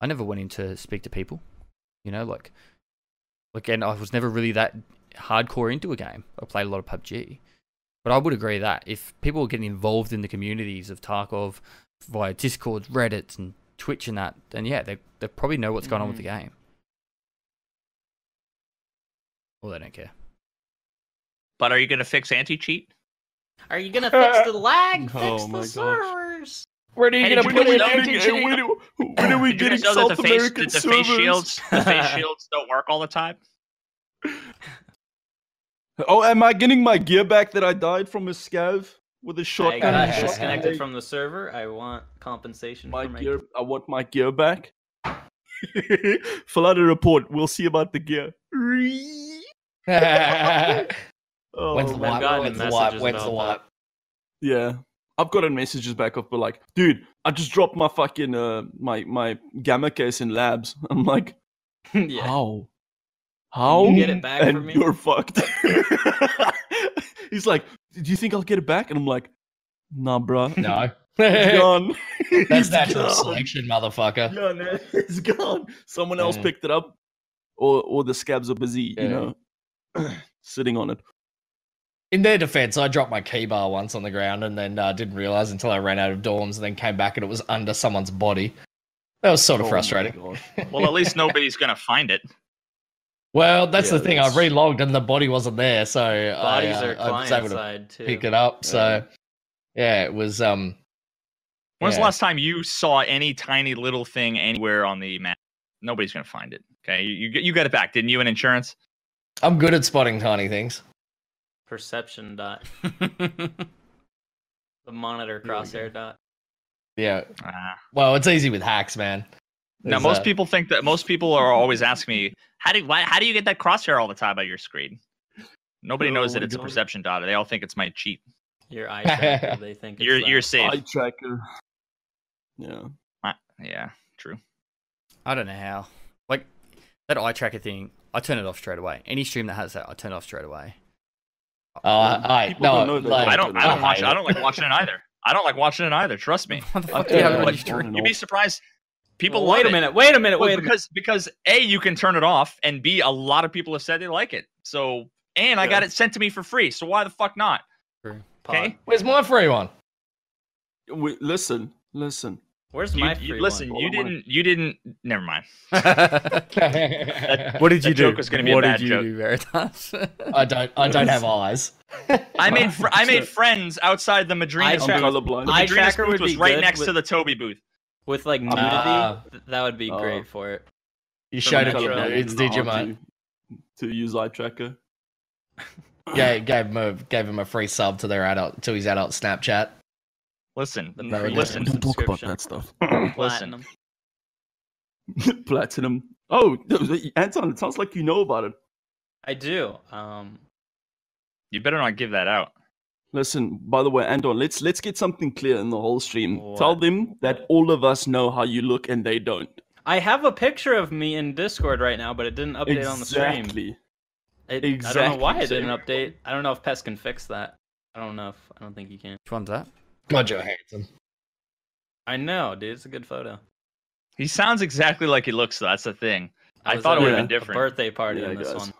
I never went in to speak to people. You know, like like and I was never really that hardcore into a game. I played a lot of PUBG. But I would agree that if people are getting involved in the communities of Tarkov via Discord, Reddit, and Twitch and that, then yeah, they they probably know what's going on with the mm. game. Well, they don't care. But are you going to fix anti-cheat Are you gonna fix the lag? Oh fix my the gosh. servers. Where are you gonna put you it? know in? we When, did- when, when are we Did getting guys know South the face, American that the face shields the face shields don't work all the time Oh, am I getting my gear back that I died from a scav with a I shotgun? I got disconnected from the server. I want compensation my for my gear. I want my gear back. Fill out a report. We'll see about the gear. Oh, When's the I've wipe? gotten When's the wipe? When's the about wipe? Yeah. I've gotten messages back off, but like, dude, I just dropped my fucking uh my my gamma case in labs. I'm like, yeah. how? How? You get it back and for me? You're fucked. He's like, do you think I'll get it back? And I'm like, nah, bruh. No. It's gone. That's It's natural gone. selection, motherfucker. Yeah, man, it's gone. Someone else Mm. picked it up, or or the scavs are busy, Yeah. you know, sitting on it. In their defense, I dropped my key bar once on the ground and then uh, didn't realize until I ran out of dorms and then came back and it was under someone's body. That was sort of Oh frustrating. Well, at least nobody's gonna find it. Well, that's Yeah, the thing. that's- I relogged and the body wasn't there, so Bodies I, uh, are I was able client to side too. pick it up. So yeah, it was. Um, When's the Yeah. last time you saw any tiny little thing anywhere on the map? Nobody's gonna find it. Okay, you you, you got it back, didn't you? In insurance. I'm good at spotting tiny things. Perception dot. The monitor There we go. crosshair dot. Yeah. Ah. Well, it's easy with hacks, man. Now, most uh, people think that most people are always asking me, how do why, how do you get that crosshair all the time on your screen? Nobody knows that my it's a perception dot. They all think it's my cheat. Your eye tracker. they think it's You're that. you're safe. Eye tracker. Yeah. Ah, Yeah, true. I don't know how. Like that eye tracker thing, I turn it off straight away. Any stream that has that, I turn it off straight away. Oh, I, um, I no, don't know like, I don't I don't watch it. I don't like watching it either. I don't like watching it either. Trust me. What the fuck uh, do you have it turn on it your on stream? and You'd be surprised. People Well, wait a minute. Wait a minute. Well, Wait a minute. because because a you can turn it off, and b a lot of people have said they like it. So and I got it sent to me for free. So why the fuck not? True. Okay. Where's my free one? Wait, listen, listen. Where's You, my you- free listen, one? you didn't. You didn't. Never mind. what did you that do? joke was gonna be a what bad did you joke. do, Veritas? I don't. I don't have eyes. I made fr- I made friends outside the Madrina. I tra- booth. The I Madrina's booth was right next with- to the Toby booth. With like nudity, Ah. that would be Oh. great for it. You showed the it. intro. It's Not hard Digimon. To, to use eye tracker. Gave, gave him a gave him a free sub to their adult to his adult Snapchat. Listen, The No, premium listen, Don't talk about that stuff. Platinum. Platinum. Oh, Anton, it sounds like you know about it. I do. Um, you better not give that out. Listen, by the way, Anton, let's let's get something clear in the whole stream. Tell them that all of us know how you look and they don't. I have a picture of me in Discord right now, but it didn't update on the stream. Exactly. It, I don't know why it didn't update. I don't know if Pest can fix that. I don't know if I don't think you can. Which one's that? God, you're handsome. I know, dude. It's a good photo. He sounds exactly like he looks. Though. That's the thing. I was thought it would've been different. A birthday party Yeah, in this one.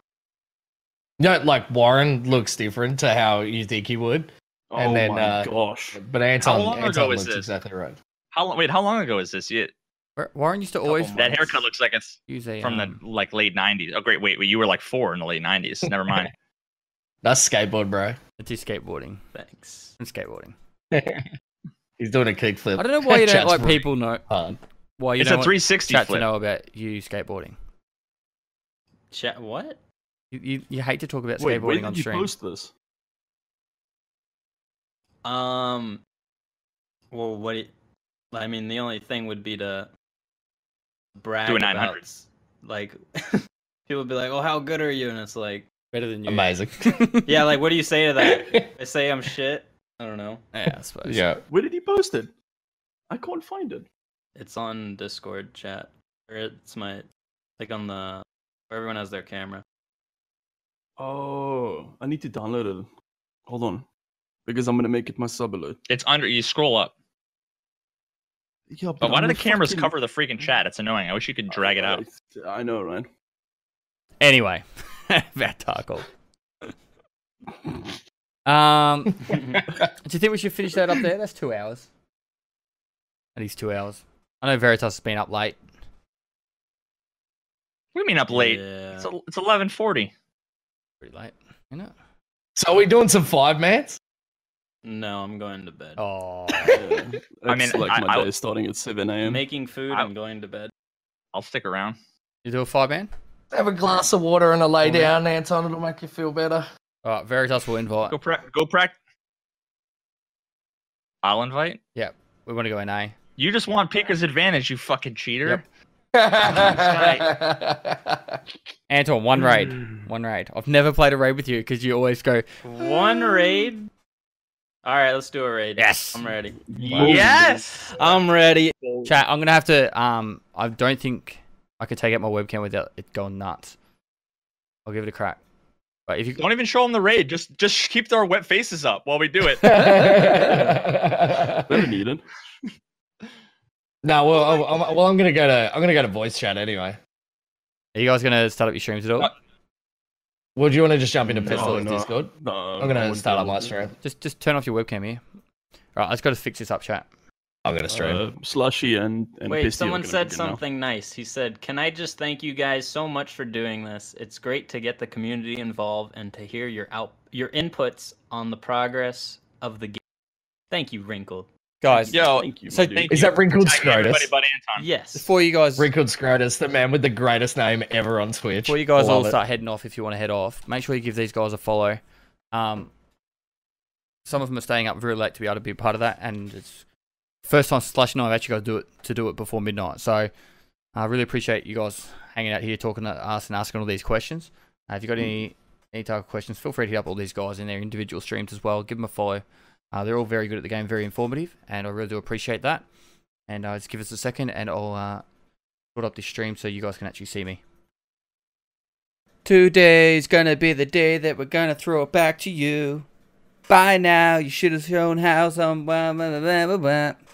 No, like Warren looks different to how you think he would, And oh then, my uh, gosh. but Anton, long ago Anton was looks this? exactly right. How long? Wait, how long ago is this? Yeah, Warren used to always that haircut looks like it's a from um, the like late '90s. Oh, great. Wait, wait, you were like four in the late '90s. Never mind. That's skateboard, bro. It's his skateboarding. Thanks. And skateboarding. He's doing a kickflip. I don't know why you don't Chat's like people know hard. why you it's don't want 360 chat flip. to know about you skateboarding. Chat. What? You, you, you hate to talk about Wait, where skateboarding on did you stream. post this? Um. Well, what? do you- I mean, the only thing would be to brag Do a about, 900. s- like, people would be like, "Oh, how good are you?" And it's like, Better than you. Amazing. yeah, like, what do you say to that? I say I'm shit. I don't know. Yeah, I suppose. yeah. Where did he post it? I can't find it. It's on Discord chat, or it's my like on the where everyone has their camera. Oh, I need to download it. Hold on. Because I'm gonna make it my sub alert. It's under. You scroll up. Yeah, But why I'm do the cameras fucking- cover the freaking chat? It's annoying. I wish you could drag it out. I know, right? Anyway, that tackle. Um, do you think we should finish that up there? That's two hours. At least two hours. I know Veritas has been up late. What do you mean up late? Yeah. It's it's 11:40. Pretty late, you know. So are we doing some five mans? No, I'm going to bed. Oh, Yeah. I mean, like I- my I- day starting at 7 a.m. Making food. I- I'm going to bed. I'll stick around. you do a five man. Have a glass of water and a lay Oh, man. down, Anton. It'll make you feel better. All right, Veritas will invite. Go pra- Go prac. I'll invite. Yeah, we want to go in A. You just want peeker's advantage, you fucking cheater. Yep. Anton, one raid. One raid. I've never played a raid with you because you always go, One raid. All right, let's do a raid. Yes. I'm ready. Yes. I'm ready. chat, I'm going to have to, um, I don't think I could take out my webcam without it going nuts. I'll give it a crack. But if you Don't even show them the raid. Just just keep their wet faces up while we do it. Never needed. no, well, I'm, I'm- well, I'm gonna go to I'm gonna go to voice chat anyway. are you guys gonna start up your streams at all? Uh, Well, do you want to just jump into No, Pistol's no. Discord? No, I'm gonna start up my stream. Just just turn off your webcam here. All right, let's go to fix this up, chat. I'm gonna stream. Uh, Slushy and, and Wait, Pisty someone said be good now. something nice. He said, "Can I just thank you guys so much for doing this? It's great to get the community involved and to hear your out your inputs on the progress of the game. Thank you, Wrinkled. Guys, Yo, Thank you. so my dude. thank Is you that wrinkled for tagging everybody Scrotus? but Anton. Yes. before you guys Wrinkled Scrotus, the man with the greatest name ever on Twitch. before you guys Love all it. start heading off, if you want to head off, make sure you give these guys a follow. Um, some of them are staying up very late to be able to be part of that, and it's first time Slush and I have actually got to do it to do it before midnight. So I really appreciate you guys hanging out here, talking to us and asking all these questions. Uh, if you've got any any type of questions, feel free to hit up all these guys in their individual streams as well. Give them a follow. Uh, they're all very good at the game, very informative, and I really do appreciate that. And uh, just give us a second, and I'll uh, put up this stream so you guys can actually see me. Today's gonna be the day that we're gonna throw it back to you. By now, you should have shown how some. Blah, blah, blah, blah, blah.